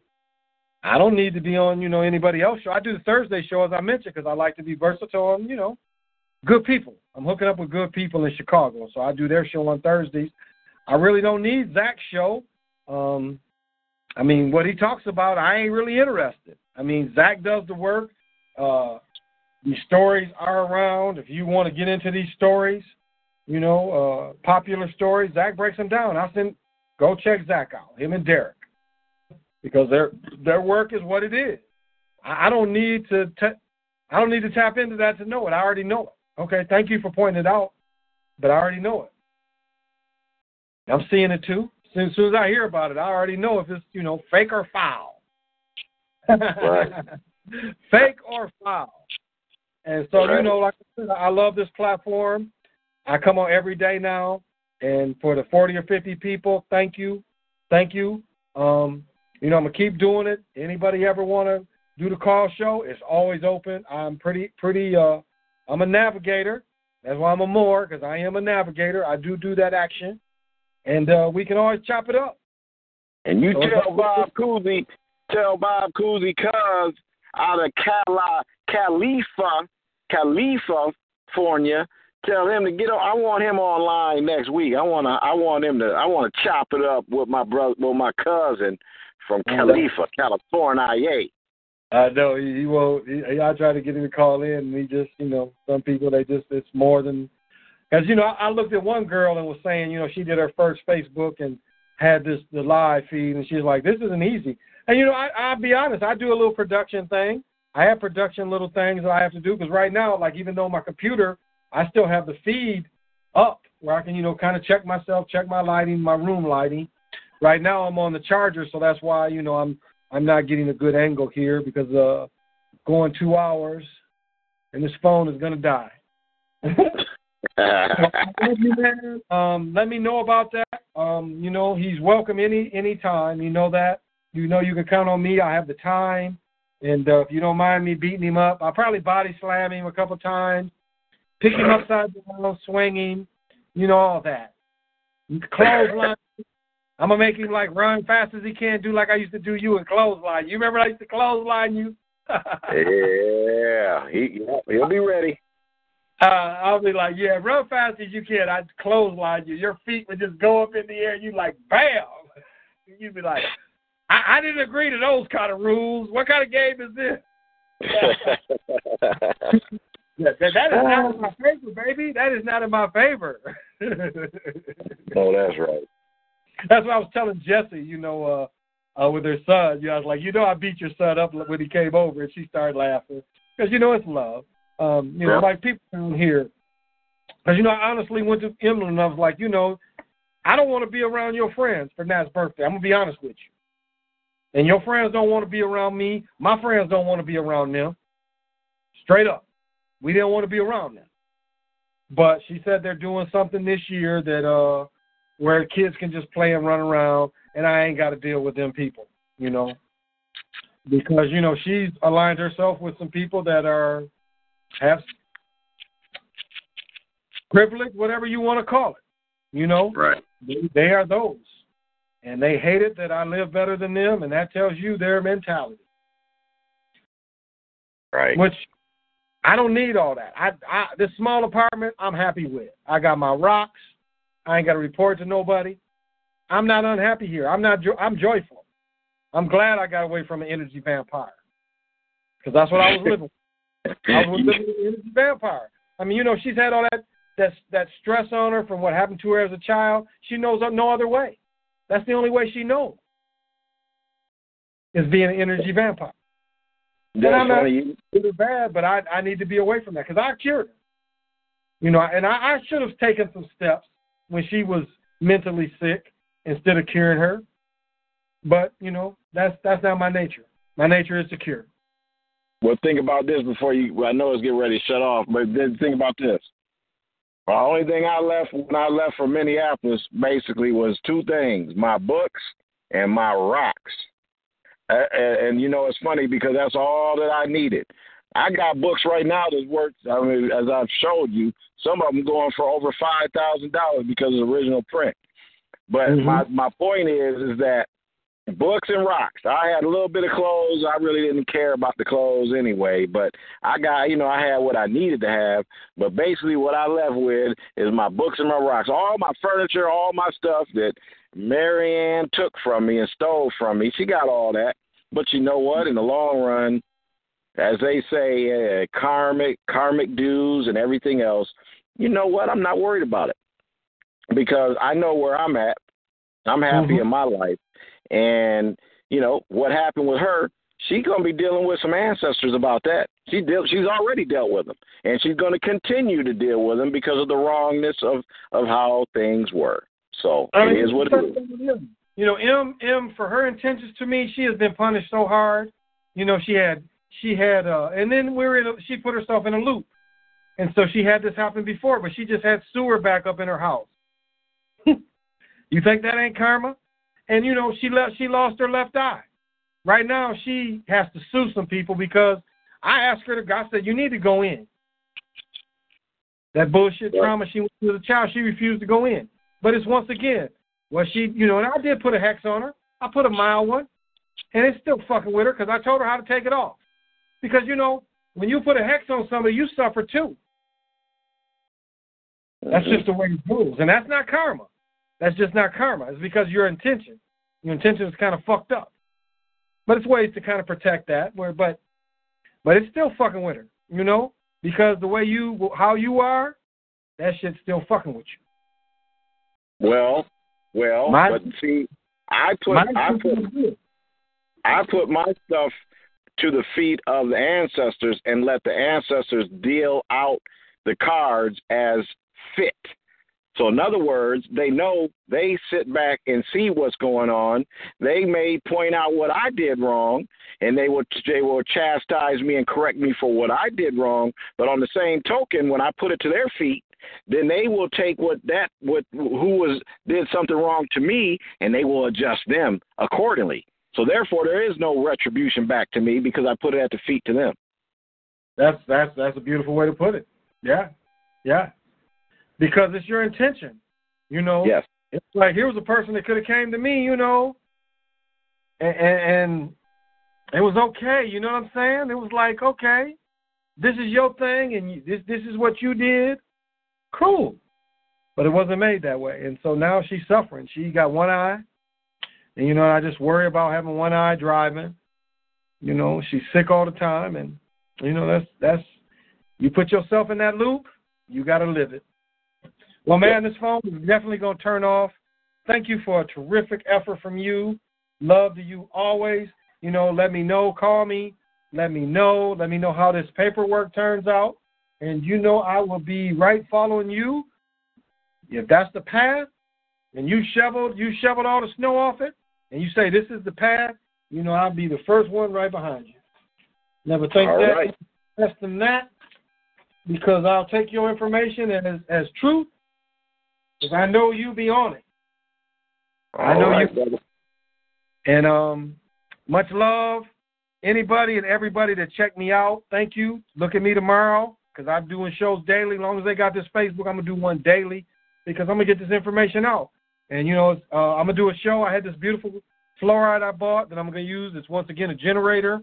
I don't need to be on, you know, anybody else show. I do the Thursday show as I mentioned because I like to be versatile and you know, good people. I'm hooking up with good people in Chicago, so I do their show on Thursdays. I really don't need Zach's show. Um, I mean, what he talks about, I ain't really interested. I mean, Zach does the work. Uh, these stories are around. If you want to get into these stories, you know, uh, popular stories, Zach breaks them down. I send, go check Zach out, him and Derek, because their their work is what it is. I, I don't need to, ta- I don't need to tap into that to know it. I already know it. Okay, thank you for pointing it out, but I already know it. I'm seeing it too. As soon as I hear about it, I already know if it's you know fake or foul. Right. fake or foul. And so you know, like I said, I love this platform. I come on every day now, and for the forty or fifty people, thank you, thank you. Um, you know, I'm gonna keep doing it. Anybody ever want to do the call show? It's always open. I'm pretty, pretty. Uh, I'm a navigator. That's why I'm a Moor because I am a navigator. I do do that action, and uh, we can always chop it up. And you So tell Bob Cousy, tell Bob Cousy, cuz out of Cali, Khalifa, California, tell him to get on. I want him online next week. I want to. I want him to. I want to chop it up with my brother, with my cousin from Oh, Khalifa, California. I know he, he won't. He, I try to get him to call in, and he just, you know, some people they just it's more than. Because you know, I, I looked at one girl and was saying, you know, she did her first Facebook and had this the live feed, and she's like, this isn't easy. And you know, I, I'll be honest, I do a little production thing. I have production little things that I have to do because right now, like even though my computer, I still have the feed up where I can, you know, kind of check myself, check my lighting, my room lighting. Right now, I'm on the charger, so that's why, you know, I'm I'm not getting a good angle here because uh, going two hours and this phone is gonna die. you. Um, let me know about that. Um, you know, he's welcome any any time. You know that. You know you can count on me. I have the time. And uh, if you don't mind me beating him up, I'll probably body slam him a couple times, pick him upside down, swing him, you know, all that. Clothesline. I'm gonna make him like run fast as he can, do like I used to do you in clothesline. You remember I used to clothesline you? yeah, he he'll be ready. Uh, I'll be like, yeah, run fast as you can. I'd clothesline you. Your feet would just go up in the air. You like, bam. You'd be like, I, I didn't agree to those kind of rules. What kind of game is this? yeah, that, that is not in my favor, baby. That is not in my favor. oh, that's right. That's what I was telling Jesse, you know, uh, uh, with her son. You know, I was like, you know, I beat your son up when he came over, and she started laughing because you know it's love. Um, you know, like people down here, because you know, I honestly went to Emily and I was like, you know, I don't want to be around your friends for Nat's birthday. I'm gonna be honest with you. And your friends don't want to be around me. My friends don't want to be around them. Straight up. We didn't want to be around them. But she said they're doing something this year that uh where kids can just play and run around and I ain't gotta deal with them people, you know. Because, you know, she's aligned herself with some people that are have privilege, whatever you want to call it. You know? Right. They, they are those and they hate it that I live better than them, and that tells you their mentality. Right. Which I don't need all that. I, I this small apartment I'm happy with. I got my rocks. I ain't got to report to nobody. I'm not unhappy here. I'm not. Jo- I'm joyful. I'm glad I got away from an energy vampire because that's what I was living. With. I was living with an energy vampire. I mean, you know, she's had all that that that stress on her from what happened to her as a child. She knows no other way. That's the only way she knows is being an energy vampire. That's and I'm not funny. good or bad, but I I need to be away from that because I cured her. You know, and I, I should have taken some steps when she was mentally sick instead of curing her. But you know, that's that's not my nature. My nature is to cure. Well, think about this before you. Well, I know it's getting ready to shut off, but then think about this. The only thing I left when I left for Minneapolis basically was two things: my books and my rocks. And, and you know, it's funny because that's all that I needed. I got books right now that's worth. I mean, as I've showed you, some of them going for over five thousand dollars because of the original print. But Mhm. my my point is, is that books and rocks. I had a little bit of clothes. I really didn't care about the clothes anyway, but I got, you know, I had what I needed to have. But basically, what I left with is my books and my rocks. All my furniture, all my stuff that Marianne took from me and stole from me. She got all that. But you know what? In the long run, as they say, uh, karmic, karmic dues and everything else. You know what? I'm not worried about it because I know where I'm at. I'm happy Mhm. in my life. And you know what happened with her? She's gonna be dealing with some ancestors about that. She deal, she's already dealt with them, and she's going to continue to deal with them because of the wrongness of of how things were. So I it mean, is what it is. You know, M M for her intentions to me, she has been punished so hard. You know, she had she had uh and then we were in a, she put herself in a loop. And so she had this happen before, but she just had sewer back up in her house. you think that ain't karma? And you know, she left she lost her left eye. Right now she has to sue some people because I asked her to go, I said, You need to go in. That bullshit Right. trauma she went through as a child, she refused to go in. But it's once again, well, she, you know, and I did put a hex on her. I put a mild one, and it's still fucking with her because I told her how to take it off. Because you know, when you put a hex on somebody, you suffer too. That's just mm-hmm. the way it goes, and that's not karma. That's just not karma. It's because your intention, your intention is kind of fucked up. But it's ways to kind of protect that. Where, but, but it's still fucking with her, you know, because the way you, how you are, that shit's still fucking with you. Well, well, My- but see, I put I put intention is good. I put my stuff to the feet of the ancestors and let the ancestors deal out the cards as fit. So, in other words, they know they sit back and see what's going on. They may point out what I did wrong, and they will they will chastise me and correct me for what I did wrong. But on the same token, when I put it to their feet then they will take what that what who was did something wrong to me and they will adjust them accordingly. So therefore there is no retribution back to me because I put it at the feet to them. That's that's that's a beautiful way to put it. Yeah. Yeah. Because it's your intention. You know? Yes. It's like here was a person that could have came to me, you know, and, and, and it was okay. You know what I'm saying? It was like, okay, this is your thing, and you, this this is what you did. Cool, but it wasn't made that way, and so now she's suffering. She got one eye, and you know I just worry about having one eye driving. You know she's sick all the time, and you know that's that's you put yourself in that loop, you got to live it. Well, man, this phone is definitely going to turn off. Thank you for a terrific effort from you. Love to you always. You know, let me know. Call me. Let me know. Let me know how this paperwork turns out. And you know, I will be right following you. If that's the path, and you shoveled, you shoveled all the snow off it, and you say this is the path, you know, I'll be the first one right behind you. Never think All that right. less than that, because I'll take your information as as truth, because I know you be on it. I know All right, you- brother. And um, much love, anybody and everybody that checked me out. Thank you. Look at me tomorrow because I'm doing shows daily. As long as they got this Facebook, I'm gonna do one daily because I'm gonna get this information out. And you know, uh, I'm gonna do a show. I had this beautiful fluorite I bought that I'm gonna use. It's once again a generator.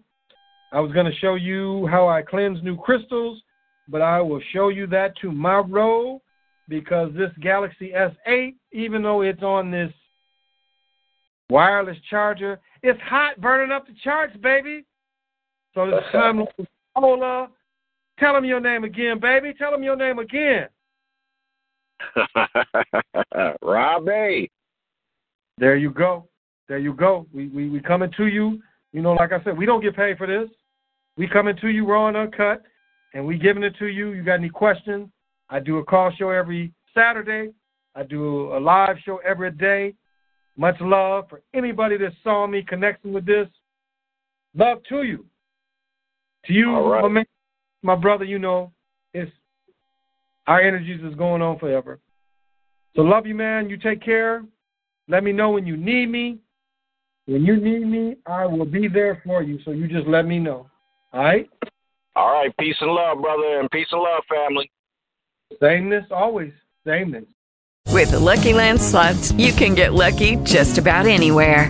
I was gonna show you how I cleanse new crystals, but I will show you that tomorrow because this Galaxy S8, even though it's on this wireless charger. It's hot, burning up the charts, baby. So it's time Ola. Tell them your name again, baby. Tell them your name again. Robbie. There you go. There you go. We we we coming to you. You know, like I said, we don't get paid for this. We coming to you raw and uncut, and we giving it to you. You got any questions? I do a call show every Saturday. I do a live show every day. Much love for anybody that saw me connecting with this. Love to you. To you, right. my man, my brother, you know, our energies is going on forever. So love you, man. You take care. Let me know when you need me. When you need me, I will be there for you. So you just let me know. All right? All right, peace and love, brother, and peace and love, family. Sameness always. Sameness. With the Lucky Land slots, you can get lucky just about anywhere.